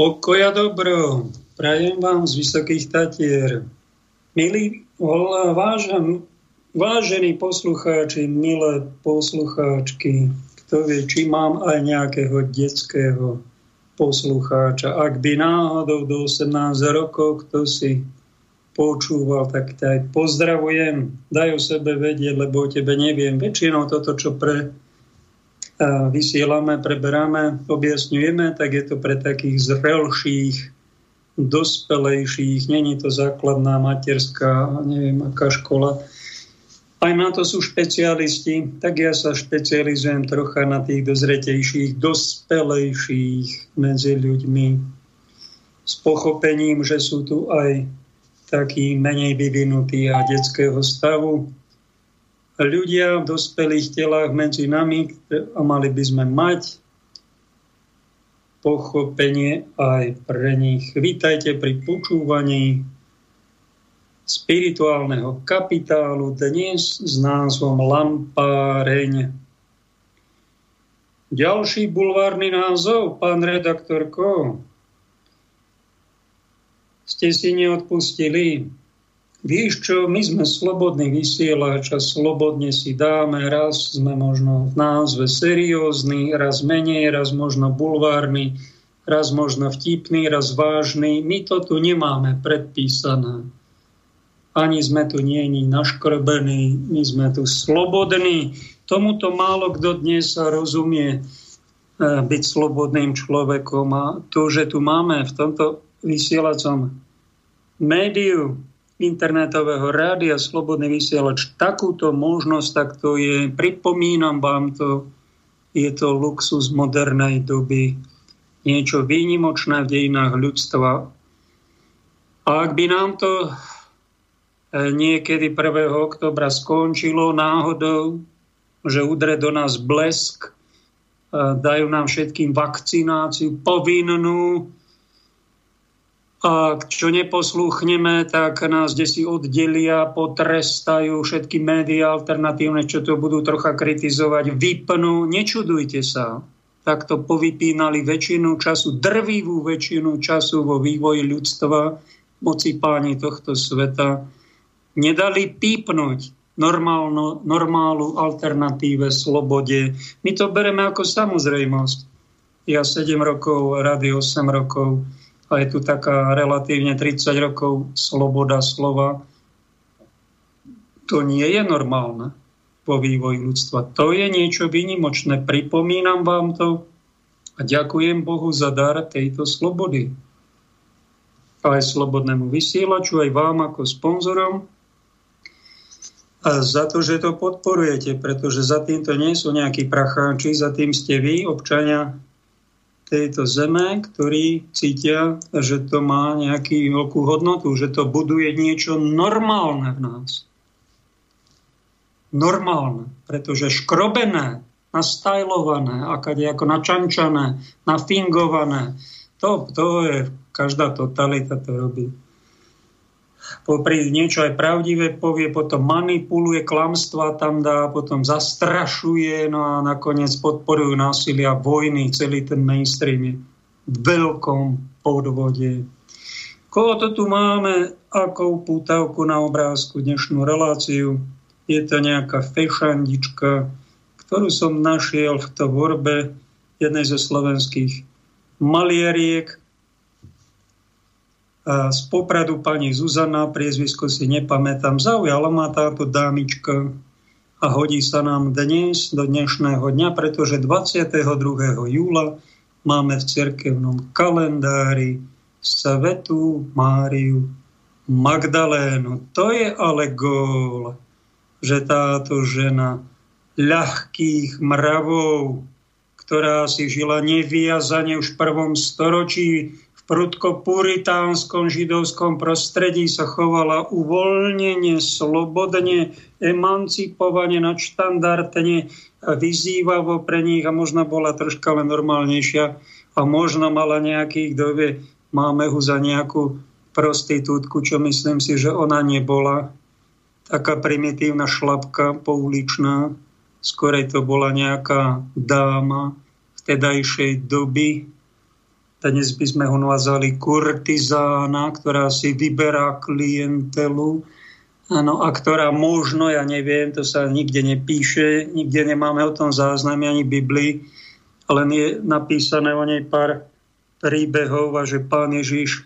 Pokoja dobro. Prajem vám z Vysokých Tatier. Milí, vážen, vážení poslucháči, milé poslucháčky, kto vie, či mám aj nejakého detského poslucháča. Ak by náhodou do 18 rokov, kto si počúval, tak ťa aj pozdravujem. Daj o sebe vedieť, lebo o tebe neviem. Väčšinou toto, čo pre vysielame, preberáme, objasňujeme, tak je to pre takých zrelších, dospelejších, není to základná materská, neviem aká škola. Aj na to sú špecialisti, tak ja sa špecializujem trocha na tých dozretejších, dospelejších medzi ľuďmi s pochopením, že sú tu aj takí menej vyvinutí a detského stavu, ľudia v dospelých telách medzi nami a mali by sme mať pochopenie aj pre nich. Vítajte pri počúvaní spirituálneho kapitálu dnes s názvom Lampáreň. Ďalší bulvárny názov, pán redaktorko, ste si neodpustili. Víš čo, my sme slobodný vysielač a slobodne si dáme, raz sme možno v názve seriózny, raz menej, raz možno bulvárny, raz možno vtipný, raz vážny. My to tu nemáme predpísané. Ani sme tu nie ni naškrbení, my sme tu slobodní. Tomuto málo kto dnes rozumie e, byť slobodným človekom. A to, že tu máme v tomto vysielacom médiu internetového rádia Slobodný vysielač takúto možnosť, tak to je, pripomínam vám to, je to luxus modernej doby, niečo výnimočné v dejinách ľudstva. A ak by nám to e, niekedy 1. oktobra skončilo náhodou, že udre do nás blesk, e, dajú nám všetkým vakcináciu povinnú, a čo neposlúchneme, tak nás desi oddelia, potrestajú všetky médiá alternatívne, čo to budú trocha kritizovať, vypnú. Nečudujte sa. Takto povypínali väčšinu času, drvivú väčšinu času vo vývoji ľudstva, moci páni tohto sveta. Nedali pípnuť normálno, normálu alternatíve, slobode. My to bereme ako samozrejmosť. Ja 7 rokov, rady 8 rokov a je tu taká relatívne 30 rokov sloboda slova. To nie je normálne vo vývoji ľudstva. To je niečo výnimočné. Pripomínam vám to a ďakujem Bohu za dar tejto slobody. Aj slobodnému vysielaču, aj vám ako sponzorom a za to, že to podporujete, pretože za týmto nie sú nejakí pracháči, za tým ste vy, občania tejto zeme, ktorí cítia, že to má nejakú veľkú hodnotu, že to buduje niečo normálne v nás. Normálne, pretože škrobené, nastajlované, ako načančané, nafingované, to, to je, každá totalita to robí popri niečo aj pravdivé povie, potom manipuluje, klamstva tam dá, potom zastrašuje, no a nakoniec podporujú násilia, vojny, celý ten mainstream je v veľkom podvode. Koho to tu máme, akou pútavku na obrázku dnešnú reláciu? Je to nejaká fešandička, ktorú som našiel v tvorbe jednej zo slovenských malieriek, z Popradu pani Zuzana, priezvisko si nepamätám, zaujala ma táto dámička a hodí sa nám dnes, do dnešného dňa, pretože 22. júla máme v cirkevnom kalendári Svetu Máriu Magdalénu. To je ale gól, že táto žena ľahkých mravov, ktorá si žila nevyjazane už v prvom storočí, prudko puritánskom židovskom prostredí sa chovala uvoľnenie, slobodne, emancipovane, nadštandardne, vyzývavo pre nich a možno bola troška len normálnejšia a možno mala nejaký, kto vie, máme ho za nejakú prostitútku, čo myslím si, že ona nebola. Taká primitívna šlapka pouličná, skorej to bola nejaká dáma vtedajšej doby, dnes by sme ho nazvali kurtizána, ktorá si vyberá klientelu, Áno, a ktorá možno, ja neviem, to sa nikde nepíše, nikde nemáme o tom záznamy ani Biblii, len je napísané o nej pár príbehov a že pán Ježiš e,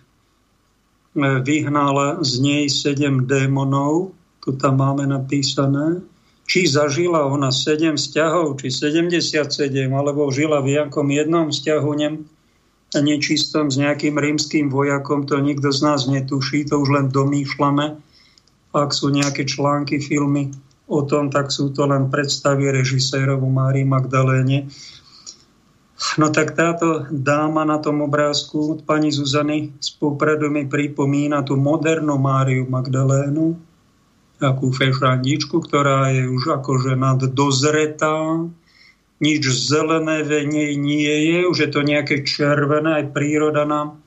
vyhnal z nej sedem démonov, tu tam máme napísané, či zažila ona sedem vzťahov, či 77, alebo žila v nejakom jednom vzťahu nečistom s nejakým rímským vojakom, to nikto z nás netuší, to už len domýšľame ak sú nejaké články, filmy o tom, tak sú to len predstavy režisérov Márii Magdaléne. No tak táto dáma na tom obrázku od pani Zuzany z popredu mi pripomína tú modernú Máriu Magdalénu, takú fešrandičku, ktorá je už akože naddozretá, nič zelené ve nej nie je, už je to nejaké červené, aj príroda nám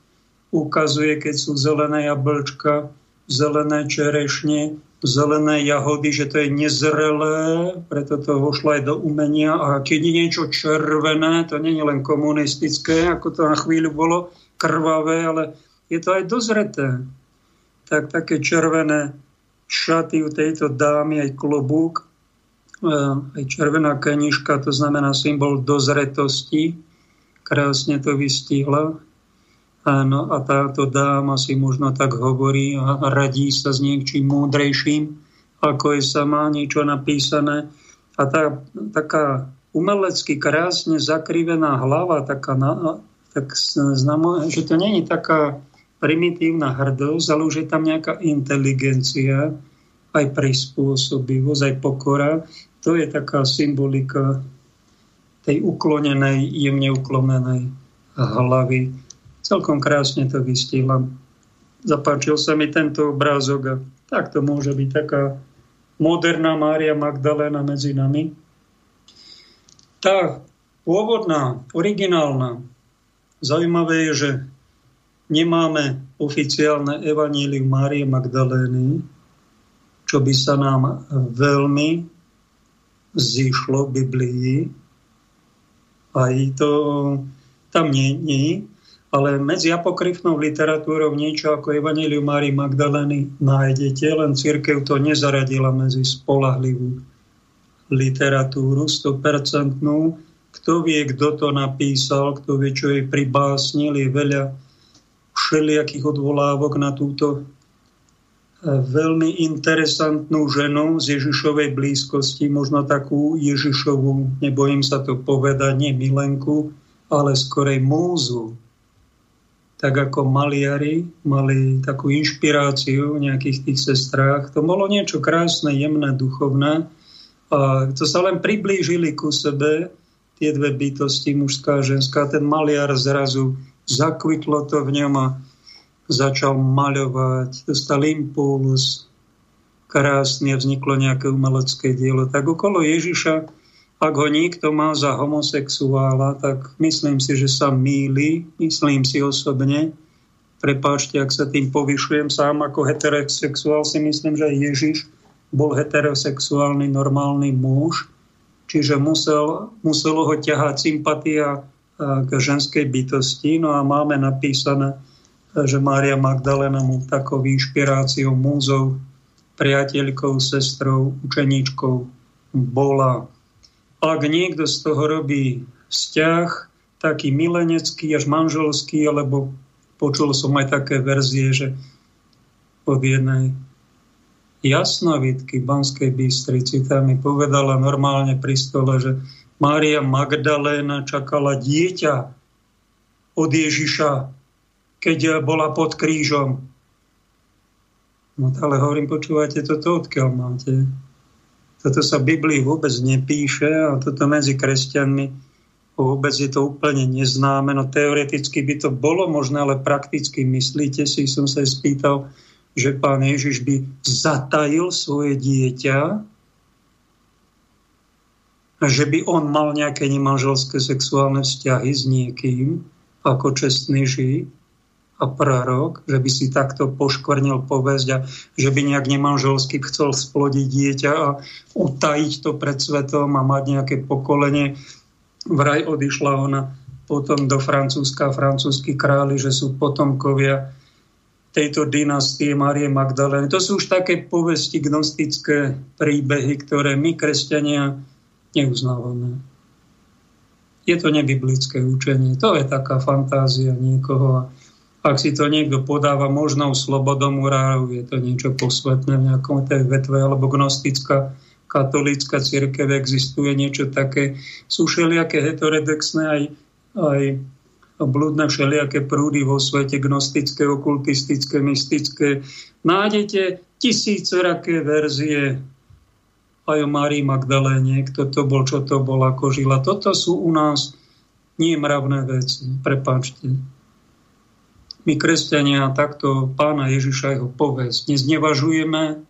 ukazuje, keď sú zelené jablčka, zelené čerešne, zelené jahody, že to je nezrelé, preto to vošlo aj do umenia. A keď je niečo červené, to nie je len komunistické, ako to na chvíľu bolo, krvavé, ale je to aj dozreté. Tak také červené šaty u tejto dámy, aj klobúk, aj červená kenižka, to znamená symbol dozretosti. Krásne to vystihla. Áno, a táto dáma si možno tak hovorí a radí sa s niekčím múdrejším, ako je sama niečo napísané. A tá, taká umelecky krásne zakrivená hlava, taká na, tak znamo, že to není taká primitívna hrdosť, ale už je tam nejaká inteligencia, aj prispôsobivosť, aj pokora. To je taká symbolika tej uklonenej, jemne uklonenej hlavy Celkom krásne to vystihla. Zapáčil sa mi tento obrázok a tak to môže byť taká moderná Mária Magdalena medzi nami. Tá pôvodná, originálna, zaujímavé je, že nemáme oficiálne evanílium Márie Magdalény, čo by sa nám veľmi zišlo v Biblii. Aj to tam nie ale medzi apokryfnou literatúrou niečo ako Evangelium Mári Magdaleny nájdete, len církev to nezaradila medzi spolahlivú literatúru 100%. Kto vie, kto to napísal, kto vie, čo jej pribásnil, je veľa všelijakých odvolávok na túto veľmi interesantnú ženu z Ježišovej blízkosti, možno takú Ježišovú, nebojím sa to povedať, nie milenku, ale skorej múzu, tak ako maliari mali takú inšpiráciu v nejakých tých sestrách. To bolo niečo krásne, jemné, duchovné. A to sa len priblížili ku sebe, tie dve bytosti, mužská a ženská. Ten maliar zrazu zakvitlo to v ňom a začal maľovať, dostal impuls, krásne vzniklo nejaké umelecké dielo. Tak okolo Ježiša ak ho niekto má za homosexuála, tak myslím si, že sa míli, myslím si osobne. Prepáčte, ak sa tým povyšujem sám ako heterosexuál, si myslím, že Ježiš bol heterosexuálny, normálny muž, čiže musel, muselo ho ťahať sympatia k ženskej bytosti. No a máme napísané, že Mária Magdalena mu takou inšpiráciou, múzou, priateľkou, sestrou, učeníčkou bola. Ak niekto z toho robí vzťah, taký milenecký až manželský, alebo počul som aj také verzie, že od jednej jasnovitky Banskej Bystrici, tam mi povedala normálne pri stole, že Mária Magdaléna čakala dieťa od Ježiša, keď bola pod krížom. No ale hovorím, počúvajte, toto odkiaľ máte? Toto sa v Biblii vôbec nepíše a toto medzi kresťanmi vôbec je to úplne neznáme. No teoreticky by to bolo možné, ale prakticky myslíte si, som sa spýtal, že pán Ježiš by zatajil svoje dieťa, že by on mal nejaké nemanželské sexuálne vzťahy s niekým ako čestný žid a prorok, že by si takto poškvrnil povesť a že by nejak nemanželsky chcel splodiť dieťa a utajiť to pred svetom a mať nejaké pokolenie. Vraj odišla ona potom do Francúzska, francúzski králi, že sú potomkovia tejto dynastie Marie Magdalény. To sú už také povesti, gnostické príbehy, ktoré my, kresťania, neuznávame. Je to nebiblické učenie. To je taká fantázia niekoho. Ak si to niekto podáva možnou slobodom urárov, je to niečo posvetné v nejakom tej vetve, alebo gnostická katolícka církev existuje niečo také. Sú všelijaké heterodexné aj, aj blúdne všelijaké prúdy vo svete, gnostické, okultistické, mystické. Nájdete tisícoraké verzie aj o Márii Magdaléne, kto to bol, čo to bol, ako žila. Toto sú u nás nie mravné veci, prepáčte. My, kresťania, takto pána Ježiša jeho povesť neznevažujeme,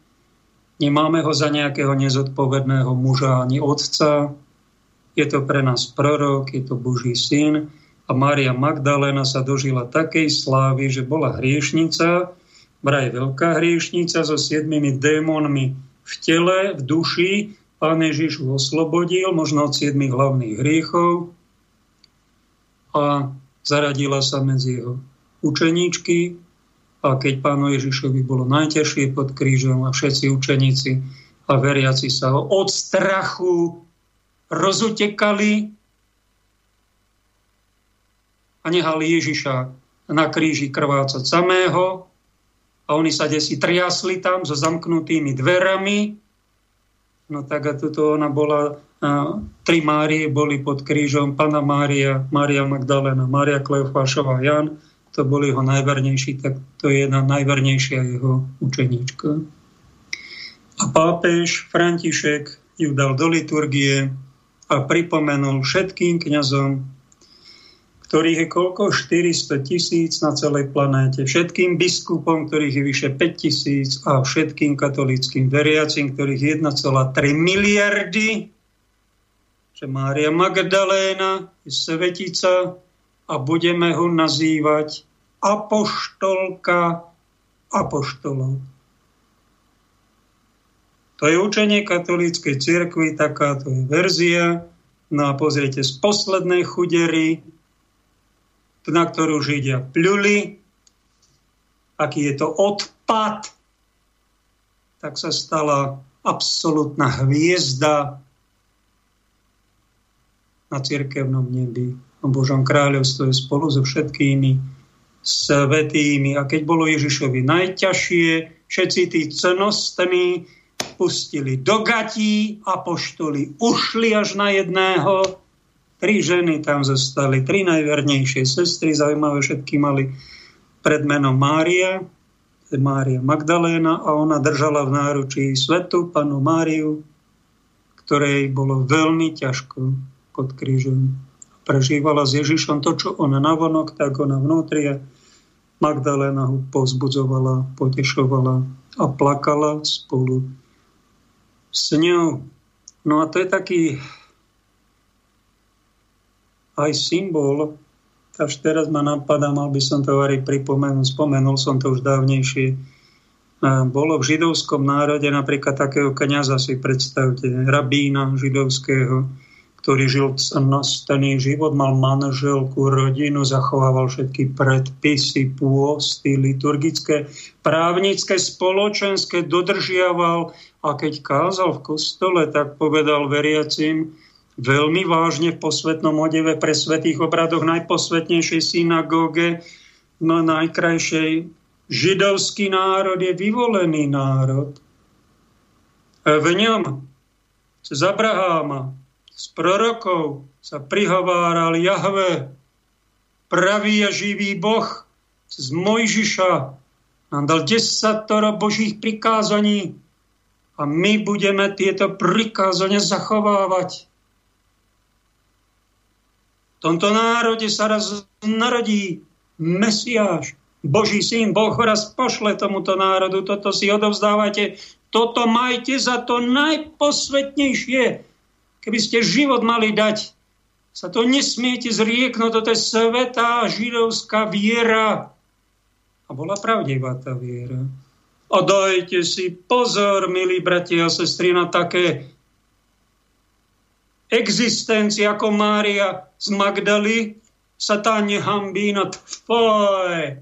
Nemáme ho za nejakého nezodpovedného muža ani otca. Je to pre nás prorok, je to Boží syn. A Mária Magdalena sa dožila takej slávy, že bola hriešnica, vraj veľká hriešnica so siedmimi démonmi v tele, v duši. Pán Ježiš ho oslobodil, možno od siedmých hlavných hriechov a zaradila sa medzi jeho učeníčky, a keď pánu Ježišovi bolo najťažšie pod krížom a všetci učeníci a veriaci sa od strachu rozutekali a nehali Ježiša na kríži krvácať samého a oni sa desi triasli tam so zamknutými dverami. No tak a tuto ona bola, tri Márie boli pod krížom, Pana Mária, Mária Magdalena, Mária Kleofášová, Jan to bol jeho najvernejší, tak to je jedna najvernejšia jeho učeníčka. A pápež František ju dal do liturgie a pripomenul všetkým kňazom, ktorých je koľko? 400 tisíc na celej planéte. Všetkým biskupom, ktorých je vyše 5 tisíc a všetkým katolickým veriacim, ktorých 1,3 miliardy, že Mária Magdaléna je svetica a budeme ho nazývať apoštolka apoštolov. To je učenie katolíckej cirkvi, takáto je verzia. No a pozrite, z poslednej chudery, na ktorú Židia pľuli, aký je to odpad, tak sa stala absolútna hviezda na cirkevnom nebi. O Božom kráľovstve spolu so všetkými svetými. A keď bolo Ježišovi najťažšie, všetci tí cenostní pustili do gatí, apoštoli ušli až na jedného, tri ženy tam zostali, tri najvernejšie sestry, zaujímavé všetky mali pred menom Mária, Mária Magdaléna a ona držala v náručí svetu panu Máriu, ktorej bolo veľmi ťažko pod krížom. Prežívala s Ježišom to, čo ona navonok, tak ona vnútri Magdalena ho povzbudzovala, potešovala a plakala spolu s ňou. No a to je taký aj symbol, až teraz ma napadá, mal by som to aj pripomenúť, spomenul som to už dávnejšie. Bolo v židovskom národe napríklad takého kniaza, si predstavte, rabína židovského, ktorý žil nastaný život, mal manželku, rodinu, zachovával všetky predpisy, pôsty, liturgické, právnické, spoločenské, dodržiaval a keď kázal v kostole, tak povedal veriacim veľmi vážne v posvetnom odeve pre svetých obradoch najposvetnejšej synagóge na najkrajšej židovský národ je vyvolený národ. V ňom z Abraháma, z prorokov sa prihováral Jahve, pravý a živý Boh, z Mojžiša nám dal desatoro Božích prikázaní a my budeme tieto prikázania zachovávať. V tomto národe sa raz narodí Mesiáš, Boží syn, Boh raz pošle tomuto národu, toto si odovzdávate, toto majte za to najposvetnejšie, Keby ste život mali dať, sa to nesmiete zrieknúť, toto je svetá židovská viera. A bola pravdivá tá viera. A dajte si pozor, milí bratia a sestry, na také existencie ako Mária z Magdaly, sa tá nehambí, no tvoj.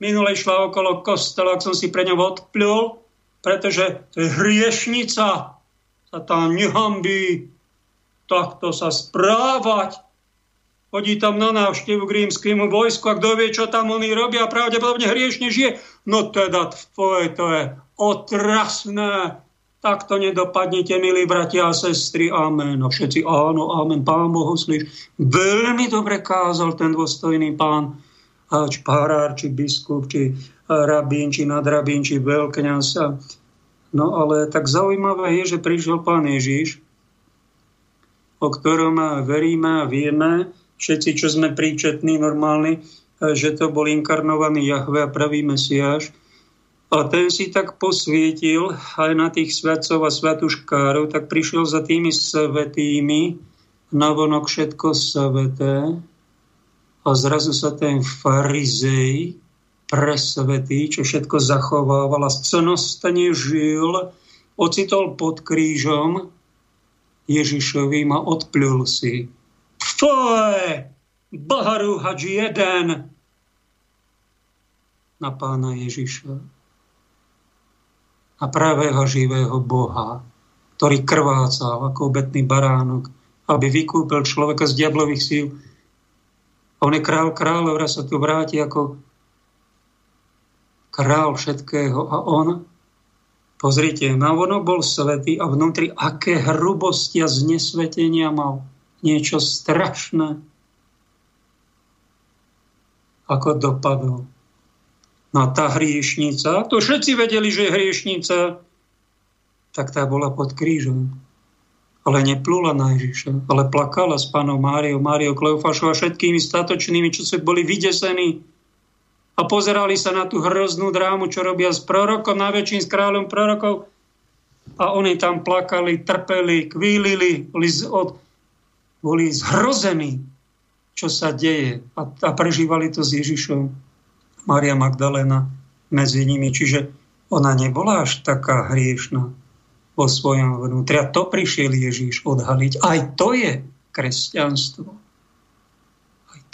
Minule išla okolo kostola, ak som si pre ňou odplul, pretože to je hriešnica. Sa tá takto sa správať. Chodí tam na návštevu k rímskému vojsku a kto vie, čo tam oni robia, pravdepodobne hriešne žije. No teda, tvoje, to je otrasné. Tak to nedopadnite, milí bratia a sestry. Amen. A všetci áno, amen. Pán Boh uslíš. Veľmi dobre kázal ten dôstojný pán, či párár, či biskup, či rabín, či nadrabín, či veľkňaz. No ale tak zaujímavé je, že prišiel pán Ježiš, o ktorom veríme a vieme, všetci, čo sme príčetní, normálni, že to bol inkarnovaný Jahve a pravý Mesiáš, a ten si tak posvietil aj na tých svetcov a svatuškárov, tak prišiel za tými svetými, navonok všetko sveté. A zrazu sa ten farizej presvetý, čo všetko zachovával a scenostane žil, ocitol pod krížom Ježišovým a odplul si. Pfoj, baharúhač jeden na pána Ježiša a pravého živého Boha, ktorý krvácal ako obetný baránok, aby vykúpil človeka z diablových síl. A on je král kráľov, sa tu vráti ako král všetkého. A on, pozrite, vonok bol svetý a vnútri aké hrubosti a znesvetenia mal. Niečo strašné. Ako dopadol. No tá hriešnica, to všetci vedeli, že je hriešnica, tak tá bola pod krížom. Ale neplula na Ježiša, ale plakala s pánom Máriou, Máriou Kleofašou a všetkými statočnými, čo sa boli vydesení a pozerali sa na tú hroznú drámu, čo robia s prorokom, najväčším s kráľom prorokov. A oni tam plakali, trpeli, kvílili, boli, od, boli zhrození, čo sa deje a, a prežívali to s Ježišom. Maria Magdalena medzi nimi. Čiže ona nebola až taká hriešna vo svojom vnútri. A to prišiel Ježíš odhaliť. Aj to je kresťanstvo.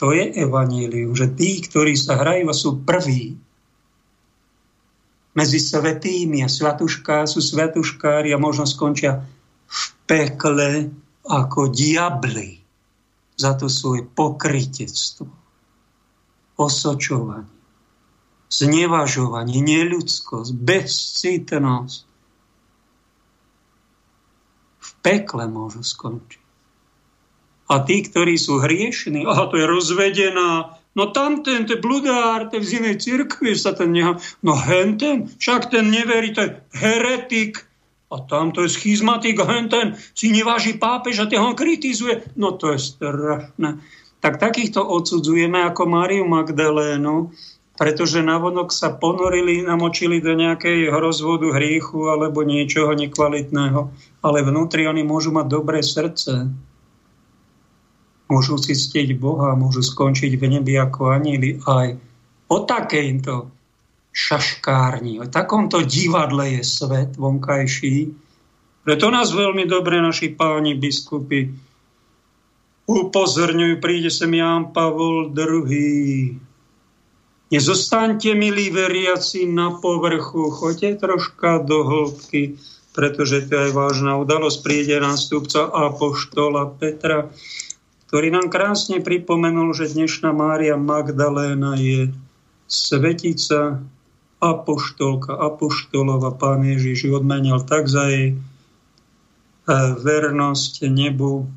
To je evanílium, že tí, ktorí sa hrajú a sú prví medzi svetými a svatušká sú svatuškári a možno skončia v pekle ako diabli za to svoje pokrytectvo, osočovanie znevažovanie, neľudskosť, bezcitnosť v pekle môžu skončiť. A tí, ktorí sú hriešní, aha, to je rozvedená, no tam ten, ten bludár, ten v zinej cirkvi sa ten nechá, no henten, však ten neverí, to je heretik, a tam to je schizmatik, henten si neváži pápež a ho kritizuje. No to je strašné. Tak takýchto odsudzujeme ako Máriu Magdalénu, pretože navonok sa ponorili, namočili do nejakej rozvodu hriechu alebo niečoho nekvalitného, ale vnútri oni môžu mať dobré srdce. Môžu si ctiť Boha, môžu skončiť v nebi ako anieli aj o takejto šaškárni, o takomto divadle je svet vonkajší. Preto nás veľmi dobre naši páni biskupy upozorňujú, príde sem Ján Pavol II, Nezostaňte, milí veriaci, na povrchu, choďte troška do hĺbky, pretože to je vážna udalosť. Príde nástupca Apoštola Petra, ktorý nám krásne pripomenul, že dnešná Mária Magdaléna je svetica, apoštolka, apoštolova. Pán Ježiš ju odmenil tak za jej e, vernosť nebu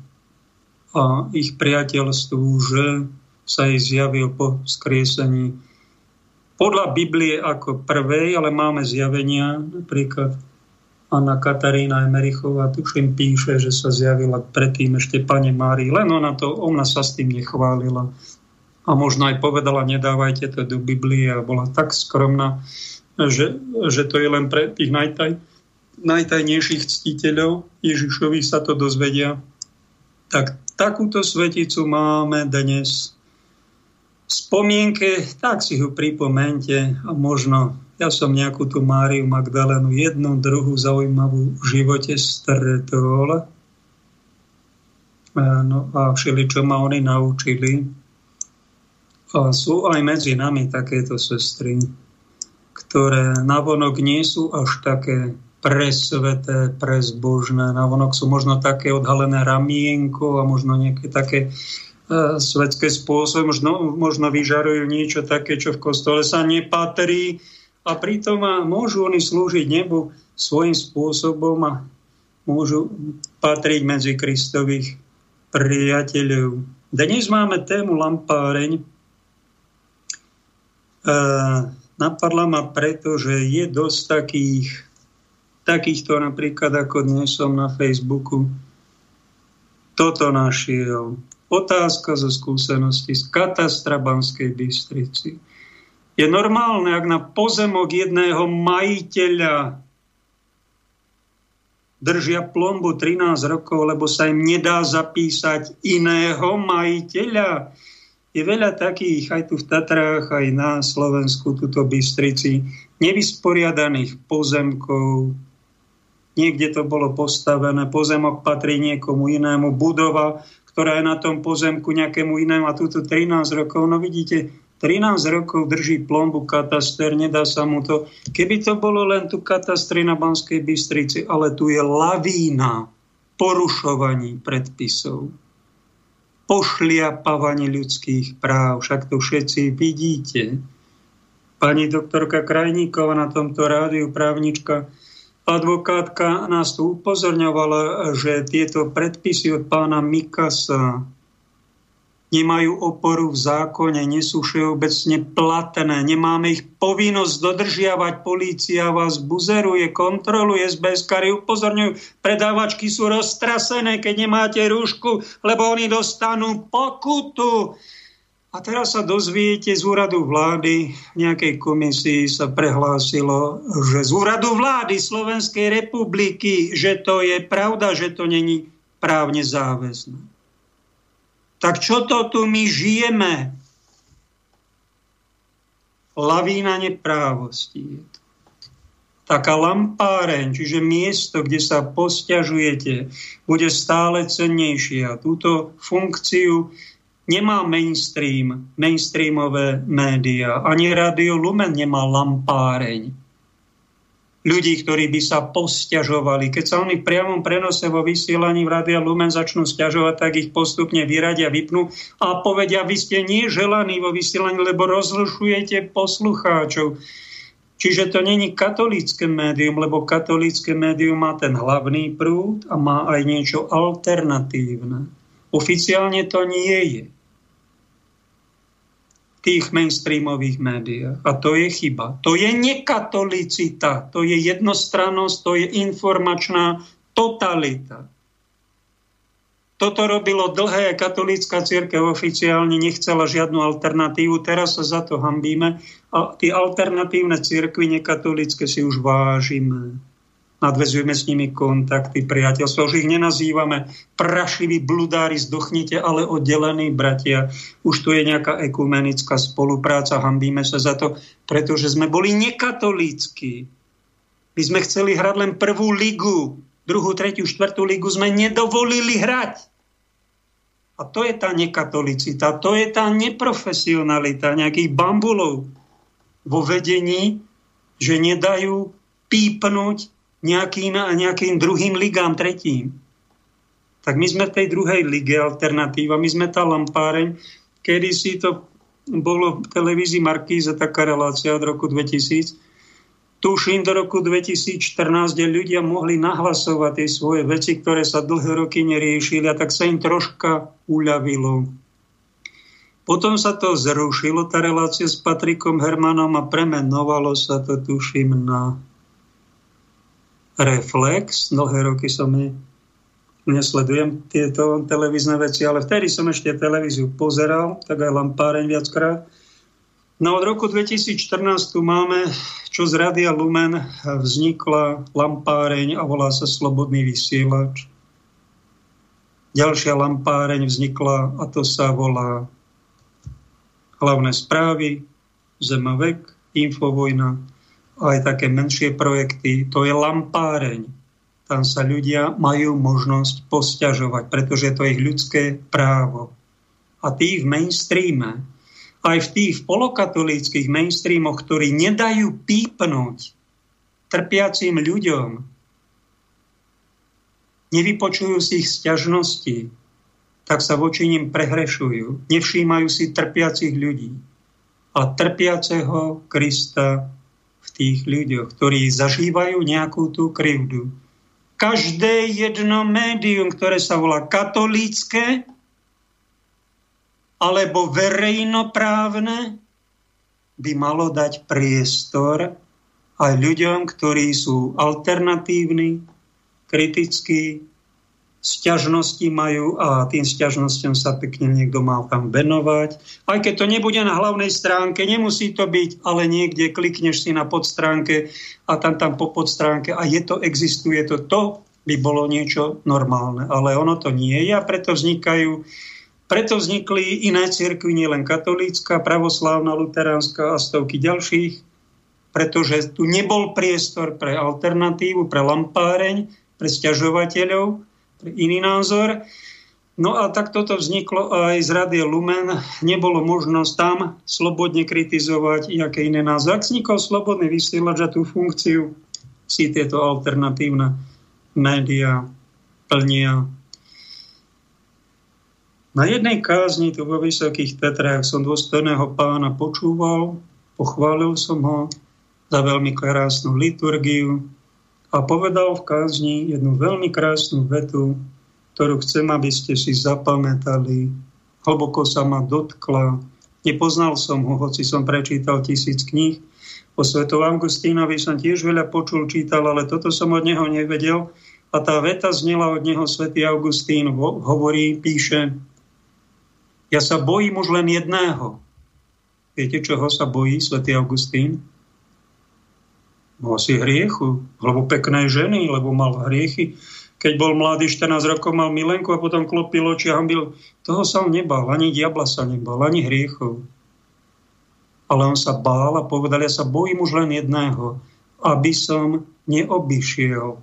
a ich priateľstvu, že sa jej zjavil po skriesení podľa Biblie ako prvej, ale máme zjavenia, napríklad Anna Katarína Emerichová, tuším, píše, že sa zjavila predtým ešte Pane Márii, len ona, to, ona sa s tým nechválila. A možno aj povedala, nedávajte to do Biblie a bola tak skromná, že, že to je len pre tých najtaj, najtajnejších ctiteľov Ježišovi sa to dozvedia. Tak takúto sveticu máme dnes spomienke, tak si ho pripomente a možno ja som nejakú tú Máriu Magdalénu jednu, druhú zaujímavú v živote stretol. No a všeli, čo ma oni naučili. A sú aj medzi nami takéto sestry, ktoré navonok nie sú až také presveté, prezbožné. Navonok sú možno také odhalené ramienko a možno nejaké také uh, svetské spôsoby, možno, možno vyžarujú niečo také, čo v kostole sa nepatrí a pritom môžu oni slúžiť nebu svojím spôsobom a môžu patriť medzi Kristových priateľov. Dnes máme tému lampáreň. E, napadla ma preto, že je dosť takých, takýchto napríklad ako dnes som na Facebooku toto našiel. Otázka zo skúsenosti z katastra Banskej Bystrici. Je normálne, ak na pozemok jedného majiteľa držia plombu 13 rokov, lebo sa im nedá zapísať iného majiteľa. Je veľa takých aj tu v Tatrách, aj na Slovensku, tuto Bystrici, nevysporiadaných pozemkov. Niekde to bolo postavené, pozemok patrí niekomu inému, budova, ktorá je na tom pozemku nejakému inému a túto 13 rokov. No vidíte, 13 rokov drží plombu kataster, nedá sa mu to. Keby to bolo len tu katastri na Banskej Bystrici, ale tu je lavína porušovaní predpisov, pošliapávanie ľudských práv, však to všetci vidíte. Pani doktorka Krajníková na tomto rádiu, právnička, advokátka nás tu upozorňovala, že tieto predpisy od pána Mikasa nemajú oporu v zákone, nie sú všeobecne platné, nemáme ich povinnosť dodržiavať, polícia vás buzeruje, kontroluje, SBSkári upozorňujú, predávačky sú roztrasené, keď nemáte rúšku, lebo oni dostanú pokutu. A teraz sa dozviete z úradu vlády, v nejakej komisii sa prehlásilo, že z úradu vlády Slovenskej republiky, že to je pravda, že to není právne záväzné. Tak čo to tu my žijeme? Lavína neprávosti. Taká lampáreň, čiže miesto, kde sa posťažujete, bude stále cennejšie. A túto funkciu nemá mainstream, mainstreamové média. Ani Radio Lumen nemá lampáreň ľudí, ktorí by sa posťažovali. Keď sa oni v priamom prenose vo vysielaní v Radia Lumen začnú stiažovať, tak ich postupne vyradia, vypnú a povedia, vy ste neželaní vo vysielaní, lebo rozlušujete poslucháčov. Čiže to není katolícke médium, lebo katolícke médium má ten hlavný prúd a má aj niečo alternatívne. Oficiálne to nie je tých mainstreamových médiách. A to je chyba. To je nekatolicita, to je jednostrannosť, to je informačná totalita. Toto robilo dlhé, katolícka církev oficiálne nechcela žiadnu alternatívu, teraz sa za to hambíme a tie alternatívne církvy nekatolícke si už vážime nadvezujeme s nimi kontakty, priateľstvo. Už ich nenazývame prašiví bludári, zdochnite, ale oddelení bratia. Už tu je nejaká ekumenická spolupráca, hambíme sa za to, pretože sme boli nekatolícky. My sme chceli hrať len prvú ligu, druhú, tretiu, štvrtú ligu sme nedovolili hrať. A to je tá nekatolicita, to je tá neprofesionalita nejakých bambulov vo vedení, že nedajú pípnuť nejakým, nejakým druhým ligám, tretím. Tak my sme v tej druhej lige alternatíva, my sme tá lampáreň, kedy si to bolo v televízii Markíza taká relácia od roku 2000, tuším do roku 2014, kde ľudia mohli nahlasovať tie svoje veci, ktoré sa dlhé roky neriešili a tak sa im troška uľavilo. Potom sa to zrušilo, tá relácia s Patrikom Hermanom a premenovalo sa to, tuším, na Reflex. Dlhé roky som ne, nesledujem tieto televízne veci, ale vtedy som ešte televíziu pozeral, tak aj lampáreň viackrát. No od roku 2014 tu máme, čo z Radia Lumen vznikla lampáreň a volá sa Slobodný vysielač. Ďalšia lampáreň vznikla a to sa volá Hlavné správy, Zemovek, Infovojna, aj také menšie projekty, to je lampáreň. Tam sa ľudia majú možnosť posťažovať, pretože to je ich ľudské právo. A tí v mainstreame. Aj v tých polokatolíckých mainstreamoch, ktorí nedajú pípnuť trpiacim ľuďom, nevypočujú si ich sťažnosti, tak sa voči ním prehrešujú. Nevšímajú si trpiacich ľudí. A trpiaceho Krista v tých ľuďoch, ktorí zažívajú nejakú tú krivdu. Každé jedno médium, ktoré sa volá katolícke, alebo verejnoprávne, by malo dať priestor aj ľuďom, ktorí sú alternatívni, kritickí, sťažnosti majú a tým sťažnosťom sa pekne niekto mal tam venovať. Aj keď to nebude na hlavnej stránke, nemusí to byť, ale niekde klikneš si na podstránke a tam tam po podstránke a je to, existuje to, to by bolo niečo normálne. Ale ono to nie je a preto vznikajú preto vznikli iné cirkvy, nielen katolícka, pravoslávna, luteránska a stovky ďalších, pretože tu nebol priestor pre alternatívu, pre lampáreň, pre stiažovateľov, pre iný názor. No a tak toto vzniklo aj z Radie Lumen. Nebolo možnosť tam slobodne kritizovať nejaké iné názory. Ak vznikol slobodný vysielač a tú funkciu si tieto alternatívne médiá plnia. Na jednej kázni tu vo Vysokých Tetrách som dôstojného pána počúval, pochválil som ho za veľmi krásnu liturgiu, a povedal v kázni jednu veľmi krásnu vetu, ktorú chcem, aby ste si zapamätali. Hlboko sa ma dotkla. Nepoznal som ho, hoci som prečítal tisíc kníh. O svetom Augustínovi som tiež veľa počul, čítal, ale toto som od neho nevedel. A tá veta znela od neho svätý Augustín, hovorí, píše, ja sa bojím už len jedného. Viete, čoho sa bojí svätý Augustín? No asi hriechu, lebo pekné ženy, lebo mal hriechy. Keď bol mladý, 14 rokov mal milenku a potom klopil oči a byl, toho sa on nebal, ani diabla sa nebal, ani hriechov. Ale on sa bál a povedal, ja sa bojím už len jedného, aby som neobyšiel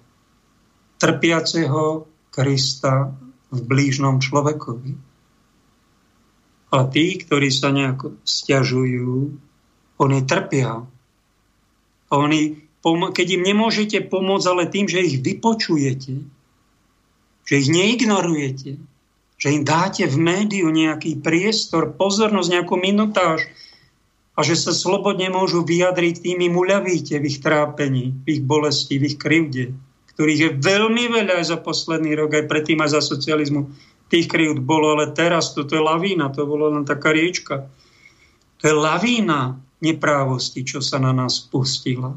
trpiaceho Krista v blížnom človekovi. A tí, ktorí sa nejako stiažujú, oni trpia. Oni keď im nemôžete pomôcť, ale tým, že ich vypočujete, že ich neignorujete, že im dáte v médiu nejaký priestor, pozornosť, nejakú minutáž a že sa slobodne môžu vyjadriť, tým im uľavíte v ich trápení, v ich bolesti, v ich krivde, ktorých je veľmi veľa aj za posledný rok, aj predtým aj za socializmu. Tých krivd bolo, ale teraz toto je lavína, to bolo len taká riečka. To je lavína neprávosti, čo sa na nás pustila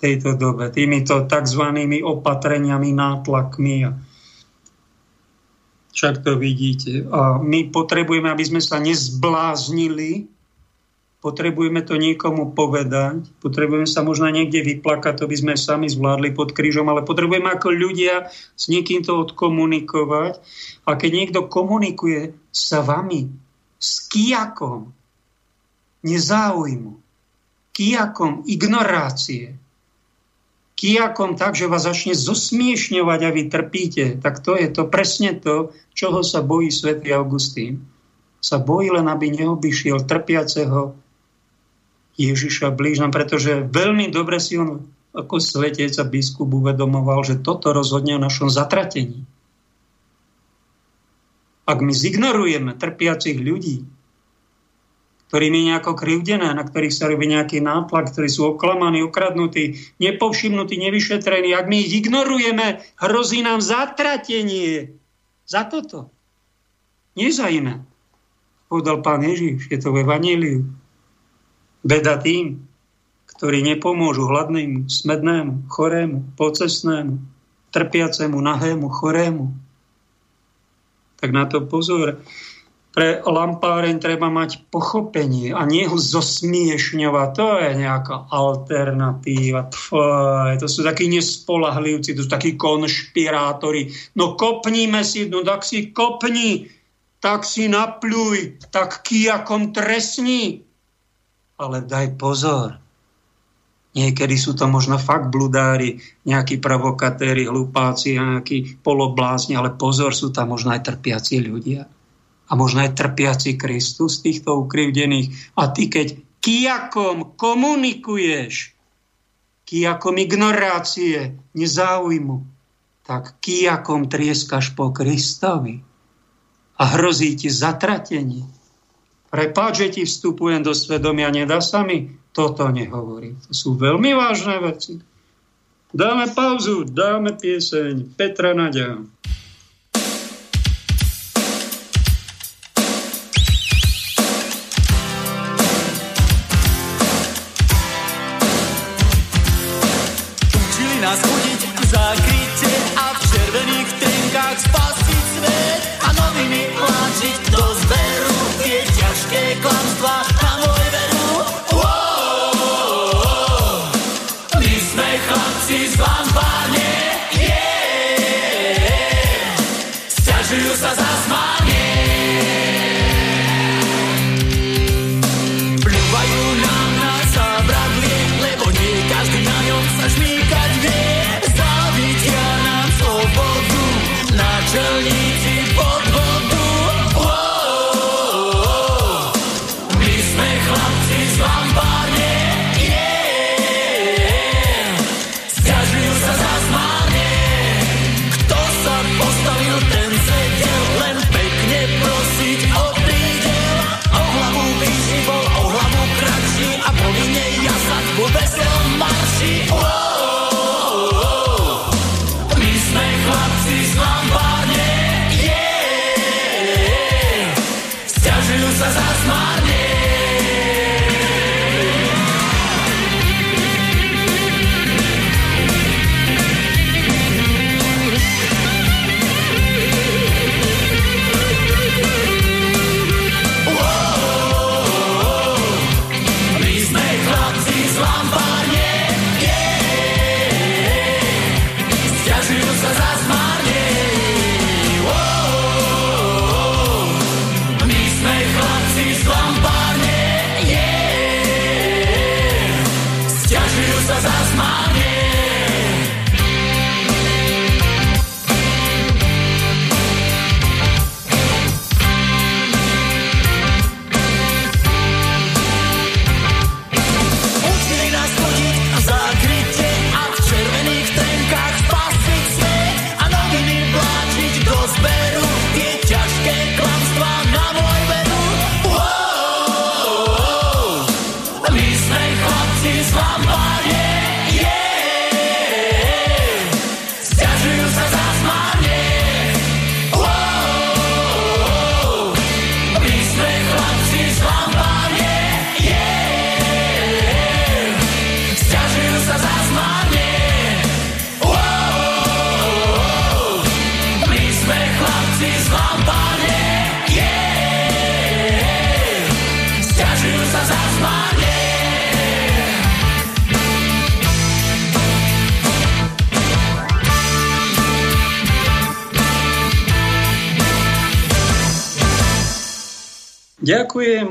tejto dobe, týmito tzv. opatreniami, nátlakmi. A však to vidíte. A my potrebujeme, aby sme sa nezbláznili, potrebujeme to niekomu povedať, potrebujeme sa možno niekde vyplakať, to by sme sami zvládli pod krížom, ale potrebujeme ako ľudia s niekým to odkomunikovať. A keď niekto komunikuje sa vami, s kijakom nezáujmu, kijakom ignorácie, kijakom tak, že vás začne zosmiešňovať a vy trpíte, tak to je to presne to, čoho sa bojí svätý Augustín. Sa bojí len, aby neobyšiel trpiaceho Ježiša blížna, pretože veľmi dobre si on ako svetec a biskup uvedomoval, že toto rozhodne o našom zatratení. Ak my zignorujeme trpiacich ľudí, ktorí mi nejako krivdené, na ktorých sa robí nejaký nátlak, ktorí sú oklamaní, ukradnutí, nepovšimnutí, nevyšetrení. Ak my ich ignorujeme, hrozí nám zatratenie. Za toto. Nie za iné. Povedal pán Ježiš, je to v Evaníliu. Beda tým, ktorí nepomôžu hladnému, smednému, chorému, pocesnému, trpiacemu, nahému, chorému. Tak na to pozor pre lampáreň treba mať pochopenie a nie ho zosmiešňovať. To je nejaká alternatíva. Pfoj, to sú takí nespolahlivci, to sú takí konšpirátori. No kopníme si, no tak si kopni, tak si napľuj, tak kijakom trestni. Ale daj pozor. Niekedy sú to možno fakt bludári, nejakí provokatéri, hlupáci, nejakí poloblázni, ale pozor, sú tam možno aj trpiaci ľudia a možno aj trpiaci Kristus týchto ukrivdených. A ty keď kijakom komunikuješ, kijakom ignorácie, nezáujmu, tak kijakom trieskaš po Kristovi a hrozí ti zatratenie. Prepáč, že ti vstupujem do svedomia, nedá sa mi toto nehovoriť. To sú veľmi vážne veci. Dáme pauzu, dáme pieseň Petra Nadia.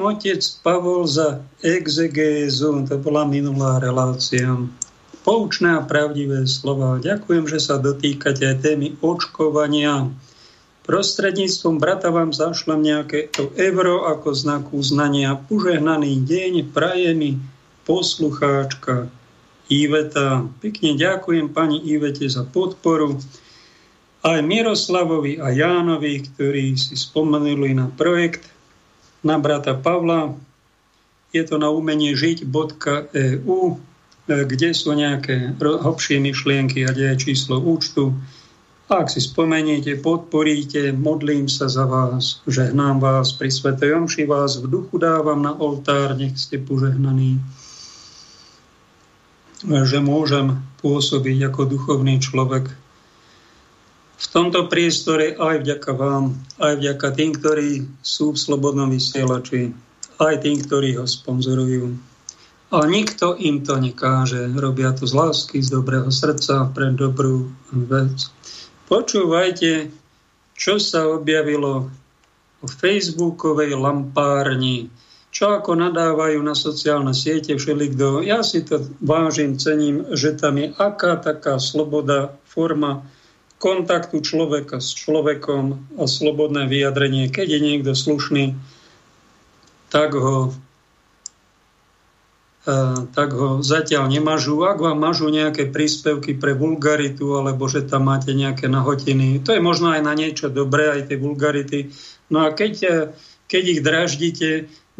Otec Pavol za exegézu, to bola minulá relácia. Poučné a pravdivé slova. Ďakujem, že sa dotýkate aj témy očkovania. Prostredníctvom brata vám zašlem nejaké to euro ako znak uznania. Požehnaný deň praje mi poslucháčka Iveta. Pekne ďakujem pani Ivete za podporu. Aj Miroslavovi a Jánovi, ktorí si spomenuli na projekt na brata Pavla. Je to na umenie žiť.eu, kde sú nejaké hlbšie myšlienky a deje číslo účtu. A ak si spomeniete, podporíte, modlím sa za vás, žehnám vás pri Svetej Omši, vás v duchu dávam na oltár, nech ste požehnaní, že môžem pôsobiť ako duchovný človek v tomto priestore aj vďaka vám, aj vďaka tým, ktorí sú v Slobodnom vysielači, aj tým, ktorí ho sponzorujú. A nikto im to nekáže. Robia to z lásky, z dobrého srdca, pre dobrú vec. Počúvajte, čo sa objavilo v facebookovej lampárni, čo ako nadávajú na sociálne siete všelikto. Ja si to vážim, cením, že tam je aká taká sloboda, forma kontaktu človeka s človekom a slobodné vyjadrenie. Keď je niekto slušný, tak ho tak ho zatiaľ nemažú. Ak vám mažú nejaké príspevky pre vulgaritu, alebo že tam máte nejaké nahotiny, to je možno aj na niečo dobré, aj tie vulgarity. No a keď, e, keď ich draždíte,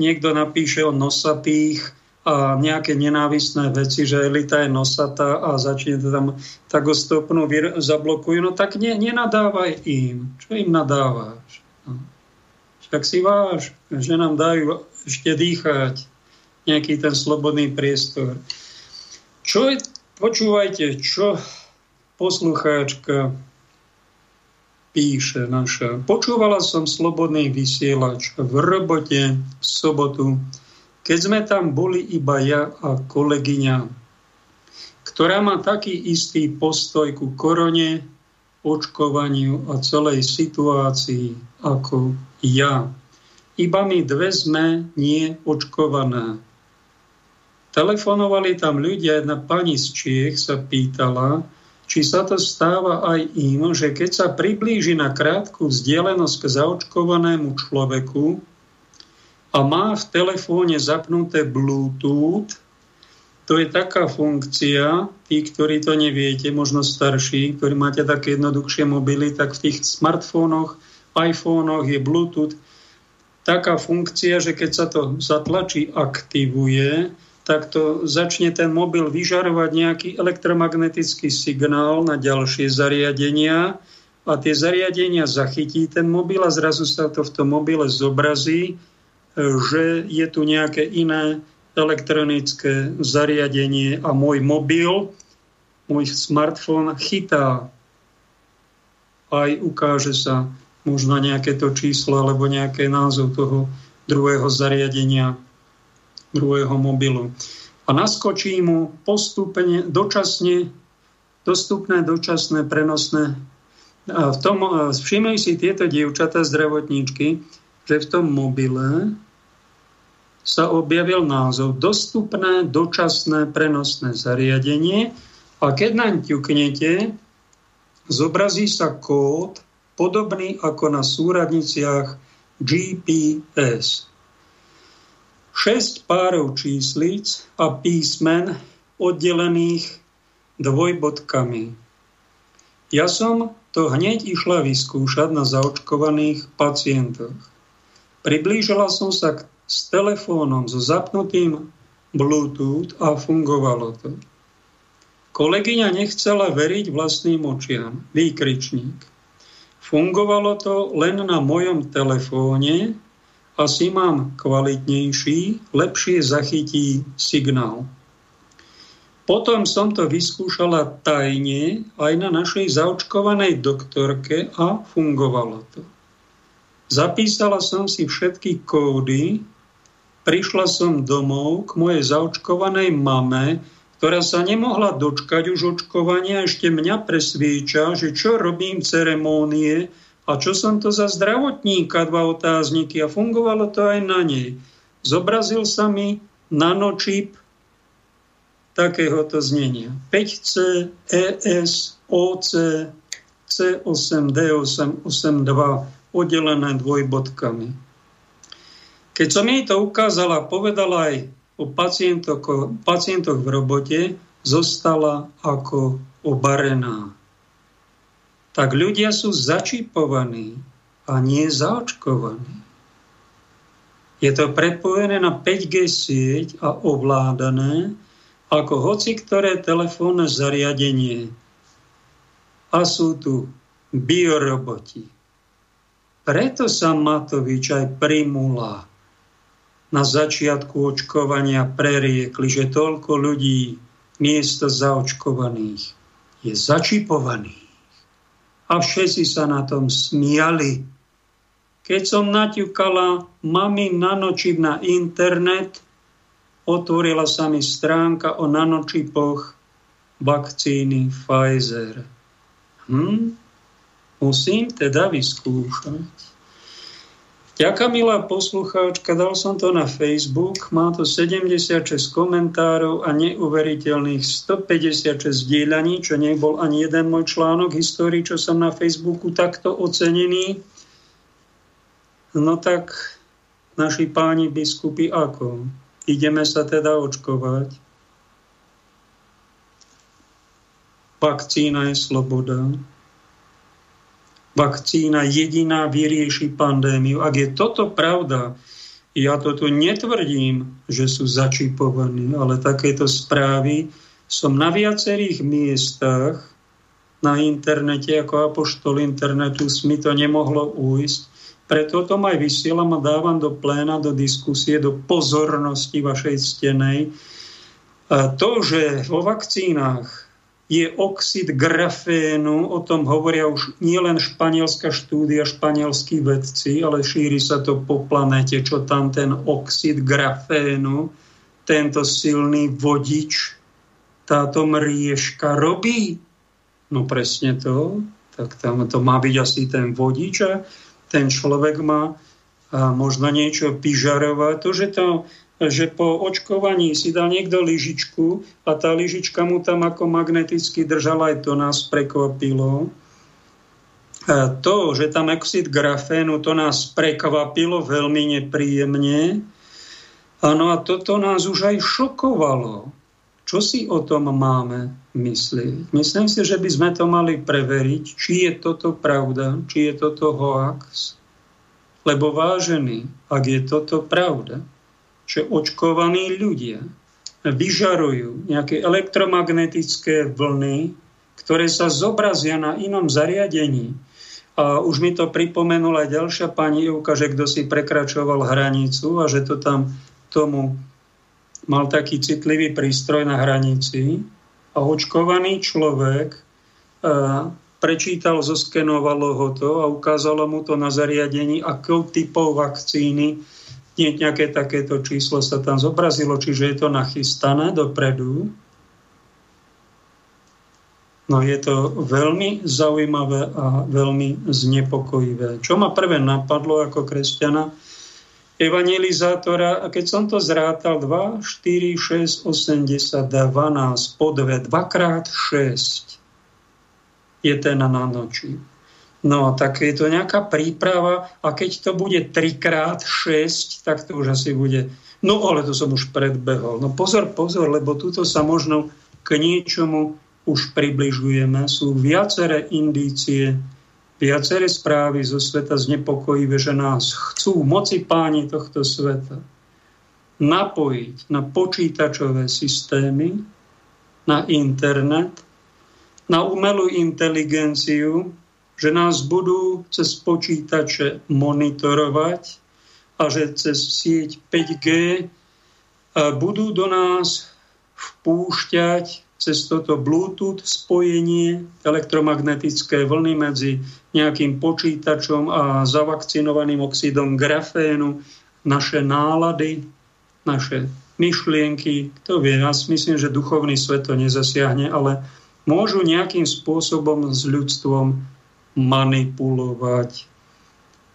niekto napíše o nosatých a nejaké nenávisné veci, že elita je nosatá a začne to tam tak ho stopnú, zablokujú, no tak ne, nenadávaj im. Čo im nadávaš? No. Však si váš, že nám dajú ešte dýchať nejaký ten slobodný priestor. Čo je, počúvajte, čo poslucháčka píše naša. Počúvala som slobodný vysielač v robote v sobotu, keď sme tam boli iba ja a kolegyňa, ktorá má taký istý postoj ku korone, očkovaniu a celej situácii ako ja. Iba my dve sme nie očkované. Telefonovali tam ľudia, jedna pani z Čiech sa pýtala, či sa to stáva aj im, že keď sa priblíži na krátku vzdialenosť k zaočkovanému človeku a má v telefóne zapnuté Bluetooth, to je taká funkcia, tí, ktorí to neviete, možno starší, ktorí máte také jednoduchšie mobily, tak v tých smartfónoch, iPhónoch je Bluetooth. Taká funkcia, že keď sa to zatlačí, aktivuje, tak to začne ten mobil vyžarovať nejaký elektromagnetický signál na ďalšie zariadenia a tie zariadenia zachytí ten mobil a zrazu sa to v tom mobile zobrazí, že je tu nejaké iné elektronické zariadenie a môj mobil, môj smartfón chytá. Aj ukáže sa možno nejaké to číslo alebo nejaké názov toho druhého zariadenia druhého mobilu. A naskočí mu postupne, dočasne, dostupné, dočasné, prenosné. A v tom, všimli si tieto dievčatá zdravotníčky, že v tom mobile sa objavil názov Dostupné, dočasné, prenosné zariadenie a keď naň ťuknete, zobrazí sa kód podobný ako na súradniciach GPS. 6 párov číslic a písmen oddelených dvojbodkami. Ja som to hneď išla vyskúšať na zaočkovaných pacientoch. Priblížila som sa k, s telefónom so zapnutým Bluetooth a fungovalo to. Kolegyňa nechcela veriť vlastným očiam. Výkričník. Fungovalo to len na mojom telefóne, asi mám kvalitnejší, lepšie zachytí signál. Potom som to vyskúšala tajne aj na našej zaočkovanej doktorke a fungovalo to. Zapísala som si všetky kódy, prišla som domov k mojej zaočkovanej mame, ktorá sa nemohla dočkať už očkovania, ešte mňa presvieča, že čo robím ceremónie, a čo som to za zdravotníka, dva otázniky a fungovalo to aj na nej. Zobrazil sa mi nanočip takéhoto znenia. 5C, ES, OC, C8, D8, 82, oddelené dvojbodkami. Keď som jej to ukázala, povedala aj o pacientoch, pacientoch v robote, zostala ako obarená tak ľudia sú začipovaní a nie zaočkovaní. Je to prepojené na 5G sieť a ovládané ako hoci ktoré telefónne zariadenie. A sú tu bioroboti. Preto sa Matovič aj primula na začiatku očkovania preriekli, že toľko ľudí miesto zaočkovaných je začipovaných a všetci sa na tom smiali. Keď som naťukala mami nanočip na internet, otvorila sa mi stránka o nanočipoch vakcíny Pfizer. Hm? Musím teda vyskúšať. Ďaká milá poslucháčka, dal som to na Facebook, má to 76 komentárov a neuveriteľných 156 dielaní, čo nebol ani jeden môj článok histórii, čo som na Facebooku takto ocenený. No tak naši páni biskupy ako? Ideme sa teda očkovať. Vakcína je sloboda vakcína jediná vyrieši pandémiu. Ak je toto pravda, ja toto netvrdím, že sú začipovaní, ale takéto správy som na viacerých miestach na internete, ako apoštol internetu, mi to nemohlo ujsť. Preto to aj vysielam a dávam do pléna, do diskusie, do pozornosti vašej stenej. A to, že vo vakcínach je oxid grafénu, o tom hovoria už nielen španielská štúdia, španielskí vedci, ale šíri sa to po planete, čo tam ten oxid grafénu, tento silný vodič, táto mriežka robí. No presne to, tak tam to má byť asi ten vodič a ten človek má a možno niečo pyžarovať. To, že to že po očkovaní si dal niekto lyžičku a tá lyžička mu tam ako magneticky držala, aj to nás prekvapilo. A to, že tam oxid grafénu, to nás prekvapilo veľmi nepríjemne. Áno, a toto nás už aj šokovalo. Čo si o tom máme myslieť? Myslím si, že by sme to mali preveriť, či je toto pravda, či je toto hoax. Lebo vážený, ak je toto pravda, že očkovaní ľudia vyžarujú nejaké elektromagnetické vlny, ktoré sa zobrazia na inom zariadení. A už mi to pripomenula aj ďalšia pani Ivka, že kto si prekračoval hranicu a že to tam tomu mal taký citlivý prístroj na hranici a očkovaný človek prečítal, zoskenovalo ho to a ukázalo mu to na zariadení, akou typov vakcíny nie nejaké takéto číslo sa tam zobrazilo, čiže je to nachystané dopredu. No je to veľmi zaujímavé a veľmi znepokojivé. Čo ma prvé napadlo ako kresťana, evangelizátora, a keď som to zrátal 2, 4, 6, 8, 10, 12, po 2, 2 krát 6 je ten na noči. No, tak je to nejaká príprava a keď to bude 3x6, tak to už asi bude... No, ale to som už predbehol. No pozor, pozor, lebo tuto sa možno k niečomu už približujeme. Sú viaceré indície, viaceré správy zo sveta znepokojivé, že nás chcú moci páni tohto sveta napojiť na počítačové systémy, na internet, na umelú inteligenciu, že nás budú cez počítače monitorovať a že cez sieť 5G budú do nás vpúšťať cez toto Bluetooth spojenie elektromagnetické vlny medzi nejakým počítačom a zavakcinovaným oxidom grafénu, naše nálady, naše myšlienky. Kto vie, ja si myslím, že duchovný svet to nezasiahne, ale môžu nejakým spôsobom s ľudstvom manipulovať.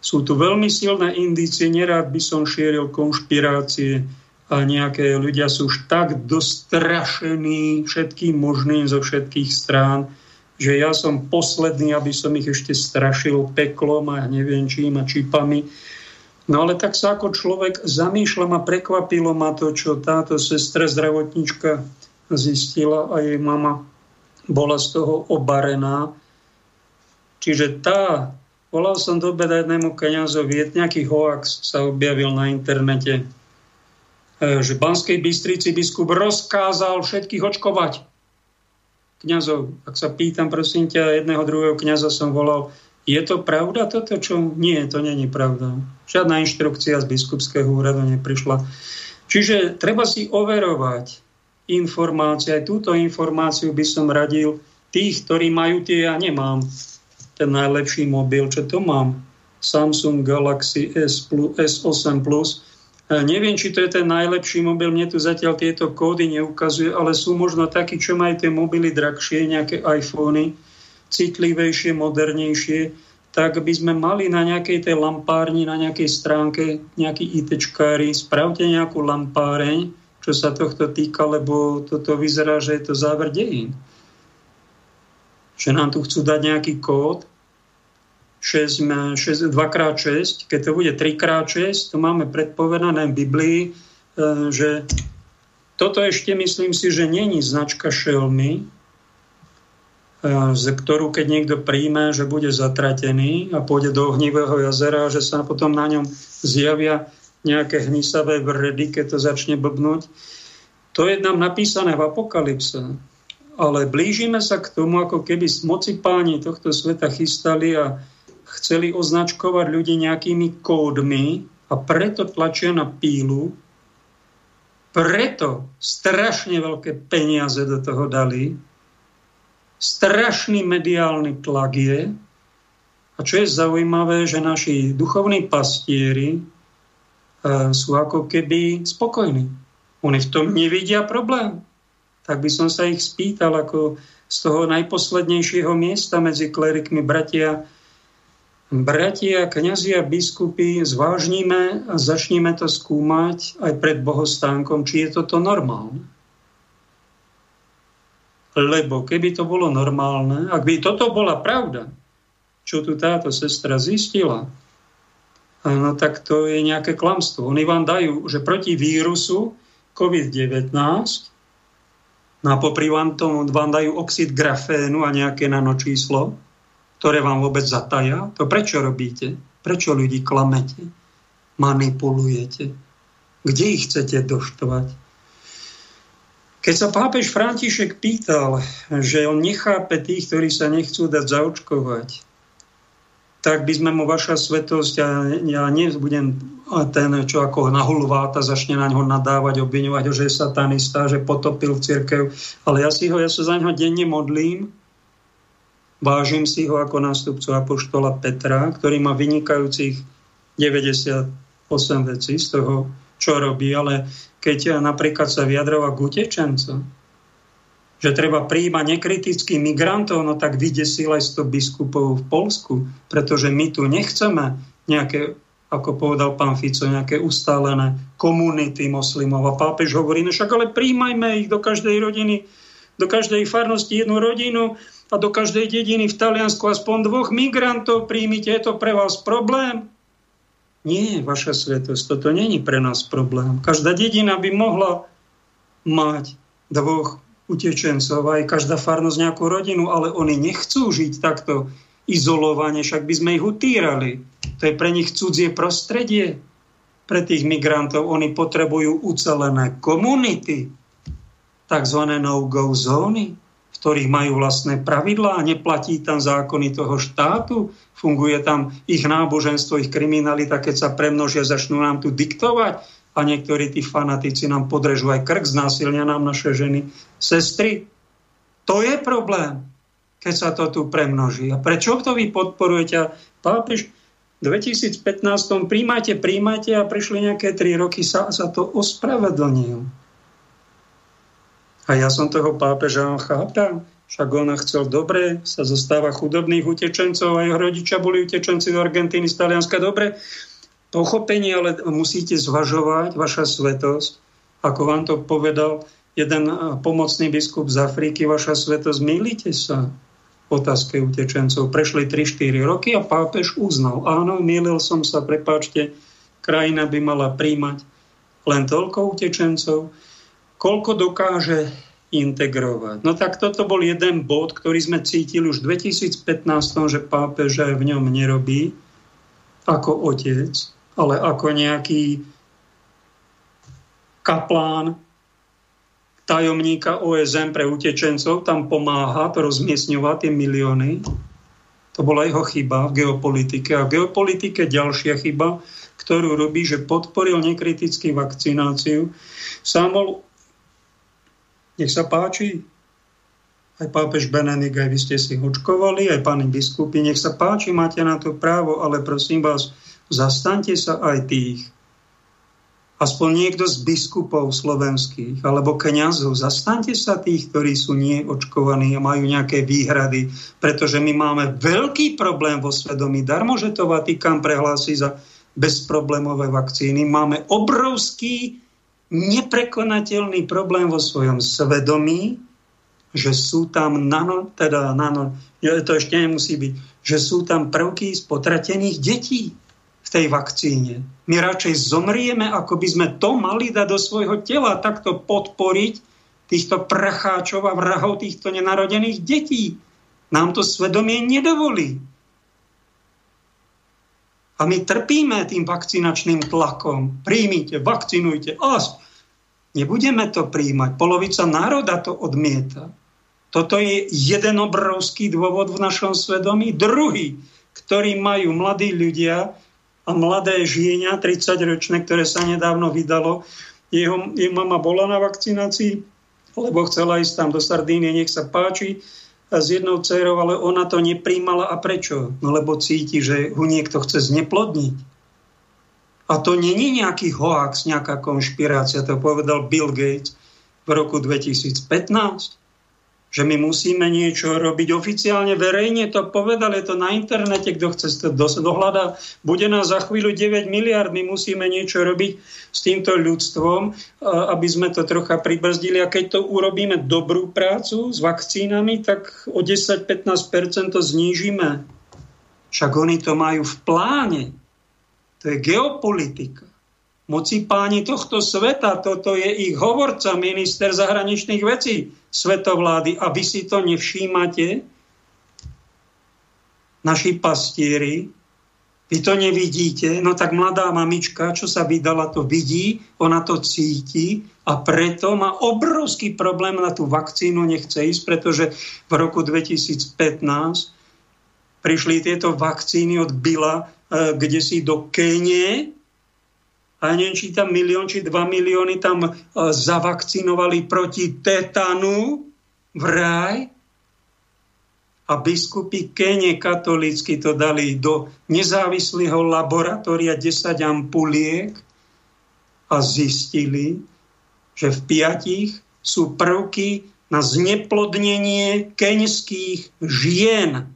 Sú tu veľmi silné indície, nerád by som šíril konšpirácie a nejaké ľudia sú už tak dostrašení všetkým možným zo všetkých strán, že ja som posledný, aby som ich ešte strašil peklom a neviem čím a čipami. No ale tak sa ako človek zamýšľam a prekvapilo ma to, čo táto sestra zdravotnička zistila a jej mama bola z toho obarená, Čiže tá, volal som do obeda jednému kniazovi, nejaký hoax sa objavil na internete, e, že Banskej Bystrici biskup rozkázal všetkých očkovať. Kňazov, ak sa pýtam, prosím ťa, jedného druhého kňaza som volal, je to pravda toto, čo? Nie, to není pravda. Žiadna inštrukcia z biskupského úradu neprišla. Čiže treba si overovať informácie. Aj túto informáciu by som radil tých, ktorí majú tie, ja nemám ten najlepší mobil, čo to mám, Samsung Galaxy S plus, S8 Plus. E, neviem, či to je ten najlepší mobil, mne tu zatiaľ tieto kódy neukazuje, ale sú možno takí, čo majú tie mobily drahšie, nejaké iPhony, citlivejšie, modernejšie. tak by sme mali na nejakej tej lampárni, na nejakej stránke nejaký ITčkári, spravte nejakú lampáreň, čo sa tohto týka, lebo toto vyzerá, že je to záver dejín. Že nám tu chcú dať nejaký kód 6, 6, 2x6, keď to bude 3x6, to máme predpovedané v Biblii, e, že toto ešte myslím si, že není značka šelmy, ktorú keď niekto príjme, že bude zatratený a pôjde do ohnivého jazera, že sa potom na ňom zjavia nejaké hnisavé vredy, keď to začne blbnúť. To je nám napísané v Apokalypse. Ale blížime sa k tomu, ako keby moci páni tohto sveta chystali a chceli označkovať ľudí nejakými kódmi a preto tlačia na pílu, preto strašne veľké peniaze do toho dali, strašný mediálny tlak je. A čo je zaujímavé, že naši duchovní pastieri e, sú ako keby spokojní. Oni v tom nevidia problém. Tak by som sa ich spýtal, ako z toho najposlednejšieho miesta medzi klerikmi bratia, bratia, kniazy a biskupy, zvážnime a začníme to skúmať aj pred bohostánkom, či je toto normálne. Lebo keby to bolo normálne, ak by toto bola pravda, čo tu táto sestra zistila, no tak to je nejaké klamstvo. Oni vám dajú, že proti vírusu COVID-19 no a popri vám, tomu, vám dajú oxid grafénu a nejaké nanočíslo, ktoré vám vôbec zataja. To prečo robíte? Prečo ľudí klamete? Manipulujete? Kde ich chcete doštovať? Keď sa pápež František pýtal, že on nechápe tých, ktorí sa nechcú dať zaočkovať, tak by sme mu vaša svetosť, a ja nebudem ten, čo ako na hulváta začne na ňo nadávať, obviňovať že je satanista, že potopil v cirkev, ale ja si ho, ja sa za ňo denne modlím, vážim si ho ako nástupcu apoštola Petra, ktorý má vynikajúcich 98 vecí z toho, čo robí, ale keď napríklad sa vyjadrova k utečencom, že treba príjmať nekritických migrantov, no tak vydesil aj 100 biskupov v Polsku, pretože my tu nechceme nejaké, ako povedal pán Fico, nejaké ustálené komunity moslimov. A pápež hovorí, no však ale príjmajme ich do každej rodiny, do každej farnosti jednu rodinu a do každej dediny v Taliansku aspoň dvoch migrantov príjmite, je to pre vás problém. Nie, vaša svetosť, toto není pre nás problém. Každá dedina by mohla mať dvoch utečencov, aj každá farnosť nejakú rodinu, ale oni nechcú žiť takto izolovane, však by sme ich utírali. To je pre nich cudzie prostredie. Pre tých migrantov oni potrebujú ucelené komunity, takzvané no-go zóny ktorých majú vlastné pravidlá neplatí tam zákony toho štátu, funguje tam ich náboženstvo, ich kriminalita, keď sa premnožia, začnú nám tu diktovať a niektorí tí fanatici nám podrežú aj krk, znásilnia nám naše ženy, sestry. To je problém, keď sa to tu premnoží. A prečo to vy podporujete? Pápež v 2015 príjmajte, príjmajte a prišli nejaké tri roky sa, sa to ospravedlnil. A ja som toho pápeža chápal, však on chcel dobre, sa zostáva chudobných utečencov, a jeho rodičia boli utečenci do Argentíny, z Talianska, dobre, pochopenie, ale musíte zvažovať vaša svetosť, ako vám to povedal jeden pomocný biskup z Afriky, vaša svetosť, milíte sa v otázke utečencov. Prešli 3-4 roky a pápež uznal, áno, milil som sa, prepáčte, krajina by mala príjmať len toľko utečencov, koľko dokáže integrovať. No tak toto bol jeden bod, ktorý sme cítili už v 2015, že pápež aj v ňom nerobí ako otec, ale ako nejaký kaplán tajomníka OSM pre utečencov, tam pomáha rozmiestňovať tie milióny. To bola jeho chyba v geopolitike. A v geopolitike ďalšia chyba, ktorú robí, že podporil nekritický vakcináciu. Sám bol nech sa páči. Aj pápež Benedikt, aj vy ste si hočkovali, aj páni biskupy, nech sa páči, máte na to právo, ale prosím vás, zastante sa aj tých, aspoň niekto z biskupov slovenských alebo kňazov, zastante sa tých, ktorí sú neočkovaní a majú nejaké výhrady, pretože my máme veľký problém vo svedomí. Darmo, že to Vatikán prehlási za bezproblémové vakcíny. Máme obrovský, neprekonateľný problém vo svojom svedomí, že sú tam nano, teda nano, to ešte nemusí byť, že sú tam prvky z potratených detí tej vakcíne. My radšej zomrieme, ako by sme to mali dať do svojho tela, takto podporiť týchto pracháčov a vrahov týchto nenarodených detí. Nám to svedomie nedovolí. A my trpíme tým vakcinačným tlakom. Príjmite, vakcinujte. A nebudeme to príjmať. Polovica národa to odmieta. Toto je jeden obrovský dôvod v našom svedomí. Druhý, ktorý majú mladí ľudia, a mladé žienia, 30-ročné, ktoré sa nedávno vydalo. Jeho, jeho mama bola na vakcinácii, lebo chcela ísť tam do Sardínie, nech sa páči, a s jednou dcerou, ale ona to nepríjmala. A prečo? No lebo cíti, že ho niekto chce zneplodniť. A to není nejaký hoax, nejaká konšpirácia, to povedal Bill Gates v roku 2015 že my musíme niečo robiť oficiálne, verejne to povedal, je to na internete, kto chce to dohľada. Bude nás za chvíľu 9 miliard, my musíme niečo robiť s týmto ľudstvom, aby sme to trocha pribrzdili. A keď to urobíme dobrú prácu s vakcínami, tak o 10-15% to znížime. Však oni to majú v pláne. To je geopolitika moci páni tohto sveta. Toto je ich hovorca, minister zahraničných vecí svetovlády. A vy si to nevšímate? Naši pastieri, vy to nevidíte, no tak mladá mamička, čo sa vydala, to vidí, ona to cíti a preto má obrovský problém na tú vakcínu, nechce ísť, pretože v roku 2015 prišli tieto vakcíny od Bila, eh, kde si do Kenie, a neviem, či tam milión, či dva milióny tam e, zavakcinovali proti tetanu raj. A biskupy Kene katolícky to dali do nezávislého laboratória 10 ampuliek a zistili, že v piatich sú prvky na zneplodnenie keňských žien.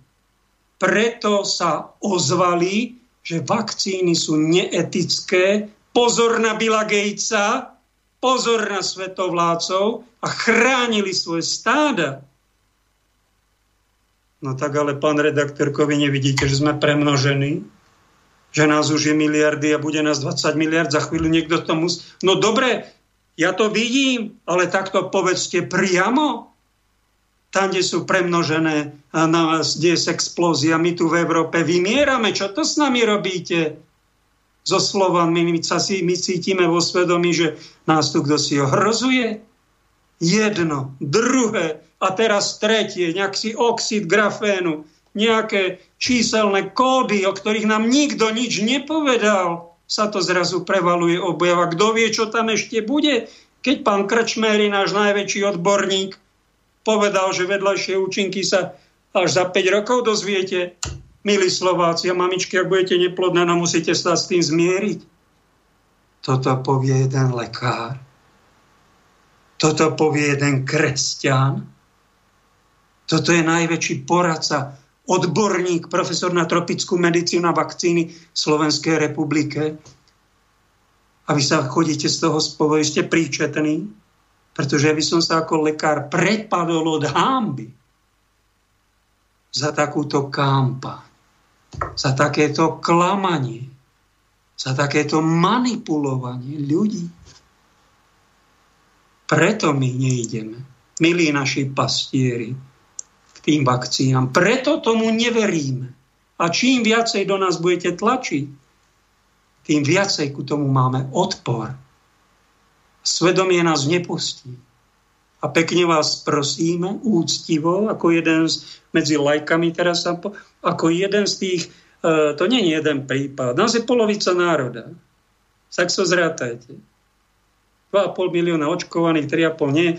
Preto sa ozvali, že vakcíny sú neetické pozor na Billa Gatesa, pozor na svetovlácov a chránili svoje stáda. No tak ale, pán redaktorko, vy nevidíte, že sme premnožení? Že nás už je miliardy a bude nás 20 miliard, za chvíľu niekto to musí... No dobre, ja to vidím, ale takto povedzte priamo. Tam, kde sú premnožené, a na, kde je explózia, my tu v Európe vymierame. Čo to s nami robíte? So slovami, my, sa my cítime vo svedomí, že nás tu kto si ohrozuje. Jedno, druhé a teraz tretie, nejaký oxid grafénu, nejaké číselné kódy, o ktorých nám nikto nič nepovedal, sa to zrazu prevaluje objava. Kto vie, čo tam ešte bude? Keď pán Krčméry, náš najväčší odborník, povedal, že vedľajšie účinky sa až za 5 rokov dozviete, milí Slováci a mamičky, ak budete neplodné, no musíte sa s tým zmieriť. Toto povie jeden lekár. Toto povie jeden kresťan. Toto je najväčší poradca, odborník, profesor na tropickú medicínu a vakcíny v Slovenskej republike. A vy sa chodíte z toho spolu, ste príčetní, pretože by som sa ako lekár prepadol od hámby za takúto kampaň za takéto klamanie, za takéto manipulovanie ľudí. Preto my neideme, milí naši pastieri, k tým vakcínám. Preto tomu neveríme. A čím viacej do nás budete tlačiť, tým viacej ku tomu máme odpor. Svedomie nás nepustí. A pekne vás prosíme, úctivo, ako jeden z, medzi lajkami teraz sa, ako jeden z tých, e, to nie je jeden prípad, nás je polovica národa. Tak so zrátajte. 2,5 milióna očkovaných, 3,5 nie. E,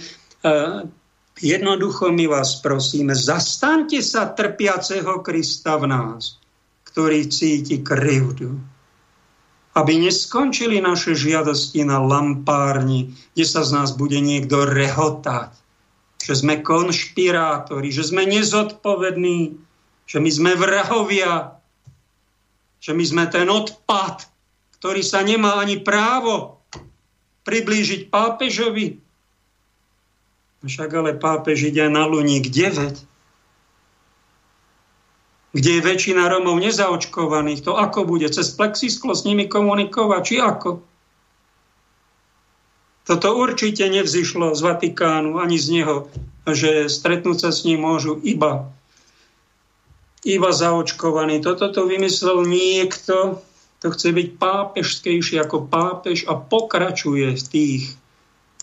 jednoducho my vás prosíme, zastante sa trpiaceho Krista v nás, ktorý cíti krivdu. aby neskončili naše žiadosti na lampárni, kde sa z nás bude niekto rehotať, že sme konšpirátori, že sme nezodpovední, že my sme vrahovia, že my sme ten odpad, ktorý sa nemá ani právo priblížiť pápežovi. Však ale pápež ide na Luník 9 kde je väčšina Romov nezaočkovaných, to ako bude? Cez plexisklo s nimi komunikovať, či ako? Toto určite nevzýšlo z Vatikánu, ani z neho, že stretnúť sa s ním môžu iba, iba zaočkovaní. Toto to vymyslel niekto, to chce byť pápežskejší ako pápež a pokračuje v tých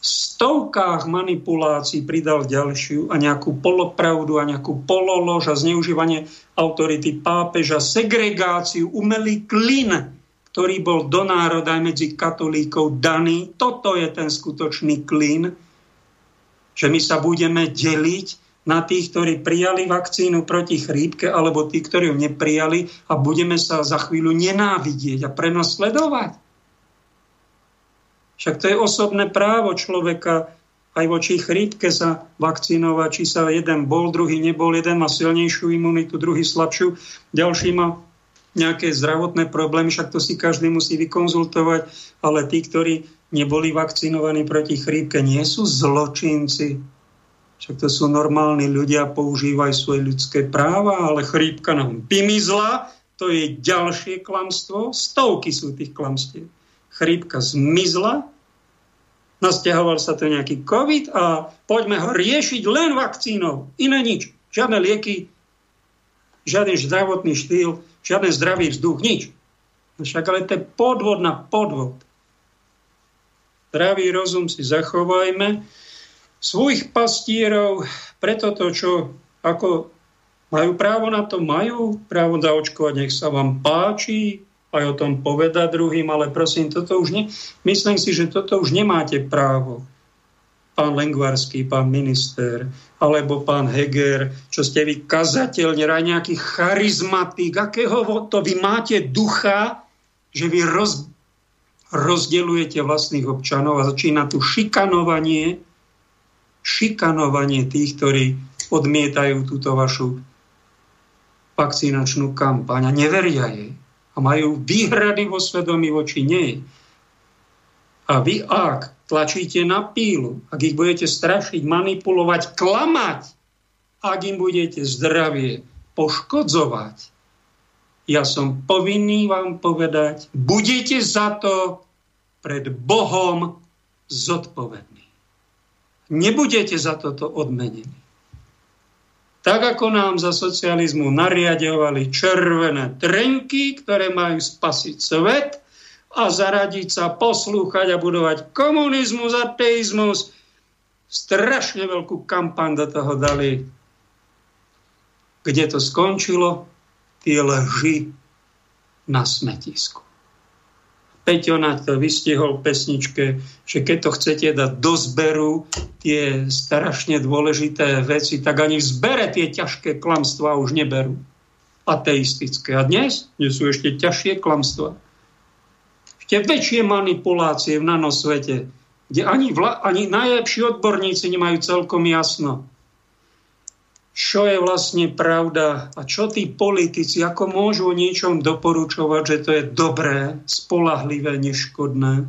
stovkách manipulácií pridal ďalšiu a nejakú polopravdu a nejakú pololož a zneužívanie autority pápeža, segregáciu, umelý klin, ktorý bol do národa aj medzi katolíkov daný. Toto je ten skutočný klin, že my sa budeme deliť na tých, ktorí prijali vakcínu proti chrípke, alebo tí, ktorí ju neprijali a budeme sa za chvíľu nenávidieť a prenosledovať. Však to je osobné právo človeka aj voči chrípke sa vakcinovať, či sa jeden bol, druhý nebol, jeden má silnejšiu imunitu, druhý slabšiu, ďalší má nejaké zdravotné problémy, však to si každý musí vykonzultovať, ale tí, ktorí neboli vakcinovaní proti chrípke, nie sú zločinci. Však to sú normálni ľudia, používajú svoje ľudské práva, ale chrípka nám vymizla, to je ďalšie klamstvo, stovky sú tých klamstiev chrípka zmizla, nasťahoval sa to nejaký COVID a poďme ho riešiť len vakcínou. Iné nič. Žiadne lieky, žiaden zdravotný štýl, žiaden zdravý vzduch, nič. Však ale to je podvod na podvod. Zdravý rozum si zachovajme. Svojich pastierov, preto to, čo ako majú právo na to, majú právo zaočkovať, nech sa vám páči, aj o tom povedať druhým, ale prosím, toto už ne, myslím si, že toto už nemáte právo. Pán Lengvarský, pán minister, alebo pán Heger, čo ste vy kazateľ, aj nejaký charizmatik, akého to vy máte ducha, že vy roz, rozdelujete vlastných občanov a začína tu šikanovanie, šikanovanie tých, ktorí odmietajú túto vašu vakcinačnú kampaň a neveria jej a majú výhrady vo svedomí voči nej. A vy, ak tlačíte na pílu, ak ich budete strašiť, manipulovať, klamať, ak im budete zdravie poškodzovať, ja som povinný vám povedať, budete za to pred Bohom zodpovední. Nebudete za toto odmenení. Tak ako nám za socializmu nariadovali červené trenky, ktoré majú spasiť svet a zaradiť sa, poslúchať a budovať komunizmus, ateizmus, strašne veľkú kampaň do toho dali. Kde to skončilo? Tie lži na smetisku. Peťo na to vystihol pesničke, že keď to chcete dať do zberu, tie strašne dôležité veci, tak ani v zbere tie ťažké klamstvá už neberú. Ateistické. A dnes? Dnes sú ešte ťažšie klamstvá. Ešte väčšie manipulácie v nanosvete, kde ani, vla, ani najlepší odborníci nemajú celkom jasno čo je vlastne pravda a čo tí politici, ako môžu o niečom doporučovať, že to je dobré, spolahlivé, neškodné,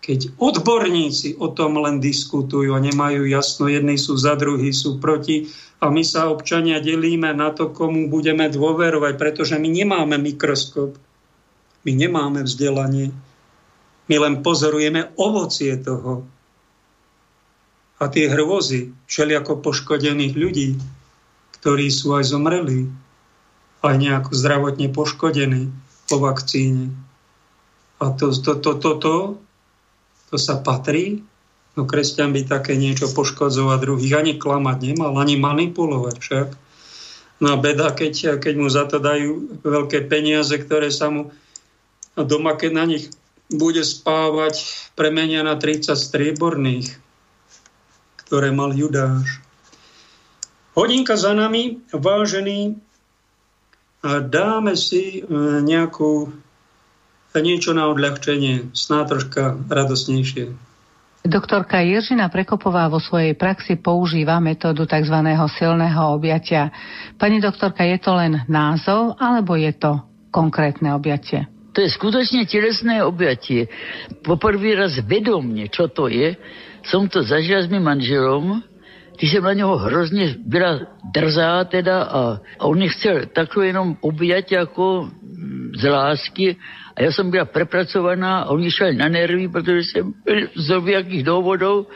keď odborníci o tom len diskutujú a nemajú jasno, jedni sú za, druhí sú proti a my sa občania delíme na to, komu budeme dôverovať, pretože my nemáme mikroskop, my nemáme vzdelanie, my len pozorujeme ovocie toho. A tie hrôzy všelijako poškodených ľudí, ktorí sú aj zomreli, aj nejako zdravotne poškodení po vakcíne. A to, to, to, to, to, to sa patrí. No kresťan by také niečo poškodzovať druhých ani klamať nemal, ani manipulovať však. No a beda, keď, keď mu za to dajú veľké peniaze, ktoré sa mu doma, keď na nich bude spávať, premenia na 30 strieborných, ktoré mal Judáš. Hodinka za nami, vážený, a dáme si e, nejakú niečo na odľahčenie, sná troška radosnejšie. Doktorka Jiržina Prekopová vo svojej praxi používa metódu tzv. silného objatia. Pani doktorka, je to len názov, alebo je to konkrétne objatie? To je skutočne telesné objatie. Poprvý raz vedomne, čo to je, som to zažila s mým manželom, ty jsem na něho hrozně byla drzá teda a, a on nechcel takové jenom objať jako z lásky. A já jsem byla prepracovaná a on šel na nervy, protože jsem byl z jakých důvodů.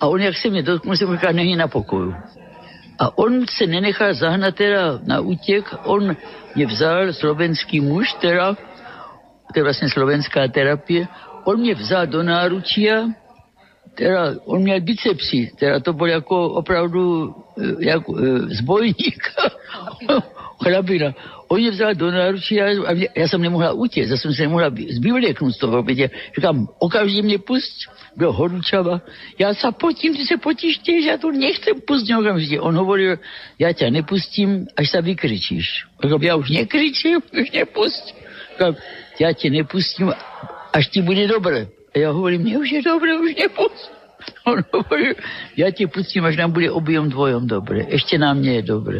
A on jak se mě dotknul, jsem říkal, není na pokoju. A on se nenechal zahnat teda na útěk, on mě vzal, slovenský muž teda, to je vlastně slovenská terapie, on mě vzal do náručí teda on měl bicepsy, teda to byl jako opravdu jako, zbojník, chlapina. On mě vzal do náručí a já, já jsem nemohla utěct, já jsem se nemohla zbivleknout z toho, protože říkám, okamžitě mě pust, byl horúčava, já se potím, ty se potíš těž, já to nechcem pustit okamžitě. On hovoril, já tě nepustím, až se vykričíš. Říkám, já už nekričím, už nepust. Říkám, já tě nepustím, až ti bude dobré. A já hovorím, mne už je dobre, už nepust. On hovorí, ja ti pustím, až nám bude objem dvojom dobre. Ešte na mne je dobre.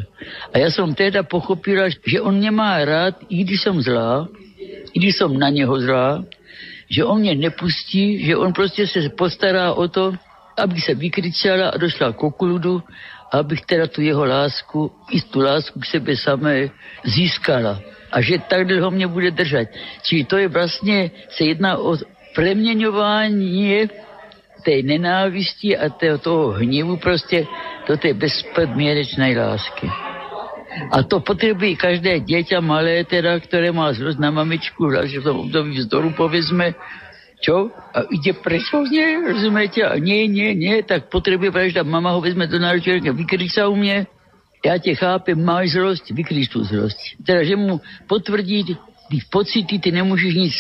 A ja som teda pochopila, že on nemá rád, i když som zlá, i když som na neho zlá, že on mě nepustí, že on prostě se postará o to, aby se vykričala a došla k okludu, abych teda tu jeho lásku, i tu lásku k sebe samé získala. A že tak dlho mě bude držať. Čili to je vlastně, se jedná o preměňování tej nenávisti a toho, hnivu prostě do té bezpodmierečnej lásky. A to potřebuje každé dieťa malé, teda, které má zlost na mamičku, že v tom období vzdoru povedzme, čo? A ide preč nie, rozumiete? A nie, nie, nie, tak potrebuje každá mama ho vezme do náručia, vykryť sa u mne, ja tě chápem, máš zlost, vykryš tu zlost. Teda, že mu potvrdí ty pocity, ty nemůžeš nic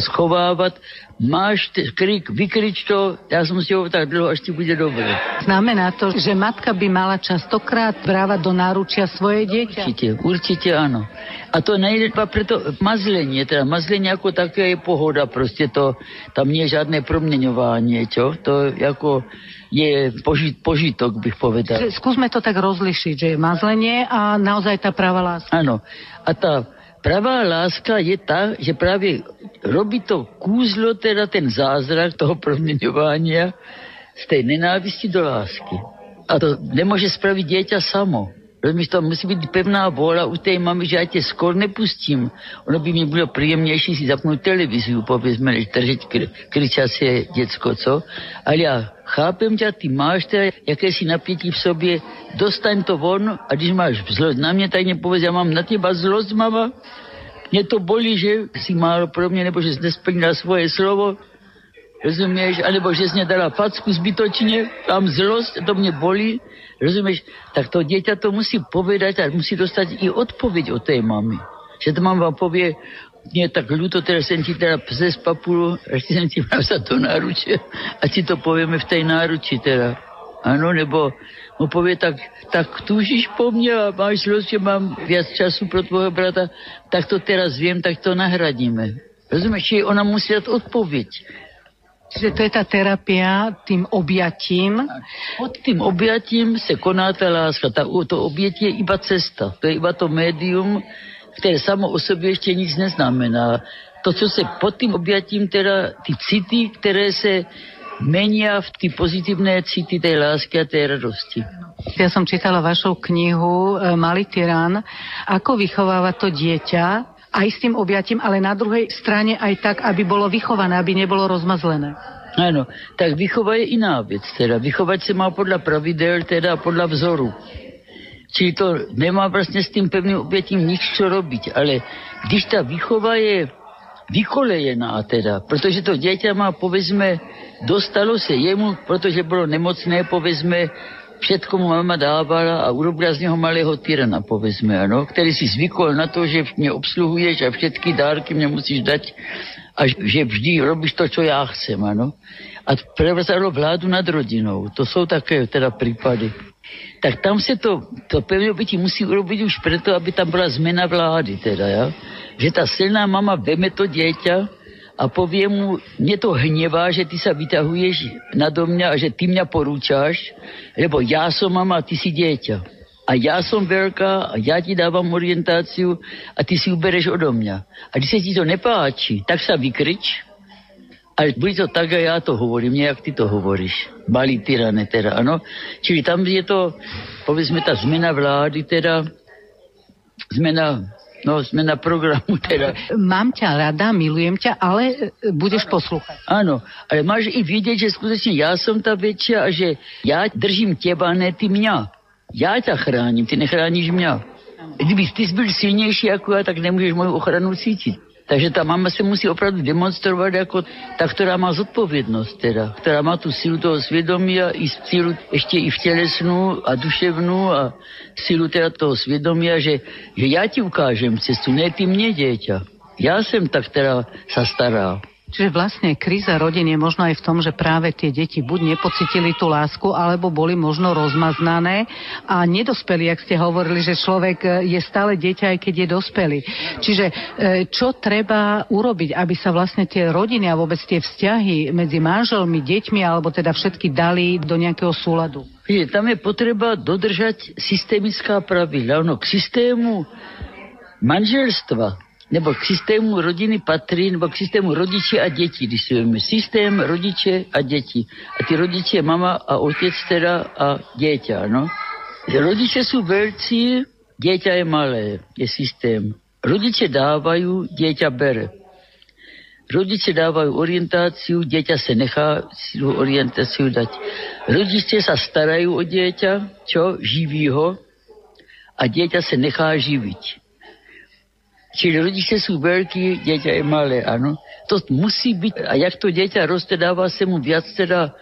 schovávat, máš t- krik, vykrič to, ja som si ho tak dlho, až ti bude dobre. Znamená to, že matka by mala častokrát brávať do náručia svoje dieťa? Určite, určite áno. A to nejde preto mazlenie, teda mazlenie ako také je pohoda, proste to, tam nie je žiadne proměňovanie, čo? To ako je požit, požitok, bych povedal. Skúsme to tak rozlišiť, že je mazlenie a naozaj tá práva láska. Áno. A tá pravá láska je tá, že práve robí to kúzlo, teda ten zázrak toho proměňovania z tej nenávisti do lásky. A to nemôže spraviť dieťa samo. Rozumíš, to musí byť pevná vôľa u tej mamy, že ja te skôr nepustím. Ono by mi bylo príjemnejšie si zapnúť televíziu, povedzme, než držať kr- kričacie decko, co? Ale ja chápem ťa, ty máš teda jakési napätí v sobě, dostaň to von a když máš zlost na mě, tak nepovedz, ja mám na teba zlost, mama. Mne to bolí, že si málo pro mňa, nebo že nesplnila svoje slovo, rozumieš, alebo že si nedala facku zbytočne, tam zlost, to mne bolí, rozumieš, tak to dieťa to musí povedať a musí dostať i odpoveď od tej mamy. Že to mama povie, nie tak ľúto, teraz som ti teda pses papulu, ešte som ti sa do náruče a ti to povieme v tej náruči teda. Áno, nebo mu povie, tak, tak túžiš po mne a máš zlosť, že mám viac času pro tvojho brata, tak to teraz viem, tak to nahradíme. Rozumieš, či ona musí dať odpoveď. Čiže to je tá terapia tým objatím. Pod tým objatím se koná tá láska. Tá, to objetie je iba cesta. To je iba to médium, které samo o sobě ještě nic neznamená. To, co se pod tým objatím, teda ty city, které se menia v ty pozitívne city tej lásky a tej radosti. Ja som čítala vašu knihu e, Malý tyran. Ako vychováva to dieťa aj s tým objatím, ale na druhej strane aj tak, aby bolo vychované, aby nebolo rozmazlené. Áno, tak vychova je iná vec. Teda. Vychovať sa má podľa pravidel, teda podľa vzoru. Čiže to nemá vlastne s tým pevným objetím nič čo robiť. Ale když tá výchova je vykolejená teda, protože to dieťa má, povedzme, dostalo se jemu, protože bylo nemocné, povedzme, všetko mu mama dávala a urobila z něho malého tyrana, povedzme, ano, který si zvykol na to, že mě obsluhuješ a všetky dárky mě musíš dať a že vždy robíš to, čo já chcem, ano. A prevzalo vládu nad rodinou. To jsou také teda prípady. Tak tam se to, to pevné bytí musí urobiť už preto, aby tam byla zmena vlády teda, ja. Že ta silná mama veme to dieťa a povie mu, mne to hnevá, že ty sa vytahuješ nado mňa a že ty mňa porúčaš, lebo ja som mama a ty si dieťa. A ja som veľká a ja ti dávam orientáciu a ty si ubereš odo mňa. A když sa ti to nepáči, tak sa vykrič, ale bude to tak, a ja to hovorím, nejak ty to hovoríš. Malý tyrane teda, ano. Čili tam je to, povedzme, tá zmena vlády teda, zmena No, sme na programu teda. Mám ťa rada, milujem ťa, ale e, budeš poslúchať. Áno, ale máš i vidieť, že skutočne ja som tá väčšia a že ja držím teba, ne ty mňa. Ja ťa chránim, ty nechrániš mňa. Kdyby ty byl silnější ako ja, tak nemôžeš moju ochranu cítiť. Takže tá mama sa musí opravdu demonstrovať ako tá, ktorá má zodpovednosť teda, ktorá má tú silu toho svedomia i silu ešte i v telesnú a duševnú a silu teda toho svedomia, že, že ja ti ukážem cestu, ne ty mne dieťa. Ja sem tak teda sa stará. Čiže vlastne kríza rodín je možno aj v tom, že práve tie deti buď nepocitili tú lásku, alebo boli možno rozmaznané a nedospeli, ak ste hovorili, že človek je stále dieťa, aj keď je dospelý. Čiže e, čo treba urobiť, aby sa vlastne tie rodiny a vôbec tie vzťahy medzi manželmi, deťmi, alebo teda všetky dali do nejakého súladu? Je, tam je potreba dodržať systemická pravidla. Ono k systému manželstva nebo k systému rodiny patrí, nebo k systému rodiče a děti, když si vezmeme. Systém rodiče a děti. A ty rodiče, mama a otec teda a dieťa, no. Rodiče sú veľcí, dieťa je malé, je systém. Rodiče dávajú, dieťa bere. Rodiče dávajú orientáciu, dieťa sa nechá si orientáciu dať. Rodiče sa starajú o dieťa, čo? Živí ho a dieťa sa nechá živiť. Čiže rodiče sú veľkí, dieťa je malé, áno. To musí byť, a jak to dieťa roste, dáva sa mu viac teda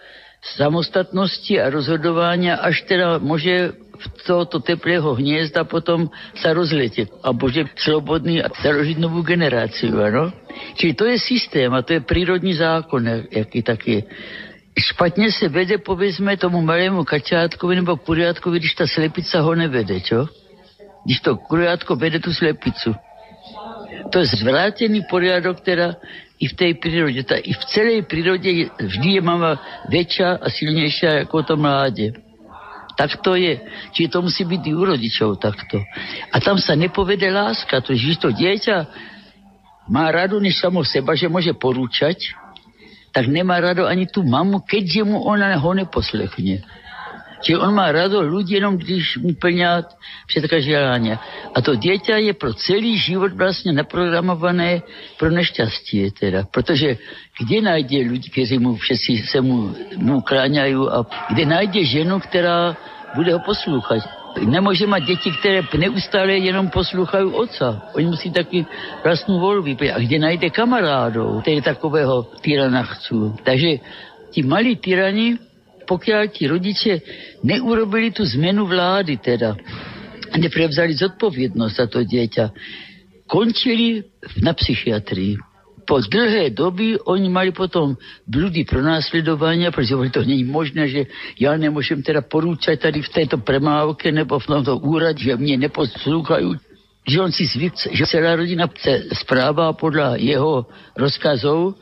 samostatnosti a rozhodovania, až teda môže v tohoto teplého hniezda potom sa rozletieť a bude slobodný a založiť novú generáciu, áno. Čiže to je systém a to je prírodný zákon, jaký taký Špatne sa vede, povedzme, tomu malému kačátkovi nebo kuriátkovi, když ta slepica ho nevede, čo? Když to kuriátko vede tú slepicu. To je zvrátený poriadok teda i v tej prírode. Tá, I v celej prírode vždy je mama väčšia a silnejšia ako to mláde. Tak to je. Čiže to musí byť i u rodičov takto. A tam sa nepovede láska. To, že to dieťa má rado než samo seba, že môže porúčať, tak nemá rado ani tú mamu, keďže mu ona ho neposlechne. Čiže on má rado ľudí jenom, když mu plňá želania. A to dieťa je pro celý život vlastne naprogramované pro nešťastie teda. Protože kde nájde ľudí, kteří mu všetci se mu, mu kláňajú a kde nájde ženu, ktorá bude ho poslúchať. Nemôže mať deti, ktoré neustále jenom poslúchajú otca. Oni musí taky vlastnú voľbu. A kde nájde kamarádov, ktorí takového tyrana chcú. Takže tí malí tyrani pokiaľ ti rodiče neurobili tú zmenu vlády teda, neprevzali zodpovednosť za to dieťa, končili na psychiatrii. Po dlhé doby oni mali potom blúdy pronásledovania, pretože to nie je možné, že ja nemôžem teda porúčať tady v tejto premávke nebo v tomto úrade, že mne neposlúchajú že on si zvyk, že celá rodina správa podľa jeho rozkazov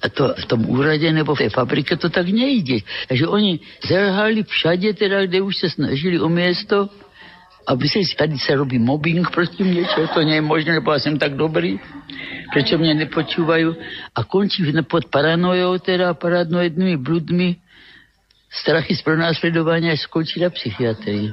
a to v tom úrade nebo v tej fabrike to tak nejde. Takže oni zrhali všade, teda, kde už sa snažili o miesto, aby si tady sa robí mobbing proti mne, čo to nie je možné, lebo ja som tak dobrý, prečo mňa nepočúvajú a končí pod paranojou, teda paranoidnými bludmi, strachy z pronásledovania skončí psychiatrii.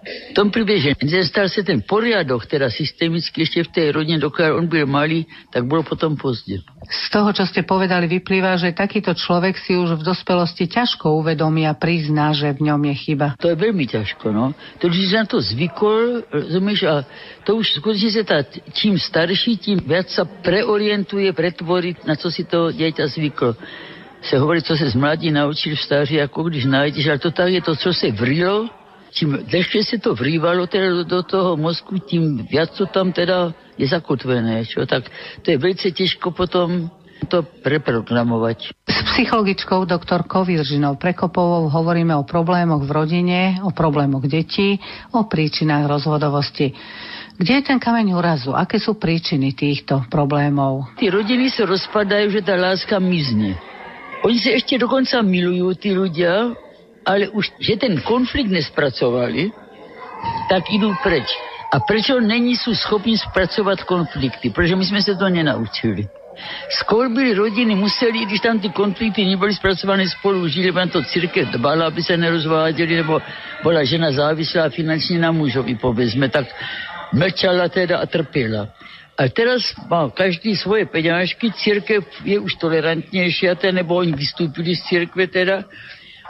V tom príbehu, že nestal sa ten poriadok, teda systemicky ešte v tej rodine, dokiaľ on byl malý, tak bolo potom pozde. Z toho, čo ste povedali, vyplýva, že takýto človek si už v dospelosti ťažko uvedomí a prizná, že v ňom je chyba. To je veľmi ťažko, no. To, že sa na to zvykol, rozumieš, a to už skutočne sa tá, čím starší, tým viac sa preorientuje, pretvorí, na co si to dieťa zvyklo se hovorí, co se z mladí naučil v stáří, ako když nájdeš, ale to tak je to, co se vrilo, čím dlhšie sa to vrývalo teda do, toho mozku, tým viac to tam teda je zakotvené. Čo? Tak to je veľmi ťažko potom to preprogramovať. S psychologičkou doktorkou Viržinou Prekopovou hovoríme o problémoch v rodine, o problémoch detí, o príčinách rozvodovosti. Kde je ten kameň úrazu? Aké sú príčiny týchto problémov? Tí rodiny sa rozpadajú, že tá láska mizne. Oni sa ešte dokonca milujú, tí ľudia, ale už, že ten konflikt nespracovali, tak idú preč. A prečo není sú schopní spracovať konflikty? Pretože my sme sa to nenaučili. Skôr by rodiny museli, když tam ty konflikty neboli spracované spolu, žili vám to církev dbala, aby sa nerozváděli, nebo bola žena závislá finančne na mužovi, povedzme, tak mlčala teda a trpela. A teraz má každý svoje peňažky, církev je už tolerantnejšia, nebo oni vystúpili z církve teda,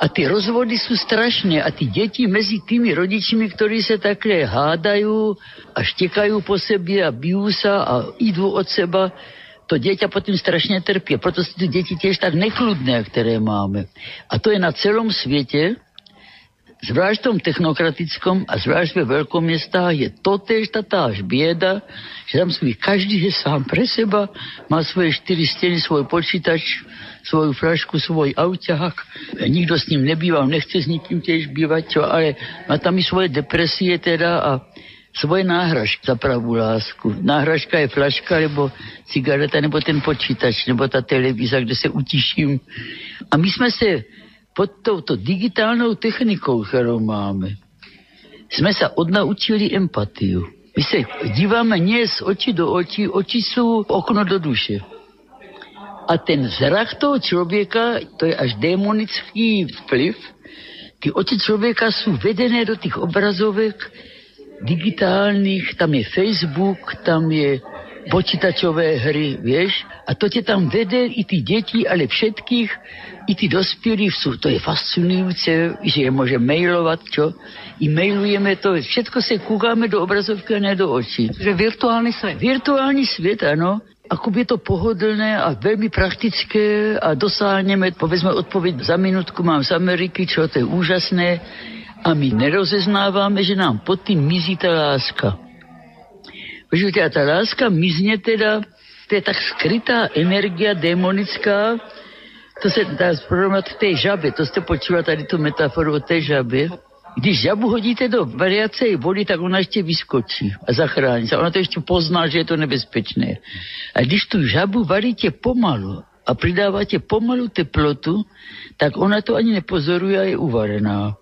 a ty rozvody sú strašné a tí deti medzi tými rodičmi, ktorí sa takhle hádajú a štekajú po sebe a bijú sa a idú od seba, to dieťa potom strašne trpie. Proto sú tu deti tiež tak nekludné, ktoré máme. A to je na celom svete, zvlášť v tom technokratickom a zvlášť ve veľkomestách je to tež tá táž bieda, že tam sú každý je sám pre seba, má svoje štyri steny, svoj počítač, svoju flašku, svoj auťák, nikto s ním nebýva, nechce s nikým tiež bývať, ale má tam i svoje depresie teda a svoje náhražky za pravú lásku. Náhražka je flaška, nebo cigareta, nebo ten počítač, nebo ta televíza, kde se utiším. A my jsme se pod touto digitálnou technikou, kterou máme, jsme se odnaučili empatiu. My se díváme nie z očí do očí, oči jsou okno do duše. A ten zrak toho člověka, to je až démonický vplyv, ty oči člověka jsou vedené do těch obrazovek, digitálnych, tam je Facebook, tam je počítačové hry, vieš, a to te tam vede i tí deti, ale všetkých, i tí dospelí sú, to je fascinujúce, že je môže mailovať, čo? I mailujeme to, všetko sa kúkame do obrazovky a ne do očí. Že virtuálny svet. Virtuálny svet, áno. Ako je to pohodlné a veľmi praktické a dosáhneme, povedzme, odpoveď za minútku mám z Ameriky, čo to je úžasné a my nerozeznávame, že nám pod tým mizí tá láska. Počujte, a tá láska mizne teda, to je tak skrytá energia démonická, to sa dá porovnať tej žabe, to ste počúvali tady tú metaforu o tej žabe. Když žabu hodíte do variacej vody, tak ona ešte vyskočí a zachrání sa. Ona to ešte pozná, že je to nebezpečné. A když tu žabu varíte pomalu a pridávate pomalu teplotu, tak ona to ani nepozoruje a je uvarená.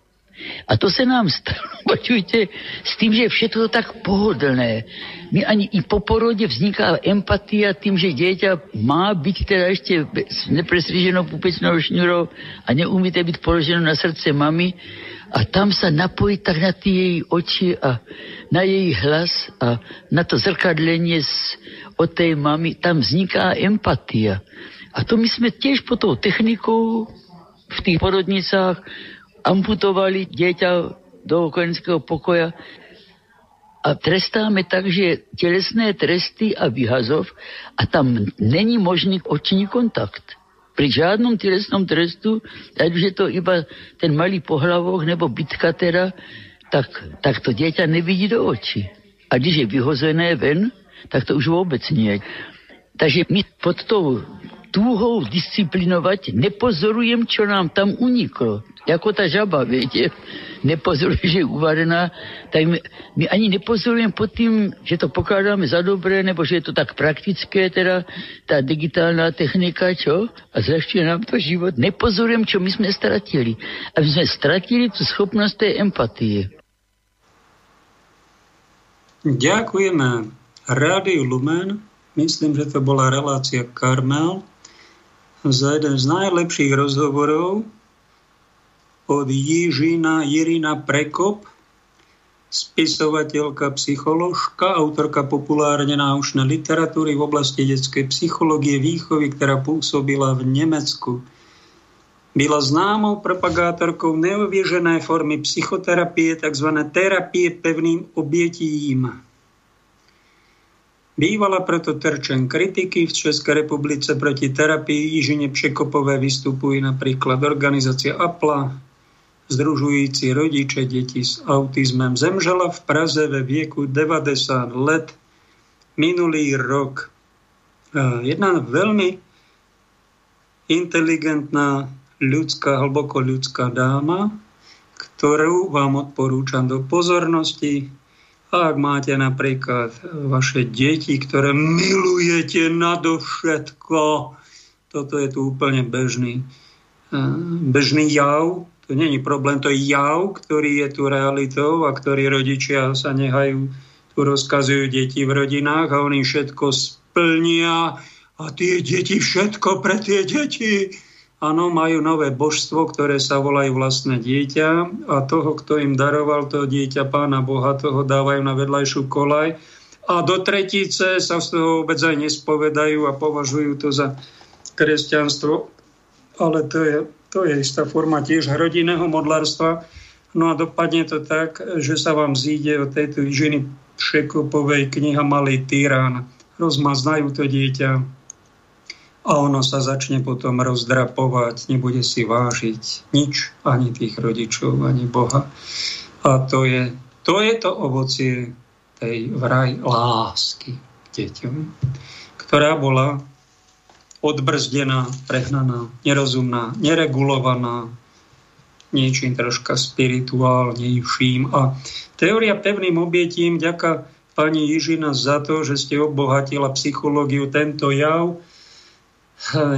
A to se nám stalo, počujte, s tým, že je všetko tak pohodlné. My ani i po porode vzniká empatia tým, že dieťa má byť teda ešte s neprestriženou pupečnou šňurou a neumíte byť položenou na srdce mamy a tam sa napojiť tak na tie jej oči a na jej hlas a na to zrkadlenie z, od tej mamy, tam vzniká empatia. A to my sme tiež po tou technikou v tých porodnicách amputovali dieťa do kojenského pokoja a trestáme tak, že telesné tresty a vyhazov a tam není možný očný kontakt. Pri žádnom telesnom trestu, ať už je to iba ten malý pohlavok nebo bitka teda, tak, tak to dieťa nevidí do očí. A když je vyhozené ven, tak to už vôbec nie. Takže my pod tou túhou disciplinovať nepozorujem, čo nám tam uniklo ako tá žaba, viete, nepozoruje, že je uvarená, tak my, my ani nepozorujeme pod tým, že to pokladáme za dobré, nebo že je to tak praktické, teda tá digitálna technika, čo? A zľahčuje nám to život. Nepozorujem, čo my sme stratili. A my sme stratili tú schopnosť tej empatie. Ďakujeme Rádiu Lumen. Myslím, že to bola relácia Karmel za jeden z najlepších rozhovorov, od Jižina Jirina Prekop, spisovateľka, psycholožka, autorka populárne náučnej literatúry v oblasti detskej psychológie výchovy, ktorá pôsobila v Nemecku. Byla známou propagátorkou neovieženej formy psychoterapie, tzv. terapie pevným obietím. Bývala preto terčen kritiky v Českej republice proti terapii Jižine Překopové vystupuje napríklad organizácia APLA, združujúci rodiče detí s autizmem. Zemřela v Praze ve vieku 90 let minulý rok. Jedna veľmi inteligentná ľudská, hlboko ľudská dáma, ktorú vám odporúčam do pozornosti. Ak máte napríklad vaše deti, ktoré milujete nadovšetko, toto je tu úplne bežný, eh, bežný jav, to není problém, to je jav, ktorý je tu realitou a ktorý rodičia sa nehajú, tu rozkazujú deti v rodinách a oni všetko splnia a tie deti, všetko pre tie deti Áno, majú nové božstvo, ktoré sa volajú vlastné dieťa a toho, kto im daroval to dieťa pána Boha, toho dávajú na vedľajšiu kolaj a do tretice sa z toho vôbec aj nespovedajú a považujú to za kresťanstvo. Ale to je, to je istá forma tiež rodinného modlárstva. No a dopadne to tak, že sa vám zíde od tejto ženy Šekopovej kniha Malý tyrán. Rozmaznajú to dieťa, a ono sa začne potom rozdrapovať, nebude si vážiť nič, ani tých rodičov, ani Boha. A to je to, je to ovocie tej vraj lásky k deťom, ktorá bola odbrzdená, prehnaná, nerozumná, neregulovaná, niečím troška spirituálnejším. A teória pevným obietím, ďaká pani Jižina za to, že ste obohatila psychológiu tento jav,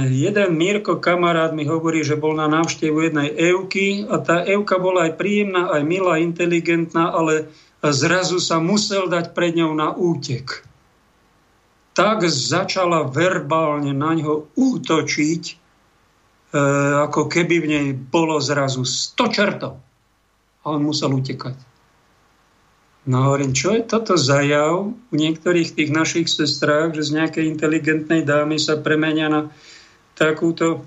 Jeden Mirko, kamarát, mi hovorí, že bol na návštevu jednej Evky a tá Evka bola aj príjemná, aj milá, inteligentná, ale zrazu sa musel dať pred ňou na útek. Tak začala verbálne na ňo útočiť, e, ako keby v nej bolo zrazu 100 čertov. A on musel utekať. No hovorím, čo je toto za jav u niektorých tých našich sestrách, že z nejakej inteligentnej dámy sa premenia na takúto,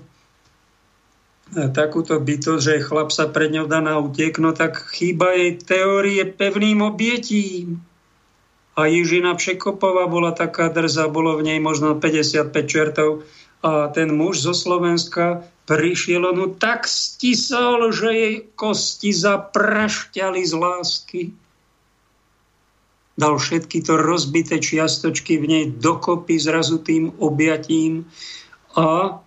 takúto bytosť, že chlap sa pred ňou dá na utiek, no tak chýba jej teórie pevným obietím. A Jižina Překopová bola taká drza, bolo v nej možno 55 čertov a ten muž zo Slovenska prišiel, on tak stisol, že jej kosti zaprašťali z lásky dal všetky to rozbité čiastočky v nej dokopy zrazu tým objatím a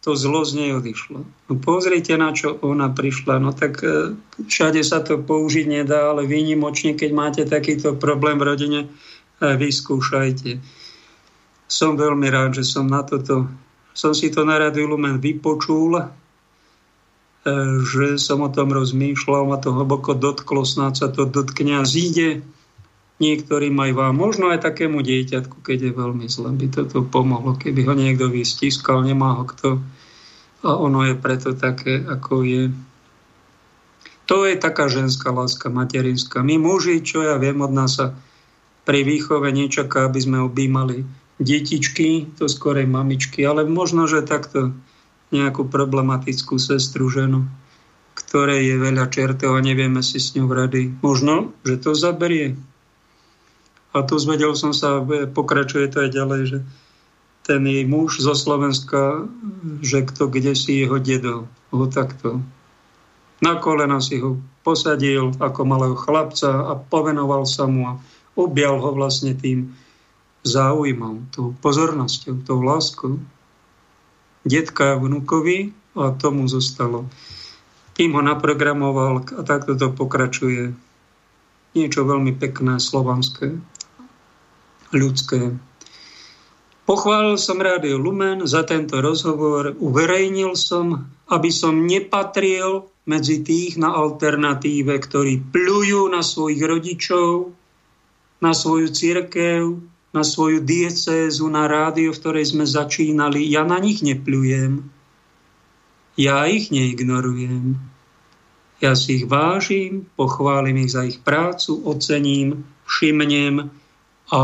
to zlo z nej odišlo. No pozrite, na čo ona prišla. No tak e, všade sa to použiť nedá, ale výnimočne, keď máte takýto problém v rodine, e, vyskúšajte. Som veľmi rád, že som na toto, som si to na Radiu Lumen vypočul, že som o tom rozmýšľal, ma to hlboko dotklo, snáď sa to dotkne a zíde niektorým aj vám, možno aj takému dieťatku, keď je veľmi zle, by toto pomohlo, keby ho niekto vystiskal, nemá ho kto. A ono je preto také, ako je. To je taká ženská láska, materinská. My muži, čo ja viem od nás sa pri výchove nečaká, aby sme objímali detičky, to skorej mamičky, ale možno, že takto nejakú problematickú sestru, ženu, ktorej je veľa čertov a nevieme si s ňou rady. Možno, že to zaberie a tu zvedel som sa, pokračuje to aj ďalej, že ten jej muž zo Slovenska, že kto kde si jeho dedo ho takto na kolena si ho posadil ako malého chlapca a povenoval sa mu a objal ho vlastne tým záujmom, tou pozornosťou, tou láskou. Detka vnukovi a tomu zostalo. Kým ho naprogramoval a takto to pokračuje. Niečo veľmi pekné, slovanské ľudské. Pochválil som Rádio Lumen za tento rozhovor, uverejnil som, aby som nepatril medzi tých na alternatíve, ktorí plujú na svojich rodičov, na svoju církev, na svoju diecézu, na rádio, v ktorej sme začínali. Ja na nich neplujem. Ja ich neignorujem. Ja si ich vážim, pochválim ich za ich prácu, ocením, všimnem a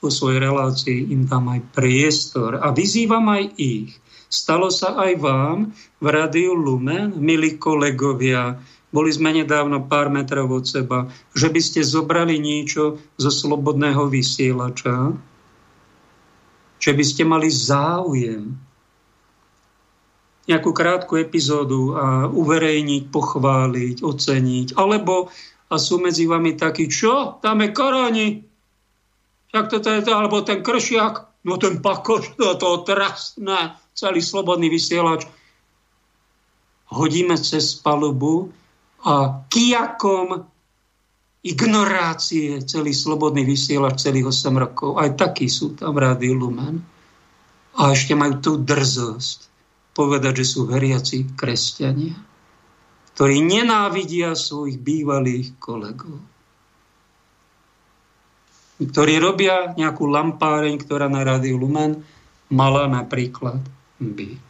vo svojej relácii im dám aj priestor a vyzývam aj ich. Stalo sa aj vám v Rádiu Lumen, milí kolegovia, boli sme nedávno pár metrov od seba, že by ste zobrali niečo zo slobodného vysielača, že by ste mali záujem nejakú krátku epizódu a uverejniť, pochváliť, oceniť. Alebo a sú medzi vami takí, čo? Tam je koroni, však toto je to, alebo ten kršiak, no ten pakoš, to, to trastné, celý slobodný vysielač. Hodíme cez palubu a kijakom ignorácie celý slobodný vysielač celých 8 rokov. Aj takí sú tam v Rádiu Lumen. A ešte majú tú drzosť povedať, že sú veriaci kresťania, ktorí nenávidia svojich bývalých kolegov. Ktorí robia nejakú lampáreň, ktorá na Rádiu Lumen mala napríklad byť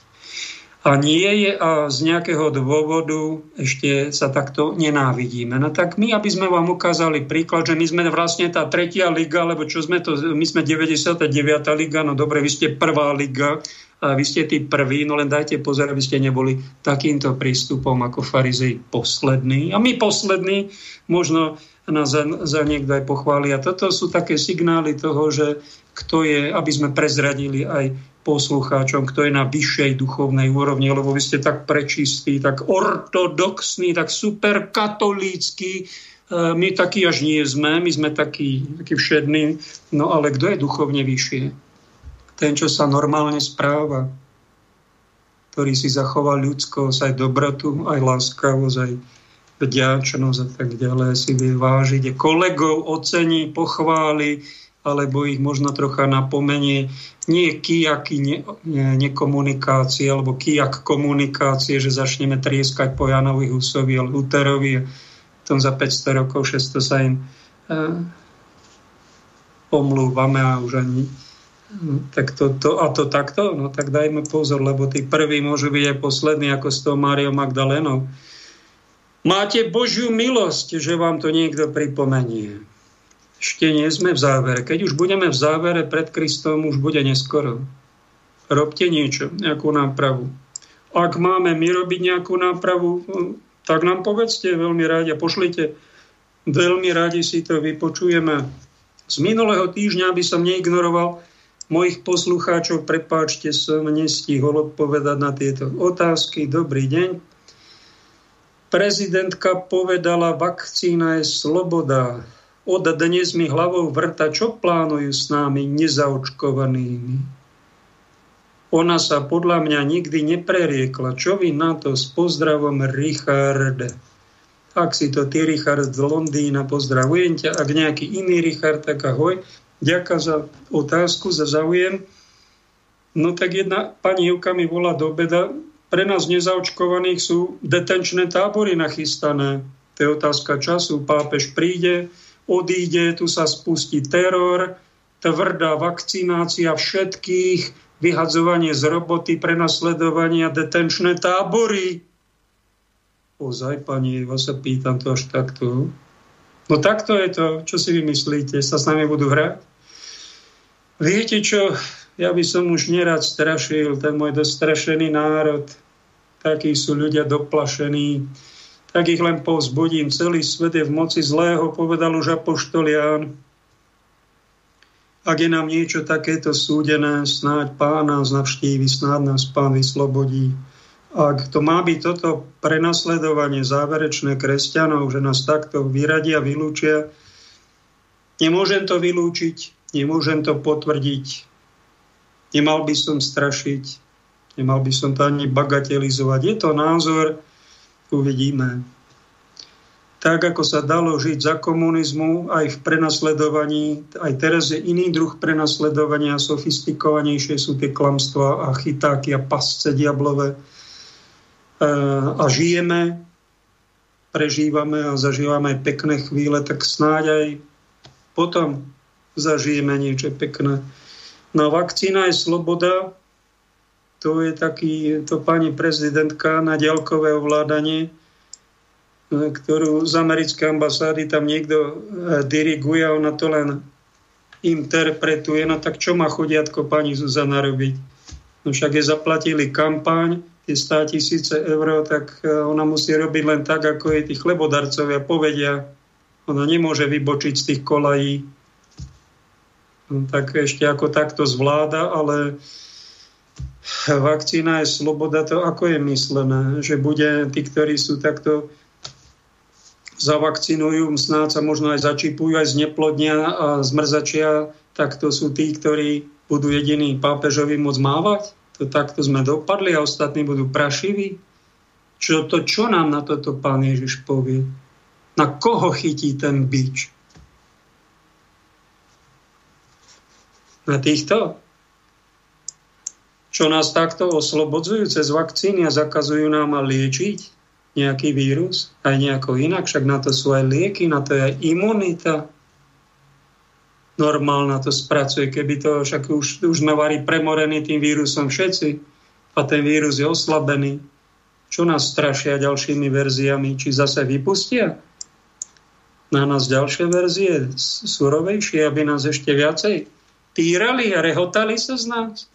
a nie je a z nejakého dôvodu ešte sa takto nenávidíme. No tak my, aby sme vám ukázali príklad, že my sme vlastne tá tretia liga, lebo čo sme to, my sme 99. liga, no dobre, vy ste prvá liga, a vy ste tí prví, no len dajte pozor, aby ste neboli takýmto prístupom ako farizej poslední. A my poslední, možno nás za, za niekto aj pochváli. A toto sú také signály toho, že kto je, aby sme prezradili aj poslucháčom, kto je na vyššej duchovnej úrovni, lebo vy ste tak prečistí, tak ortodoxní, tak super katolícky. E, my takí až nie sme, my sme takí, takí všední. No ale kto je duchovne vyššie? Ten, čo sa normálne správa, ktorý si zachoval ľudskosť, aj dobrotu, aj láskavosť, aj vďačnosť a tak ďalej, si vie vážiť, kolegov ocení, pochváli, alebo ich možno trocha napomenie. Nie kijaky ne, ne, nekomunikácie, alebo kijak komunikácie, že začneme trieskať po Janovi Husovi a Luterovi a tom za 500 rokov, 600 sa im e, pomlúvame a už ani tak to, to, a to takto, no tak dajme pozor, lebo tí prví môžu byť aj poslední, ako s tou Máriou Magdalénou. Máte Božiu milosť, že vám to niekto pripomenie ešte nie sme v závere. Keď už budeme v závere pred Kristom, už bude neskoro. Robte niečo, nejakú nápravu. Ak máme my robiť nejakú nápravu, tak nám povedzte veľmi rádi a pošlite. Veľmi radi si to vypočujeme. Z minulého týždňa by som neignoroval mojich poslucháčov, prepáčte, som nestihol odpovedať na tieto otázky. Dobrý deň. Prezidentka povedala, vakcína je sloboda od dnes mi hlavou vrta, čo plánujú s námi nezaočkovanými. Ona sa podľa mňa nikdy nepreriekla. Čo vy na to s pozdravom Richard? Ak si to ty, Richard z Londýna, pozdravujem ťa. Ak nejaký iný Richard, tak ahoj. Ďakujem za otázku, za záujem. No tak jedna pani Juka mi volá do obeda. Pre nás nezaočkovaných sú detenčné tábory nachystané. To je otázka času. Pápež príde, odíde, tu sa spustí teror, tvrdá vakcinácia všetkých, vyhadzovanie z roboty, prenasledovanie a detenčné tábory. Ozaj, pani Evo, sa pýtam to až takto. No takto je to. Čo si vymyslíte? Sa s nami budú hrať? Viete čo? Ja by som už nerad strašil ten môj dostrašený národ. Takí sú ľudia doplašení tak ich len povzbudím. Celý svet je v moci zlého, povedal už Apoštol Ján. Ak je nám niečo takéto súdené, snáď pán nás navštívi, snáď nás pán vyslobodí. Ak to má byť toto prenasledovanie záverečné kresťanov, že nás takto vyradia, vylúčia, nemôžem to vylúčiť, nemôžem to potvrdiť, nemal by som strašiť, nemal by som to ani bagatelizovať. Je to názor, uvidíme. Tak, ako sa dalo žiť za komunizmu, aj v prenasledovaní, aj teraz je iný druh prenasledovania, sofistikovanejšie sú tie klamstvá a chytáky a pasce diablové. E, a žijeme, prežívame a zažívame aj pekné chvíle, tak snáď aj potom zažijeme niečo pekné. No vakcína je sloboda, to je taký, to pani prezidentka na ďalkové ovládanie, e, ktorú z americkej ambasády tam niekto e, diriguje a ona to len interpretuje. No tak čo má chodiatko pani Zuzana robiť? No však je zaplatili kampaň, tie 100 tisíce eur, tak e, ona musí robiť len tak, ako je tí chlebodarcovia povedia. Ona nemôže vybočiť z tých kolají. No, tak ešte ako takto zvláda, ale vakcína je sloboda, to ako je myslené, že bude tí, ktorí sú takto zavakcinujú, snáď sa možno aj začipujú, aj zneplodnia a zmrzačia, tak to sú tí, ktorí budú jediní pápežovi môcť mávať. To takto sme dopadli a ostatní budú prašiví. Čo to, čo nám na toto pán Ježiš povie? Na koho chytí ten bič? Na týchto? Čo nás takto oslobodzujú cez vakcíny a zakazujú nám liečiť nejaký vírus, aj nejako inak, však na to sú aj lieky, na to je aj imunita. Normálna to spracuje, keby to, však už, už sme vari premorení tým vírusom všetci a ten vírus je oslabený. Čo nás strašia ďalšími verziami? Či zase vypustia na nás ďalšie verzie, surovejšie, aby nás ešte viacej týrali a rehotali sa z nás.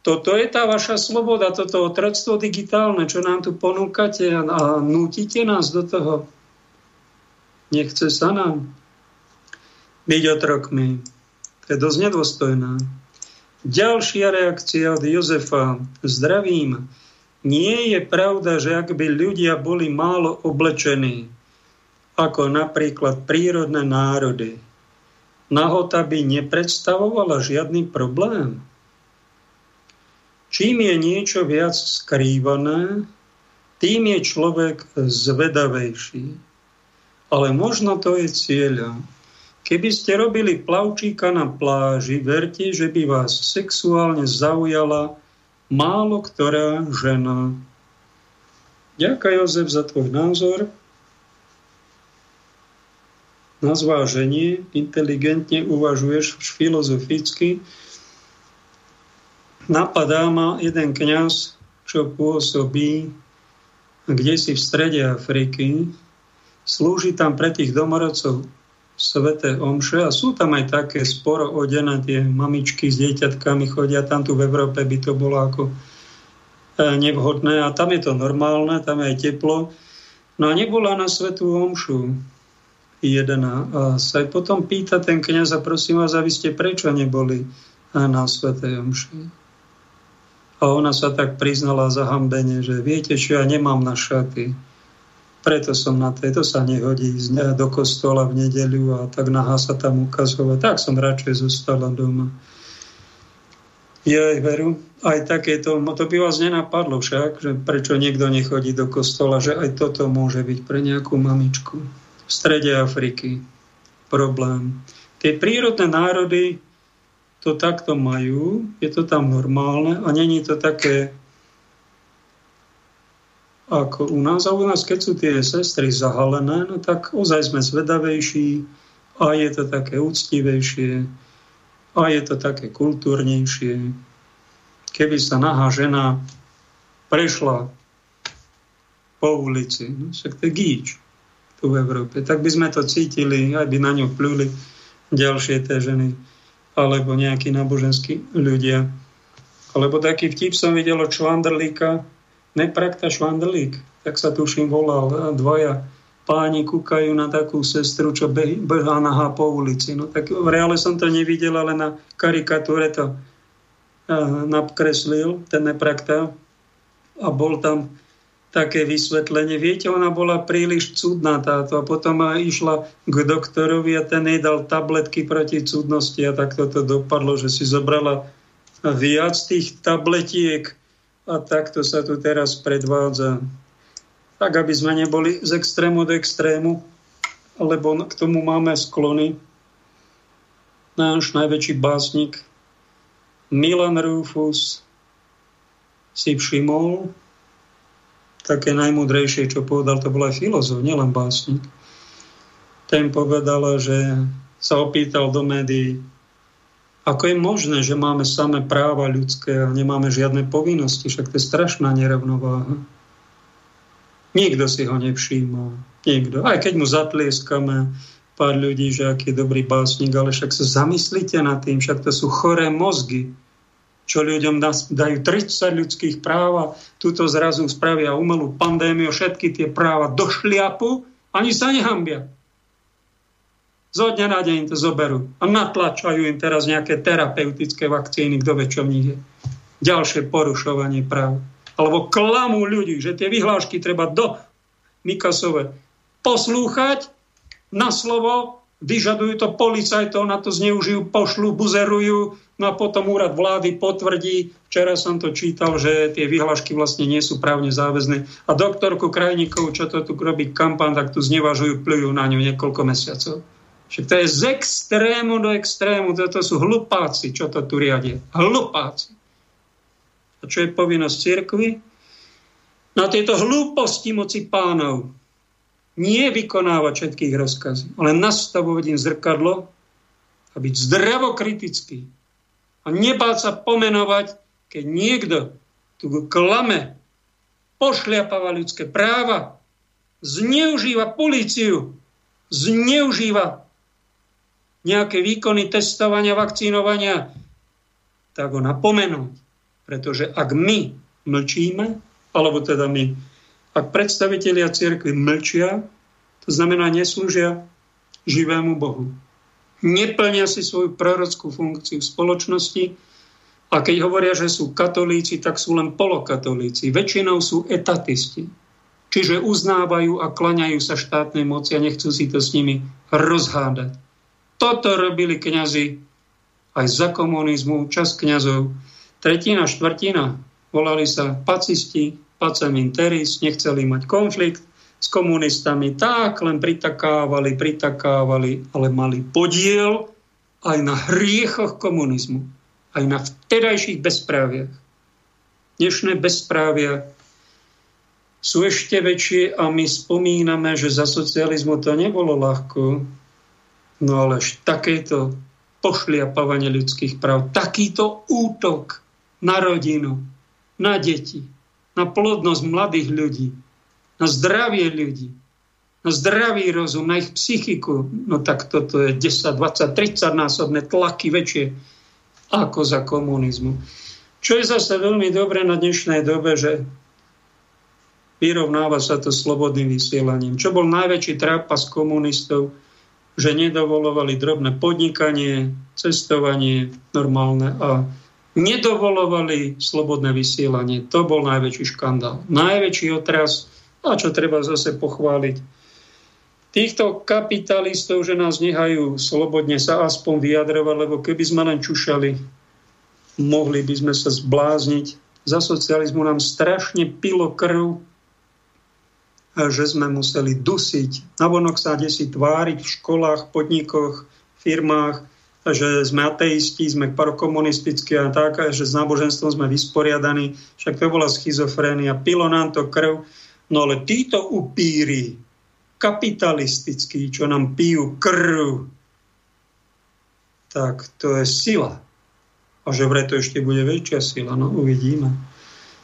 Toto je tá vaša sloboda, toto otroctvo digitálne, čo nám tu ponúkate a, a nútite nás do toho. Nechce sa nám byť otrokmi. To je dosť nedôstojná. Ďalšia reakcia od Jozefa. Zdravím. Nie je pravda, že ak by ľudia boli málo oblečení, ako napríklad prírodné národy, nahota by nepredstavovala žiadny problém. Čím je niečo viac skrývané, tým je človek zvedavejší. Ale možno to je cieľom. Keby ste robili plavčíka na pláži, verte, že by vás sexuálne zaujala málo ktorá žena. Ďakujem, Jozef, za tvoj názor na zváženie, inteligentne uvažuješ filozoficky. Napadá ma jeden kňaz, čo pôsobí kde si v strede Afriky, slúži tam pre tých domorodcov sveté omše a sú tam aj také sporo odené tie mamičky s dieťatkami chodia tam tu v Európe by to bolo ako e, nevhodné a tam je to normálne, tam je aj teplo. No a nebola na svetú omšu jedna. A sa aj potom pýta ten kniaz, a prosím vás, a vy ste prečo neboli na Svetej Omši? A ona sa tak priznala zahambene, že viete čo, ja nemám na šaty. Preto som na to sa nehodí do kostola v nedeľu a tak nahá sa tam ukazovať. Tak som radšej zostala doma. aj veru, aj takéto, no to by vás nenapadlo však, že prečo niekto nechodí do kostola, že aj toto môže byť pre nejakú mamičku v strede Afriky problém. Tie prírodné národy to takto majú, je to tam normálne a není to také ako u nás. A u nás, keď sú tie sestry zahalené, no tak ozaj sme zvedavejší a je to také úctivejšie a je to také kultúrnejšie. Keby sa nahá žena prešla po ulici, no však to je gíč tu v Európe. Tak by sme to cítili, aj by na ňu pľuli ďalšie tie ženy, alebo nejakí náboženskí ľudia. Alebo taký vtip som videl od Švandrlíka, neprakta Švandrlík, tak sa tuším volal, dvoja páni kúkajú na takú sestru, čo behá nahá po ulici. No tak v reále som to nevidel, ale na karikatúre to nakreslil, ten neprakta. A bol tam také vysvetlenie. Viete, ona bola príliš cudná táto a potom išla k doktorovi a ten jej dal tabletky proti cudnosti a tak toto dopadlo, že si zobrala viac tých tabletiek a takto sa tu teraz predvádza. Tak, aby sme neboli z extrému do extrému, lebo k tomu máme sklony. Náš najväčší básnik Milan Rufus si všimol, také najmudrejšie, čo povedal, to bol aj filozof, nielen básnik. Ten povedal, že sa opýtal do médií, ako je možné, že máme samé práva ľudské a nemáme žiadne povinnosti, však to je strašná nerovnováha. Nikto si ho nevšíma. Nikto. Aj keď mu zatlieskame pár ľudí, že aký je dobrý básnik, ale však sa zamyslite nad tým, však to sú choré mozgy čo ľuďom dajú 30 ľudských práv a túto zrazu spravia umelú pandémiu, všetky tie práva do šliapu, ani sa nehambia. Zo dňa na deň to zoberú a natlačajú im teraz nejaké terapeutické vakcíny, kto vie, čo v nich je. Ďalšie porušovanie práv. Alebo klamú ľudí, že tie vyhlášky treba do Mikasove poslúchať na slovo vyžadujú to policajtov, na to zneužijú, pošlu, buzerujú, no a potom úrad vlády potvrdí, včera som to čítal, že tie vyhlášky vlastne nie sú právne záväzné. A doktorku Krajníkov, čo to tu robí kampán, tak tu znevažujú, plujú na ňu niekoľko mesiacov. Však to je z extrému do extrému, toto sú hlupáci, čo to tu riadia. Hlupáci. A čo je povinnosť cirkvi? Na tieto hlúposti moci pánov nie vykonávať všetkých rozkazy, ale nastavovať im zrkadlo a byť zdravokritický. A nebáť sa pomenovať, keď niekto tu klame, pošliapáva ľudské práva, zneužíva policiu, zneužíva nejaké výkony testovania, vakcínovania, tak ho napomenúť. Pretože ak my mlčíme, alebo teda my ak predstavitelia cirkvi mlčia, to znamená neslúžia živému Bohu. Neplnia si svoju prorockú funkciu v spoločnosti a keď hovoria, že sú katolíci, tak sú len polokatolíci. Väčšinou sú etatisti. Čiže uznávajú a klaňajú sa štátnej moci a nechcú si to s nimi rozhádať. Toto robili kňazi aj za komunizmu, čas kňazov. Tretina, štvrtina volali sa pacisti, pacem interis, nechceli mať konflikt s komunistami, tak len pritakávali, pritakávali, ale mali podiel aj na hriechoch komunizmu, aj na vtedajších bezpráviach. Dnešné bezprávia sú ešte väčšie a my spomíname, že za socializmu to nebolo ľahko, no ale takéto pošliapávanie ľudských práv, takýto útok na rodinu, na deti, na plodnosť mladých ľudí, na zdravie ľudí, na zdravý rozum, na ich psychiku, no tak toto je 10, 20, 30 násobné tlaky väčšie ako za komunizmu. Čo je zase veľmi dobré na dnešnej dobe, že vyrovnáva sa to slobodným vysielaním. Čo bol najväčší trápas komunistov, že nedovolovali drobné podnikanie, cestovanie normálne a nedovolovali slobodné vysielanie. To bol najväčší škandál. Najväčší otras, a čo treba zase pochváliť. Týchto kapitalistov, že nás nehajú slobodne sa aspoň vyjadrovať, lebo keby sme len čušali, mohli by sme sa zblázniť. Za socializmu nám strašne pilo krv, že sme museli dusiť. Navonok sa desi tváriť v školách, podnikoch, firmách, že sme ateisti, sme parokomunistickí a tak, že s náboženstvom sme vysporiadaní. Však to bola schizofrénia, pilo nám to krv. No ale títo upíry, kapitalistickí, čo nám pijú krv, tak to je sila. A že vraj to ešte bude väčšia sila, no uvidíme.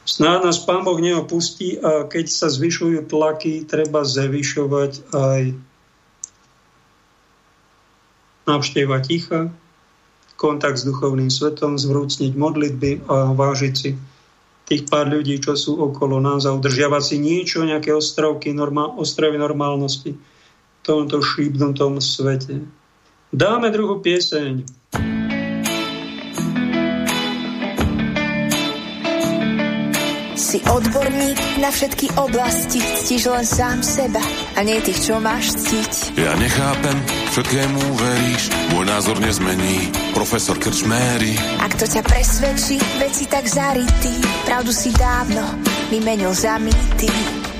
Snáď nás Pán Boh neopustí a keď sa zvyšujú tlaky, treba zvyšovať aj návšteva ticha, kontakt s duchovným svetom, zvrúcniť modlitby a vážiť si tých pár ľudí, čo sú okolo nás a udržiavať si niečo, nejaké ostrovky, normál, ostrovy normálnosti v tomto šípnutom svete. Dáme druhú pieseň. Si odborník na všetky oblasti, ctíš len sám seba a nie tých, čo máš ctiť. Ja nechápem, všetkému veríš, môj názor nezmení, profesor Krčméry. Ak to ťa presvedčí, veci tak zarytý, pravdu si dávno vymenil za mýty.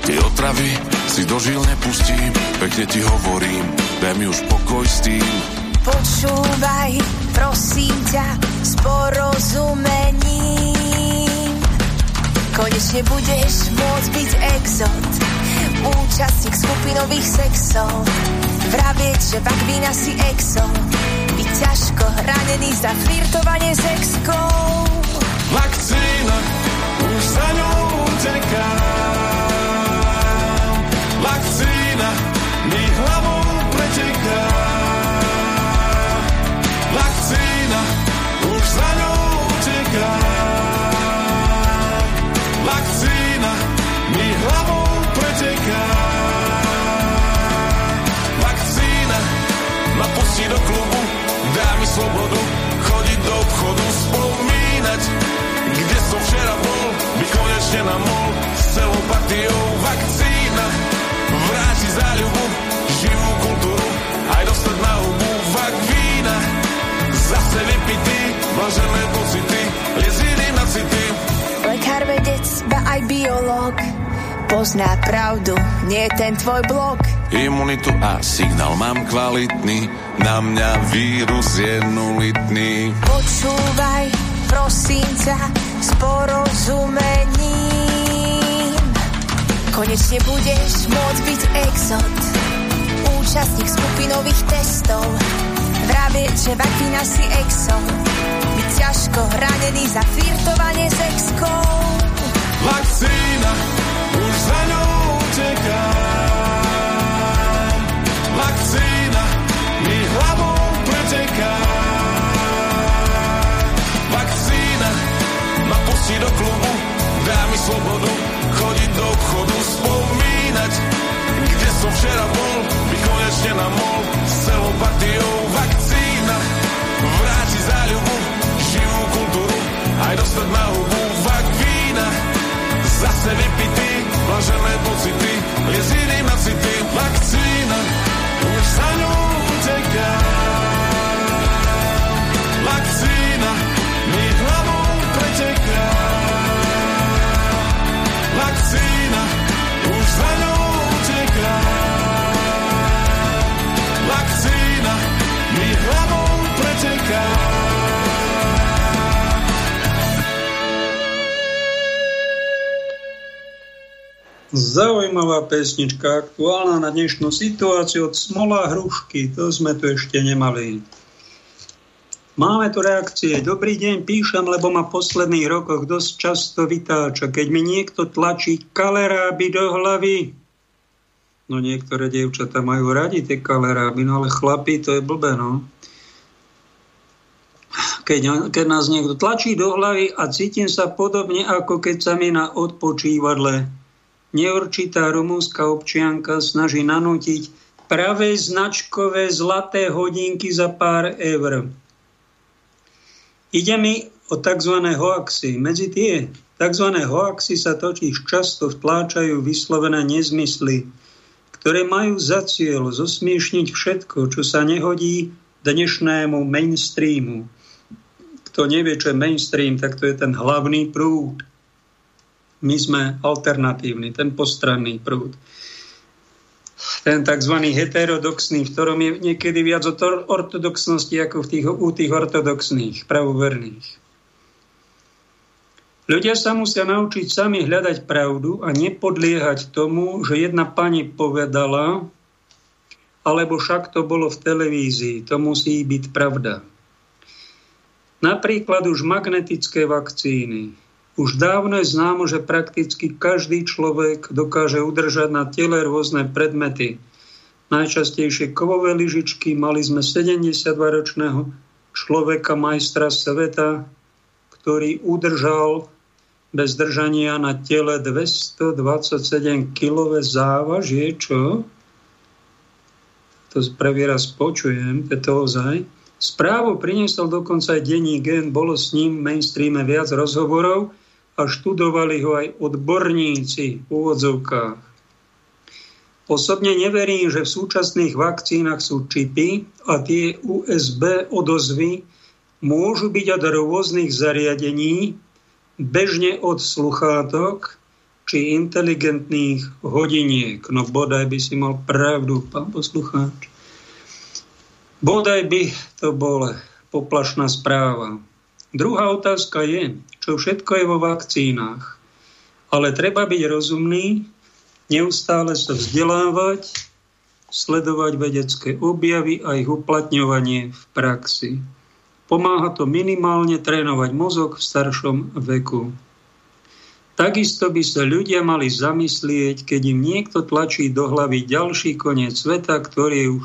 Tie otravy si dožil nepustím, pekne ti hovorím, daj mi už pokoj s tým. Počúvaj, prosím ťa, s porozumením Konečne budeš môcť byť exot, účastník skupinových sexov. Vravieť, že pak vína si exot, byť ťažko ranený za flirtovanie s exkou. Vakcína, už za ňou uteká. Vakcína, mi hlavou slobodu, chodiť do obchodu, spomínať, kde som včera bol, byť konečne na mol s celou partiou vakcína, vráti záľubu, živú kultúru, aj dostať na hubu zase vypitý, blažené pocity, lieziny na city. Lekár, vedec, ba aj biológ, pozná pravdu, nie ten tvoj blog. Imunitu a signál mám kvalitný, na mňa vírus je nulitný. Počúvaj, prosím ťa, s porozumením. Konečne budeš môcť byť exot, účastník skupinových testov. Vravie, že vakína si exot, byť ťažko ranený za flirtovanie s exkou. Vakcína, už za ňou utekám. Slobodu, chodiť do obchodu, spomínať, kde som včera bol, by konečne na mol, s celou partiou vakcína, vráti záľubu, živú kultúru, aj dostať na hubu vakcína, zase vypitý, blažené pocity, lieziny na city, vakcína, už za ňou uteká. Vakcína, Zaujímavá pesnička, aktuálna na dnešnú situáciu od Smola Hrušky. To sme tu ešte nemali. Máme tu reakcie. Dobrý deň, píšem, lebo ma v posledných rokoch dosť často vytáča. Keď mi niekto tlačí kaleráby do hlavy, no niektoré dievčatá majú radi tie kaleráby, no ale chlapi, to je blbé, no. Keď, keď nás niekto tlačí do hlavy a cítim sa podobne, ako keď sa mi na odpočívadle neurčitá rumúnska občianka snaží nanútiť pravé značkové zlaté hodinky za pár eur. Ide mi o tzv. hoaxy. Medzi tie tzv. hoaxy sa totiž často vtláčajú vyslovené nezmysly, ktoré majú za cieľ zosmiešniť všetko, čo sa nehodí dnešnému mainstreamu. Kto nevie, čo je mainstream, tak to je ten hlavný prúd my sme alternatívni, ten postranný prúd. Ten tzv. heterodoxný, v ktorom je niekedy viac o ortodoxnosti ako v tých, u tých ortodoxných, pravoverných. Ľudia sa musia naučiť sami hľadať pravdu a nepodliehať tomu, že jedna pani povedala, alebo však to bolo v televízii. To musí byť pravda. Napríklad už magnetické vakcíny. Už dávno je známo, že prakticky každý človek dokáže udržať na tele rôzne predmety. Najčastejšie kovové lyžičky. Mali sme 72-ročného človeka, majstra sveta, ktorý udržal bez držania na tele 227 kg závažie, čo? To prvý raz počujem, to je to ozaj. Správu priniesol dokonca aj denní gen, bolo s ním v mainstreame viac rozhovorov, a študovali ho aj odborníci v úvodzovkách. Osobne neverím, že v súčasných vakcínach sú čipy a tie USB odozvy môžu byť od rôznych zariadení, bežne od sluchátok či inteligentných hodiniek. No bodaj by si mal pravdu, pán poslucháč. Bodaj by to bol poplašná správa. Druhá otázka je, čo všetko je vo vakcínach. Ale treba byť rozumný, neustále sa vzdelávať, sledovať vedecké objavy a ich uplatňovanie v praxi. Pomáha to minimálne trénovať mozog v staršom veku. Takisto by sa ľudia mali zamyslieť, keď im niekto tlačí do hlavy ďalší koniec sveta, ktorý je už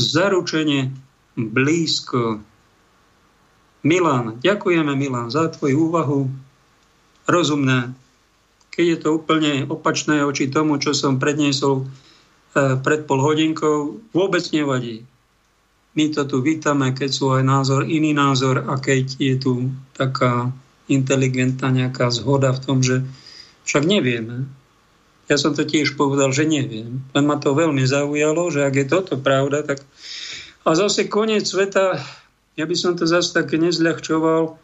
zaručene blízko Milan, ďakujeme Milan za tvoju úvahu. Rozumné. Keď je to úplne opačné oči tomu, čo som predniesol e, pred pol hodinkou, vôbec nevadí. My to tu vítame, keď sú aj názor, iný názor a keď je tu taká inteligentná nejaká zhoda v tom, že však nevieme. Ja som to tiež povedal, že neviem. Len ma to veľmi zaujalo, že ak je toto pravda, tak... A zase koniec sveta Ja by som to zase tak nezľahčoval,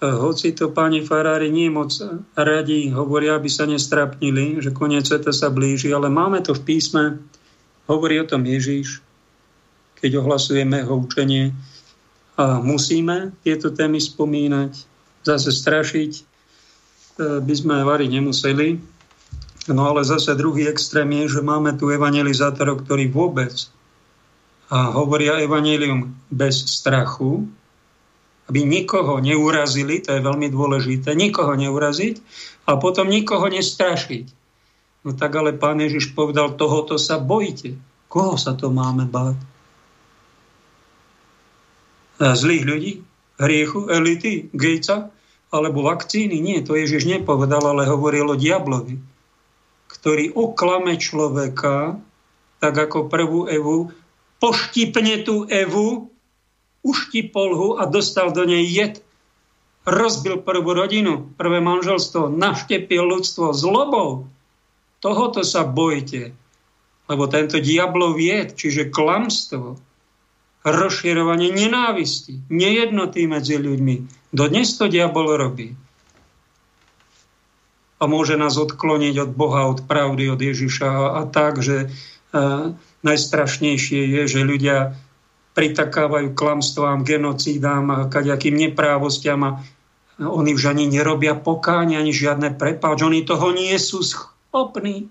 hoci to páni farári nie moc radi hovoria, aby sa nestrapnili, že koniec sveta sa blíži, ale máme to v písme, hovorí o tom Ježíš, keď ohlasujeme jeho učenie a musíme tieto témy spomínať, zase strašiť e, by sme vari nemuseli. No ale zase druhý extrém je, že máme tu evangelizátorov, ktorí vôbec a hovoria evanelium bez strachu, aby nikoho neurazili, to je veľmi dôležité, nikoho neuraziť a potom nikoho nestrašiť. No tak ale pán Ježiš povedal, tohoto sa bojte. Koho sa to máme báť? Zlých ľudí? Hriechu? Elity? Gejca? Alebo vakcíny? Nie, to Ježiš nepovedal, ale hovoril o diablovi, ktorý oklame človeka, tak ako prvú Evu, poštipne tú Evu uštipol ho a dostal do nej jed. Rozbil prvú rodinu, prvé manželstvo, naštepil ľudstvo zlobou. Tohoto sa bojte, lebo tento diablov jed, čiže klamstvo, rozširovanie nenávisti, nejednoty medzi ľuďmi. Dodnes to diabol robí. A môže nás odkloniť od Boha, od pravdy, od Ježiša a, a tak, že a, najstrašnejšie je, že ľudia pritakávajú klamstvám, genocídám a kaďakým neprávostiam a oni už ani nerobia pokáň, ani žiadne prepáč. Oni toho nie sú schopní.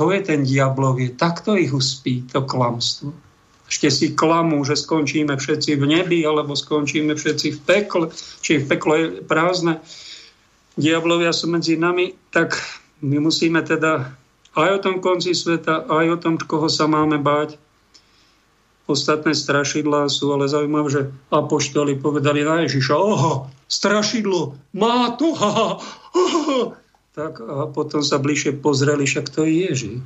To je ten diablovie. Takto ich uspí, to klamstvo. Ešte si klamú, že skončíme všetci v nebi, alebo skončíme všetci v pekle, či v pekle je prázdne. Diablovia sú medzi nami, tak my musíme teda aj o tom konci sveta, aj o tom, koho sa máme báť, Ostatné strašidlá sú ale zaujímavé, že apoštoli povedali na Ježiša, oho, strašidlo, má to, ha, ha, ha. Tak a potom sa bližšie pozreli, však to je Ježiš.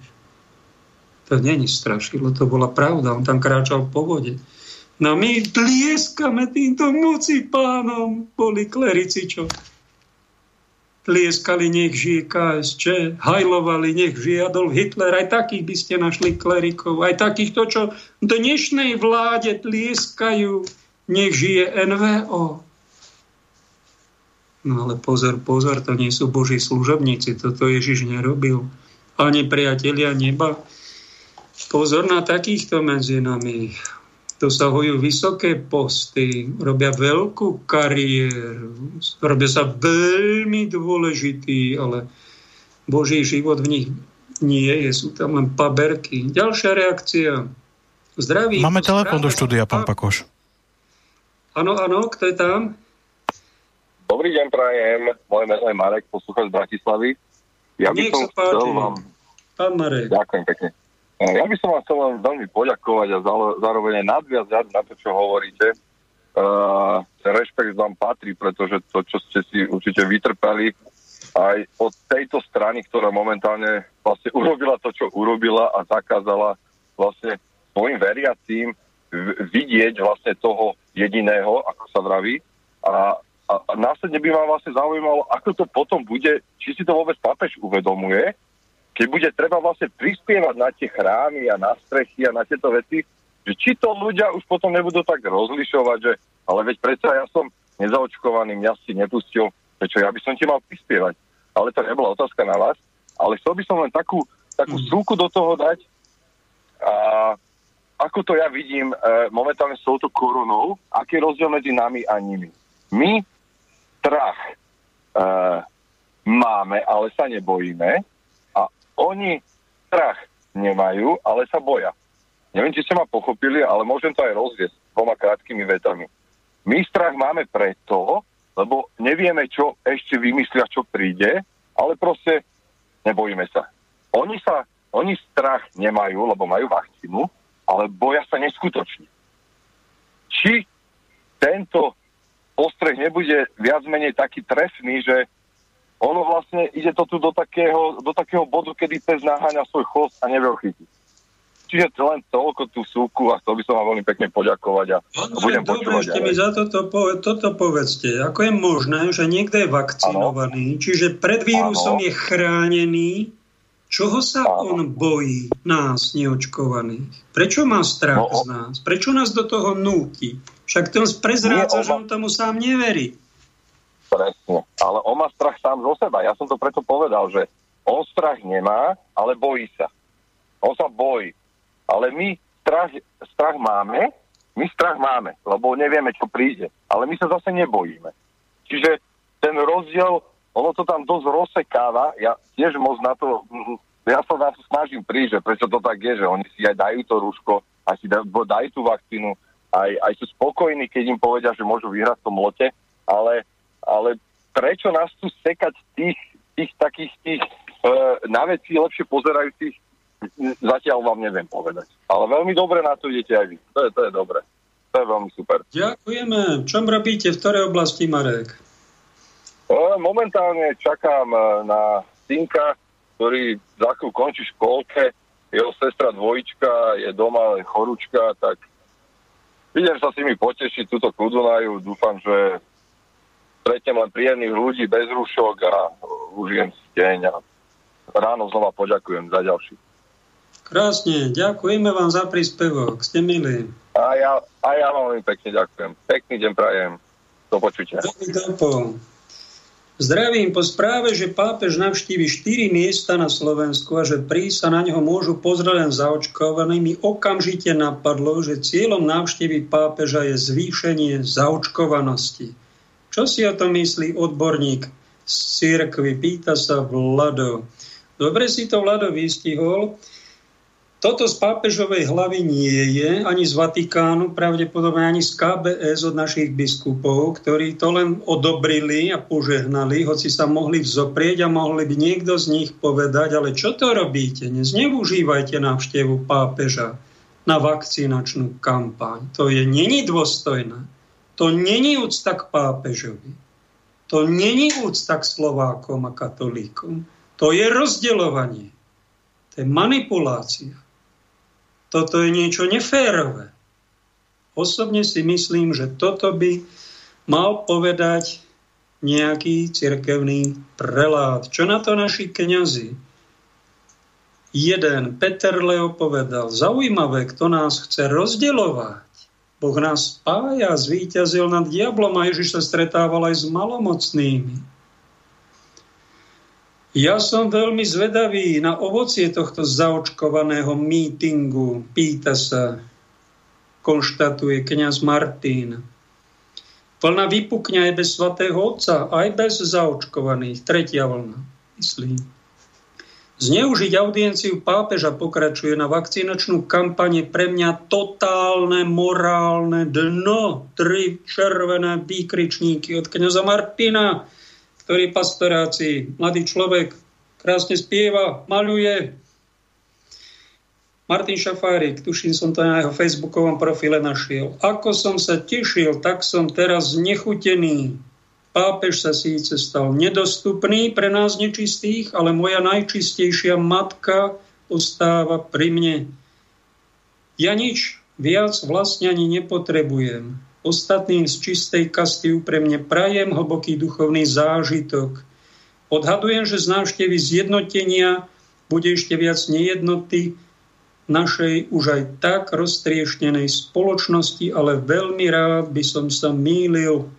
To není strašidlo, to bola pravda, on tam kráčal po vode. No my tlieskame týmto moci pánom, boli klerici, čo tlieskali, nech žije KSČ, hajlovali, nech žije Adolf Hitler, aj takých by ste našli klerikov, aj takýchto, čo dnešnej vláde tlieskajú, nech žije NVO. No ale pozor, pozor, to nie sú boží služobníci, toto Ježiš nerobil. Ani priatelia neba. Pozor na takýchto medzi nami dosahujú vysoké posty, robia veľkú kariéru, robia sa veľmi dôležitý, ale Boží život v nich nie je, sú tam len paberky. Ďalšia reakcia. Zdraví. Máme telefon do štúdia, pán Pakoš. Áno, áno, kto je tam? Dobrý deň, prajem. Moje meno je Marek, poslúchač z Bratislavy. Ja by Nech som chcel vám... Pán Marek. Ďakujem pekne. Ja by som vám chcel veľmi poďakovať a zároveň aj nadviazať na to, čo hovoríte. Uh, rešpekt vám patrí, pretože to, čo ste si určite vytrpeli, aj od tejto strany, ktorá momentálne vlastne urobila to, čo urobila a zakázala vlastne svojim veriacím vidieť vlastne toho jediného, ako sa vraví. A, a, a následne by ma vlastne zaujímalo, ako to potom bude, či si to vôbec pápež uvedomuje, keď bude treba vlastne prispievať na tie chrámy a na strechy a na tieto veci, že či to ľudia už potom nebudú tak rozlišovať, že ale veď predsa ja som nezaočkovaný, mňa si nepustil, prečo ja by som ti mal prispievať. Ale to nebola otázka na vás. Ale chcel by som len takú, takú mm. súku do toho dať. A ako to ja vidím e, momentálne s touto koronou, aký je rozdiel medzi nami a nimi. My strach e, máme, ale sa nebojíme oni strach nemajú, ale sa boja. Neviem, či ste ma pochopili, ale môžem to aj rozviesť dvoma krátkými vetami. My strach máme preto, lebo nevieme, čo ešte vymyslia, čo príde, ale proste nebojíme sa. Oni sa, oni strach nemajú, lebo majú vakcínu, ale boja sa neskutočne. Či tento postreh nebude viac menej taký trefný, že ono vlastne ide to tu do takého, do takého bodu, kedy pes naháňa svoj chvost a nevie ho chytiť. Čiže len toľko tú súku a chcel by som vám veľmi pekne poďakovať a ano, budem dobre, počúvať. Ešte mi za toto, toto povedzte. Ako je možné, že niekto je vakcinovaný, ano. čiže pred vírusom ano. je chránený, čoho sa ano. on bojí nás, neočkovaných? Prečo má strach no, z nás? Prečo nás do toho núti? Však to prezrádza, že on tomu sám neverí. Presne. Ale on má strach sám zo seba. Ja som to preto povedal, že on strach nemá, ale bojí sa. On sa bojí. Ale my strach, strach máme, my strach máme, lebo nevieme, čo príde. Ale my sa zase nebojíme. Čiže ten rozdiel, ono to tam dosť rozsekáva. Ja tiež moc na to, ja sa na to snažím prísť, že prečo to tak je, že oni si aj dajú to rúško, aj si dajú, dajú tú vakcínu, aj, aj sú spokojní, keď im povedia, že môžu vyhrať v tom lote, ale, ale prečo nás tu sekať tých, tých takých tých e, na veci lepšie pozerajúcich, zatiaľ vám neviem povedať. Ale veľmi dobre na to idete aj vy. To je, to je dobre. To je veľmi super. Ďakujeme. Čom robíte? V ktorej oblasti, Marek? E, momentálne čakám e, na synka, ktorý za chvíľu končí školke, jeho sestra dvojička je doma chorúčka, tak idem sa s nimi potešiť túto kudunaju. Dúfam, že stretnem len príjemných ľudí bez rúšok a užijem si deň a ráno znova poďakujem za ďalší. Krásne, ďakujeme vám za príspevok, ste milí. A ja, a ja vám veľmi pekne ďakujem. Pekný deň prajem. Do počutia. Zdravím po správe, že pápež navštívi 4 miesta na Slovensku a že prí sa na neho môžu pozrieť len zaočkovanými. Okamžite napadlo, že cieľom návštevy pápeža je zvýšenie zaočkovanosti. Čo si o tom myslí odborník z církvy? Pýta sa Vlado. Dobre si to Vlado vystihol. Toto z pápežovej hlavy nie je, ani z Vatikánu, pravdepodobne ani z KBS od našich biskupov, ktorí to len odobrili a požehnali, hoci sa mohli vzoprieť a mohli by niekto z nich povedať, ale čo to robíte? Nezneužívajte návštevu pápeža na vakcinačnú kampaň. To je není dôstojné. To není úcta k pápežovi. To není úcta k Slovákom a katolíkom. To je rozdeľovanie. To je manipulácia. Toto je niečo neférové. Osobne si myslím, že toto by mal povedať nejaký cirkevný prelát. Čo na to naši kňazi? Jeden, Peter Leo povedal, zaujímavé, kto nás chce rozdeľovať. Boh nás spája, zvíťazil nad diablom a Ježiš sa stretával aj s malomocnými. Ja som veľmi zvedavý na ovocie tohto zaočkovaného mítingu, pýta sa, konštatuje kňaz Martin. Vlna vypukňa aj bez svatého Otca, aj bez zaočkovaných. Tretia vlna, myslí. Zneužiť audienciu pápeža pokračuje na vakcinačnú kampane pre mňa totálne morálne dno. Tri červené výkričníky od kňaza Martina ktorý pastorácii, mladý človek, krásne spieva, maluje. Martin Šafárik, tuším som to na jeho facebookovom profile našiel. Ako som sa tešil, tak som teraz nechutený. Pápež sa síce stal nedostupný pre nás nečistých, ale moja najčistejšia matka ostáva pri mne. Ja nič viac vlastne ani nepotrebujem. Ostatným z čistej kasty úprimne prajem hlboký duchovný zážitok. Odhadujem, že z návštevy zjednotenia bude ešte viac nejednoty našej už aj tak roztriešnenej spoločnosti, ale veľmi rád by som sa mýlil.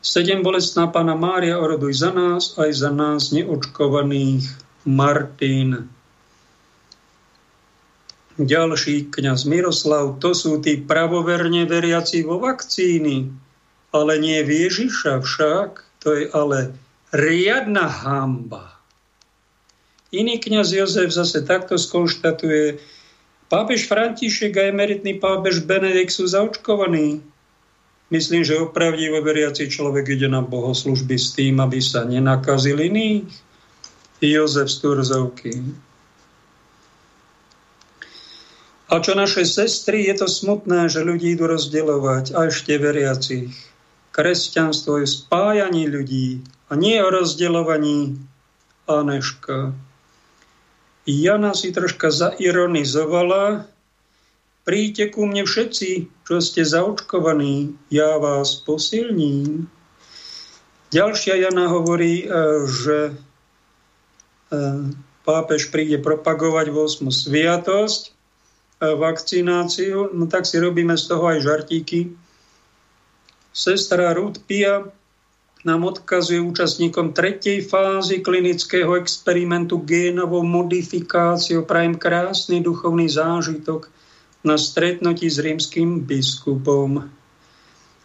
Sedem bolestná pána Mária, oroduj za nás, aj za nás neočkovaných. Martin. Ďalší kňaz Miroslav, to sú tí pravoverne veriaci vo vakcíny, ale nie v Ježiša však, to je ale riadna hamba. Iný kňaz Jozef zase takto skonštatuje, pápež František a emeritný pápež Benedikt sú zaočkovaní. Myslím, že opravdivo veriaci človek ide na bohoslužby s tým, aby sa nenakazil iných. Jozef z. A čo naše sestry, je to smutné, že ľudí idú rozdeľovať, a ešte veriacich. Kresťanstvo je spájanie ľudí a nie o rozdeľovaní Aneška. Jana si troška zaironizovala, príďte ku mne všetci, čo ste zaočkovaní, ja vás posilním. Ďalšia Jana hovorí, e, že e, pápež príde propagovať 8. sviatosť vakcináciu, no tak si robíme z toho aj žartíky. Sestra Ruth Pia nám odkazuje účastníkom tretej fázy klinického experimentu génovou modifikáciou. Prajem krásny duchovný zážitok na stretnutí s rímským biskupom.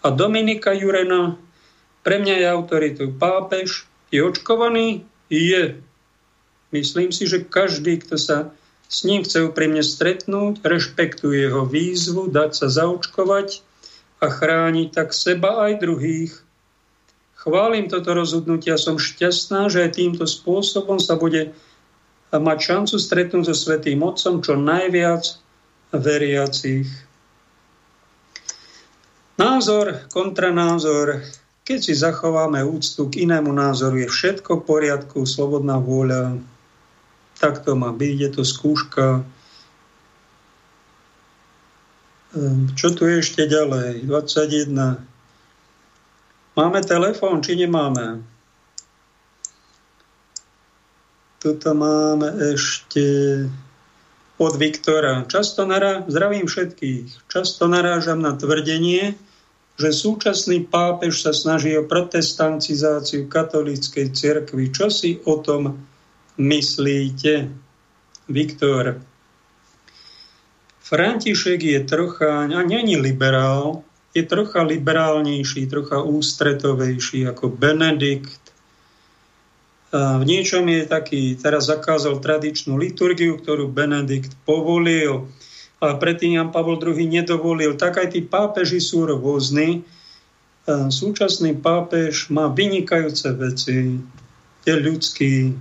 A Dominika Jurena, pre mňa je autoritou pápež, je očkovaný? Je. Myslím si, že každý, kto sa s ním chce úprimne stretnúť, rešpektuje jeho výzvu, dať sa zaočkovať a chrániť tak seba aj druhých Chválim toto rozhodnutie a som šťastná, že aj týmto spôsobom sa bude mať šancu stretnúť so Svetým Otcom čo najviac veriacich. Názor, kontranázor, keď si zachováme úctu k inému názoru, je všetko v poriadku, slobodná vôľa, tak to má byť, je to skúška. Ehm, čo tu je ešte ďalej? 21. Máme telefón, či nemáme? Tuto máme ešte od Viktora. Často nará... Zdravím všetkých. Často narážam na tvrdenie, že súčasný pápež sa snaží o protestantizáciu katolíckej cirkvi. Čo si o tom myslíte? Viktor. František je trocha, a není liberál, je trocha liberálnejší, trocha ústretovejší ako Benedikt. V niečom je taký, teraz zakázal tradičnú liturgiu, ktorú Benedikt povolil, a predtým Jan Pavol II nedovolil. Tak aj tí pápeži sú rôzni. Súčasný pápež má vynikajúce veci, je ľudský,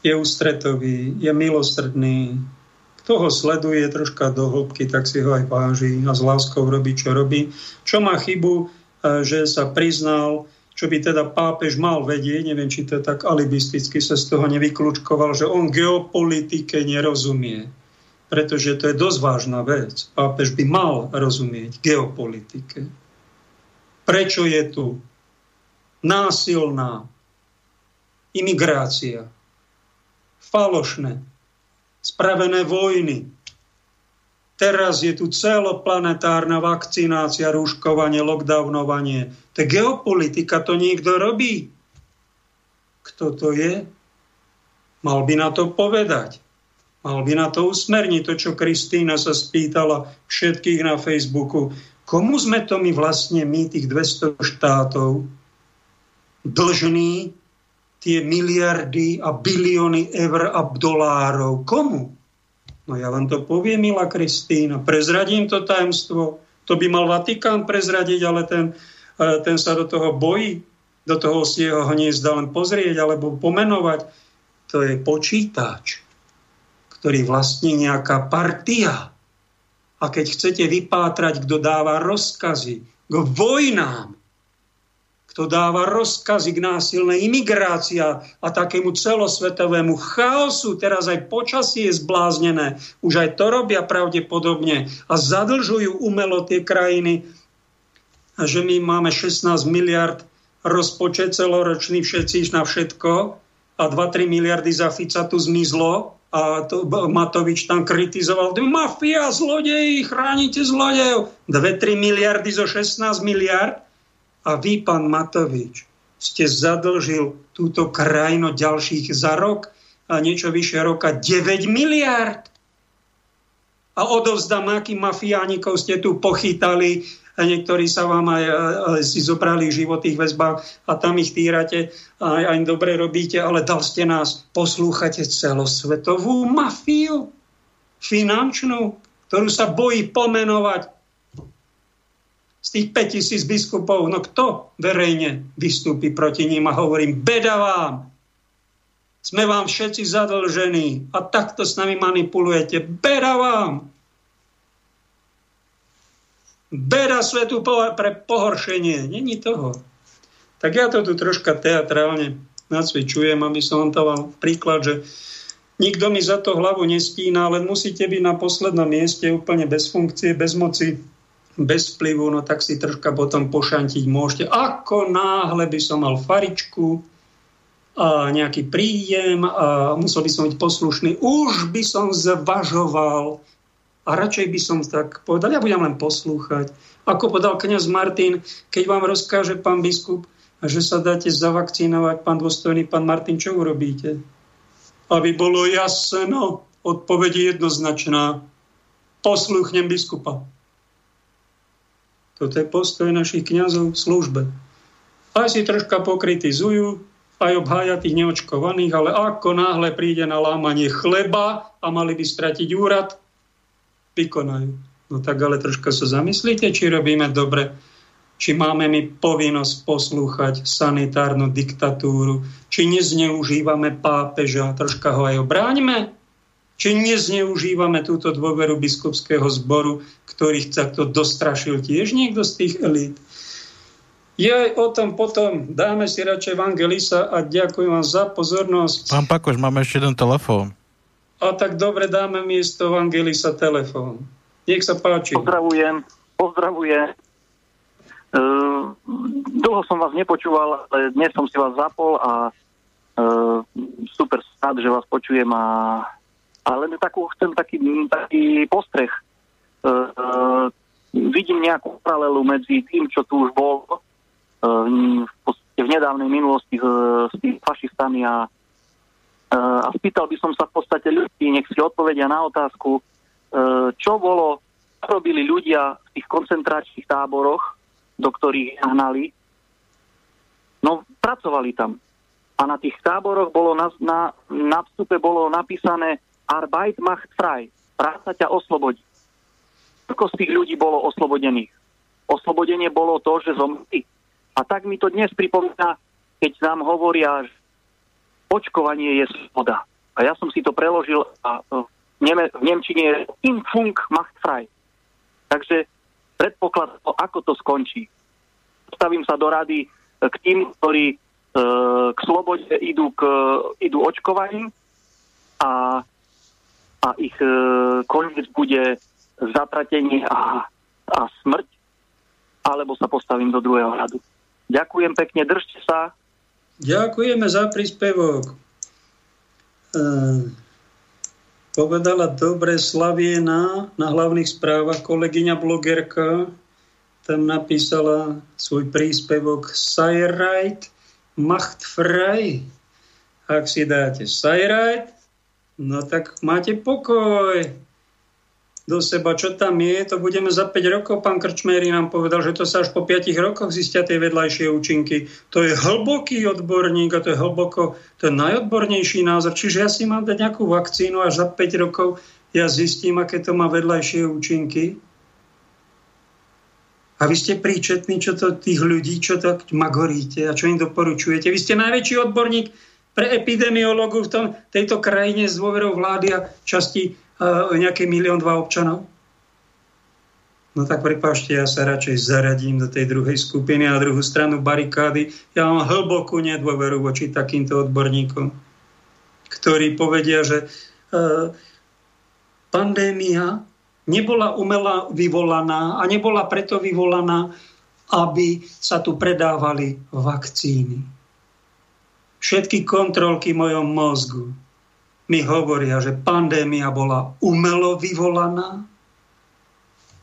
je ústretový, je milostredný, kto ho sleduje troška do hĺbky, tak si ho aj váži a s láskou robí, čo robí. Čo má chybu, že sa priznal, čo by teda pápež mal vedieť, neviem, či to tak alibisticky sa z toho nevykľúčkoval, že on geopolitike nerozumie. Pretože to je dosť vážna vec. Pápež by mal rozumieť geopolitike. Prečo je tu násilná imigrácia, falošné spravené vojny. Teraz je tu celoplanetárna vakcinácia, rúškovanie, lockdownovanie. To geopolitika, to niekto robí. Kto to je? Mal by na to povedať. Mal by na to usmerniť to, čo Kristýna sa spýtala všetkých na Facebooku. Komu sme to my vlastne, my tých 200 štátov, dlžní tie miliardy a bilióny eur a dolárov. Komu? No ja vám to poviem, milá Kristýna. Prezradím to tajemstvo. To by mal Vatikán prezradiť, ale ten, e, ten sa do toho bojí. Do toho si jeho hniezda len pozrieť alebo pomenovať. To je počítač, ktorý vlastní nejaká partia. A keď chcete vypátrať, kto dáva rozkazy k vojnám, kto dáva rozkazy k násilnej imigrácii a takému celosvetovému chaosu. Teraz aj počasie je zbláznené. Už aj to robia pravdepodobne a zadlžujú umelo tie krajiny. A že my máme 16 miliard rozpočet celoročný všetci na všetko a 2-3 miliardy za Fica tu zmizlo a to Matovič tam kritizoval, mafia, zlodeji, chránite zlodejov. 2-3 miliardy zo 16 miliard a vy, pán Matovič, ste zadlžil túto krajinu ďalších za rok a niečo vyššie roka 9 miliard. A odovzdám, aký mafiánikov ste tu pochytali, a niektorí sa vám aj, aj si zobrali v životých väzbách a tam ich týrate a aj dobre robíte, ale dal ste nás, poslúchate celosvetovú mafiu finančnú, ktorú sa bojí pomenovať z tých 5000 biskupov, no kto verejne vystúpi proti ním a hovorím, beda vám, sme vám všetci zadlžení a takto s nami manipulujete. Beda vám! Beda svetu pre pohoršenie. Není toho. Tak ja to tu troška teatrálne nacvičujem, aby som vám vám príklad, že nikto mi za to hlavu nestína, len musíte byť na poslednom mieste úplne bez funkcie, bez moci bez vplyvu, no tak si troška potom pošantiť môžete. Ako náhle by som mal faričku a nejaký príjem a musel by som byť poslušný, už by som zvažoval a radšej by som tak povedal, ja budem len poslúchať. Ako povedal kňaz Martin, keď vám rozkáže pán biskup, že sa dáte zavakcinovať, pán dôstojný, pán Martin, čo urobíte? Aby bolo jasno, odpoveď jednoznačná. Posluchnem biskupa. Toto je postoj našich kňazov v službe. Aj si troška pokritizujú, aj obhája tých neočkovaných, ale ako náhle príde na lámanie chleba a mali by stratiť úrad, vykonajú. No tak ale troška sa zamyslíte, či robíme dobre, či máme my povinnosť poslúchať sanitárnu diktatúru, či nezneužívame pápeža, troška ho aj obráňme, či nezneužívame túto dôveru biskupského zboru, ktorých takto dostrašil tiež niekto z tých elít. Je o tom potom. Dáme si radšej Evangelisa a ďakujem vám za pozornosť. Pán Pakoš, máme ešte jeden telefón. A tak dobre, dáme miesto Evangelisa telefón. Nech sa páči. Pozdravujem, pozdravujem. Uh, dlho som vás nepočúval, ale dnes som si vás zapol a uh, super rád, že vás počujem a ale takú, chcem taký, taký postreh. Uh, uh, vidím nejakú paralelu medzi tým, čo tu už bolo uh, v, v nedávnej minulosti s tým fašistami a, a spýtal by som sa v podstate ľudí, nech si odpovedia na otázku, čo bolo, robili ľudia v tých koncentračných táboroch, do ktorých hnali. No, pracovali tam. A na tých táboroch bolo na, na, na vstupe bolo napísané Arbeit macht frei. Práca ťa oslobodí. Koľko z tých ľudí bolo oslobodených? Oslobodenie bolo to, že zomreli. A tak mi to dnes pripomína, keď nám hovoria, že očkovanie je sloboda. A ja som si to preložil a Neme, v Nemčine je Impfung macht frei. Takže predpoklad, ako to skončí. Stavím sa do rady e, k tým, ktorí e, k slobode idú, k, idú očkovaním a, a ich e, koniec bude zatratenie a, a smrť, alebo sa postavím do druhého radu. Ďakujem pekne, držte sa. Ďakujeme za príspevok. E- Povedala dobre Slaviena na hlavných správach, kolegyňa blogerka, tam napísala svoj príspevok Sajrajt macht frei. Ak si dáte Sajrajt, no tak máte pokoj do seba, čo tam je, to budeme za 5 rokov. Pán Krčmery nám povedal, že to sa až po 5 rokoch zistia tie vedľajšie účinky. To je hlboký odborník a to je hlboko, to je najodbornejší názor. Čiže ja si mám dať nejakú vakcínu až za 5 rokov ja zistím, aké to má vedľajšie účinky. A vy ste príčetní, čo to tých ľudí, čo to magoríte a čo im doporučujete. Vy ste najväčší odborník pre epidemiológu v tom, tejto krajine s dôverou vlády a časti nejaký milión, dva občanov? No tak prepášte, ja sa radšej zaradím do tej druhej skupiny na druhú stranu barikády. Ja mám hlbokú nedôveru voči takýmto odborníkom, ktorí povedia, že e, pandémia nebola umelá vyvolaná a nebola preto vyvolaná, aby sa tu predávali vakcíny. Všetky kontrolky v mojom mozgu, mi hovoria, že pandémia bola umelo vyvolaná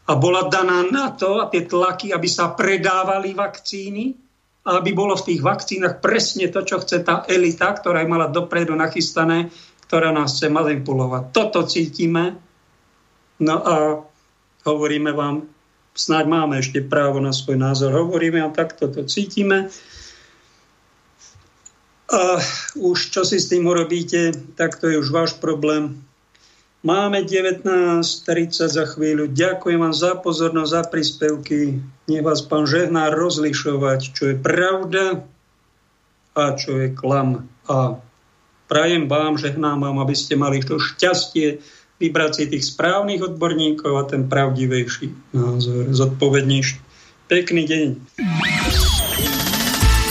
a bola daná na to, a tie tlaky, aby sa predávali vakcíny a aby bolo v tých vakcínach presne to, čo chce tá elita, ktorá mala dopredu nachystané, ktorá nás chce manipulovať. Toto cítime. No a hovoríme vám, snáď máme ešte právo na svoj názor, hovoríme a takto to cítime. A už čo si s tým urobíte, tak to je už váš problém. Máme 19.30 za chvíľu. Ďakujem vám za pozornosť, za príspevky. Nech vás pán žehná rozlišovať, čo je pravda a čo je klam. A prajem vám, žehnám vám, aby ste mali to šťastie vybrať si tých správnych odborníkov a ten pravdivejší názor, zodpovednejší. Pekný deň.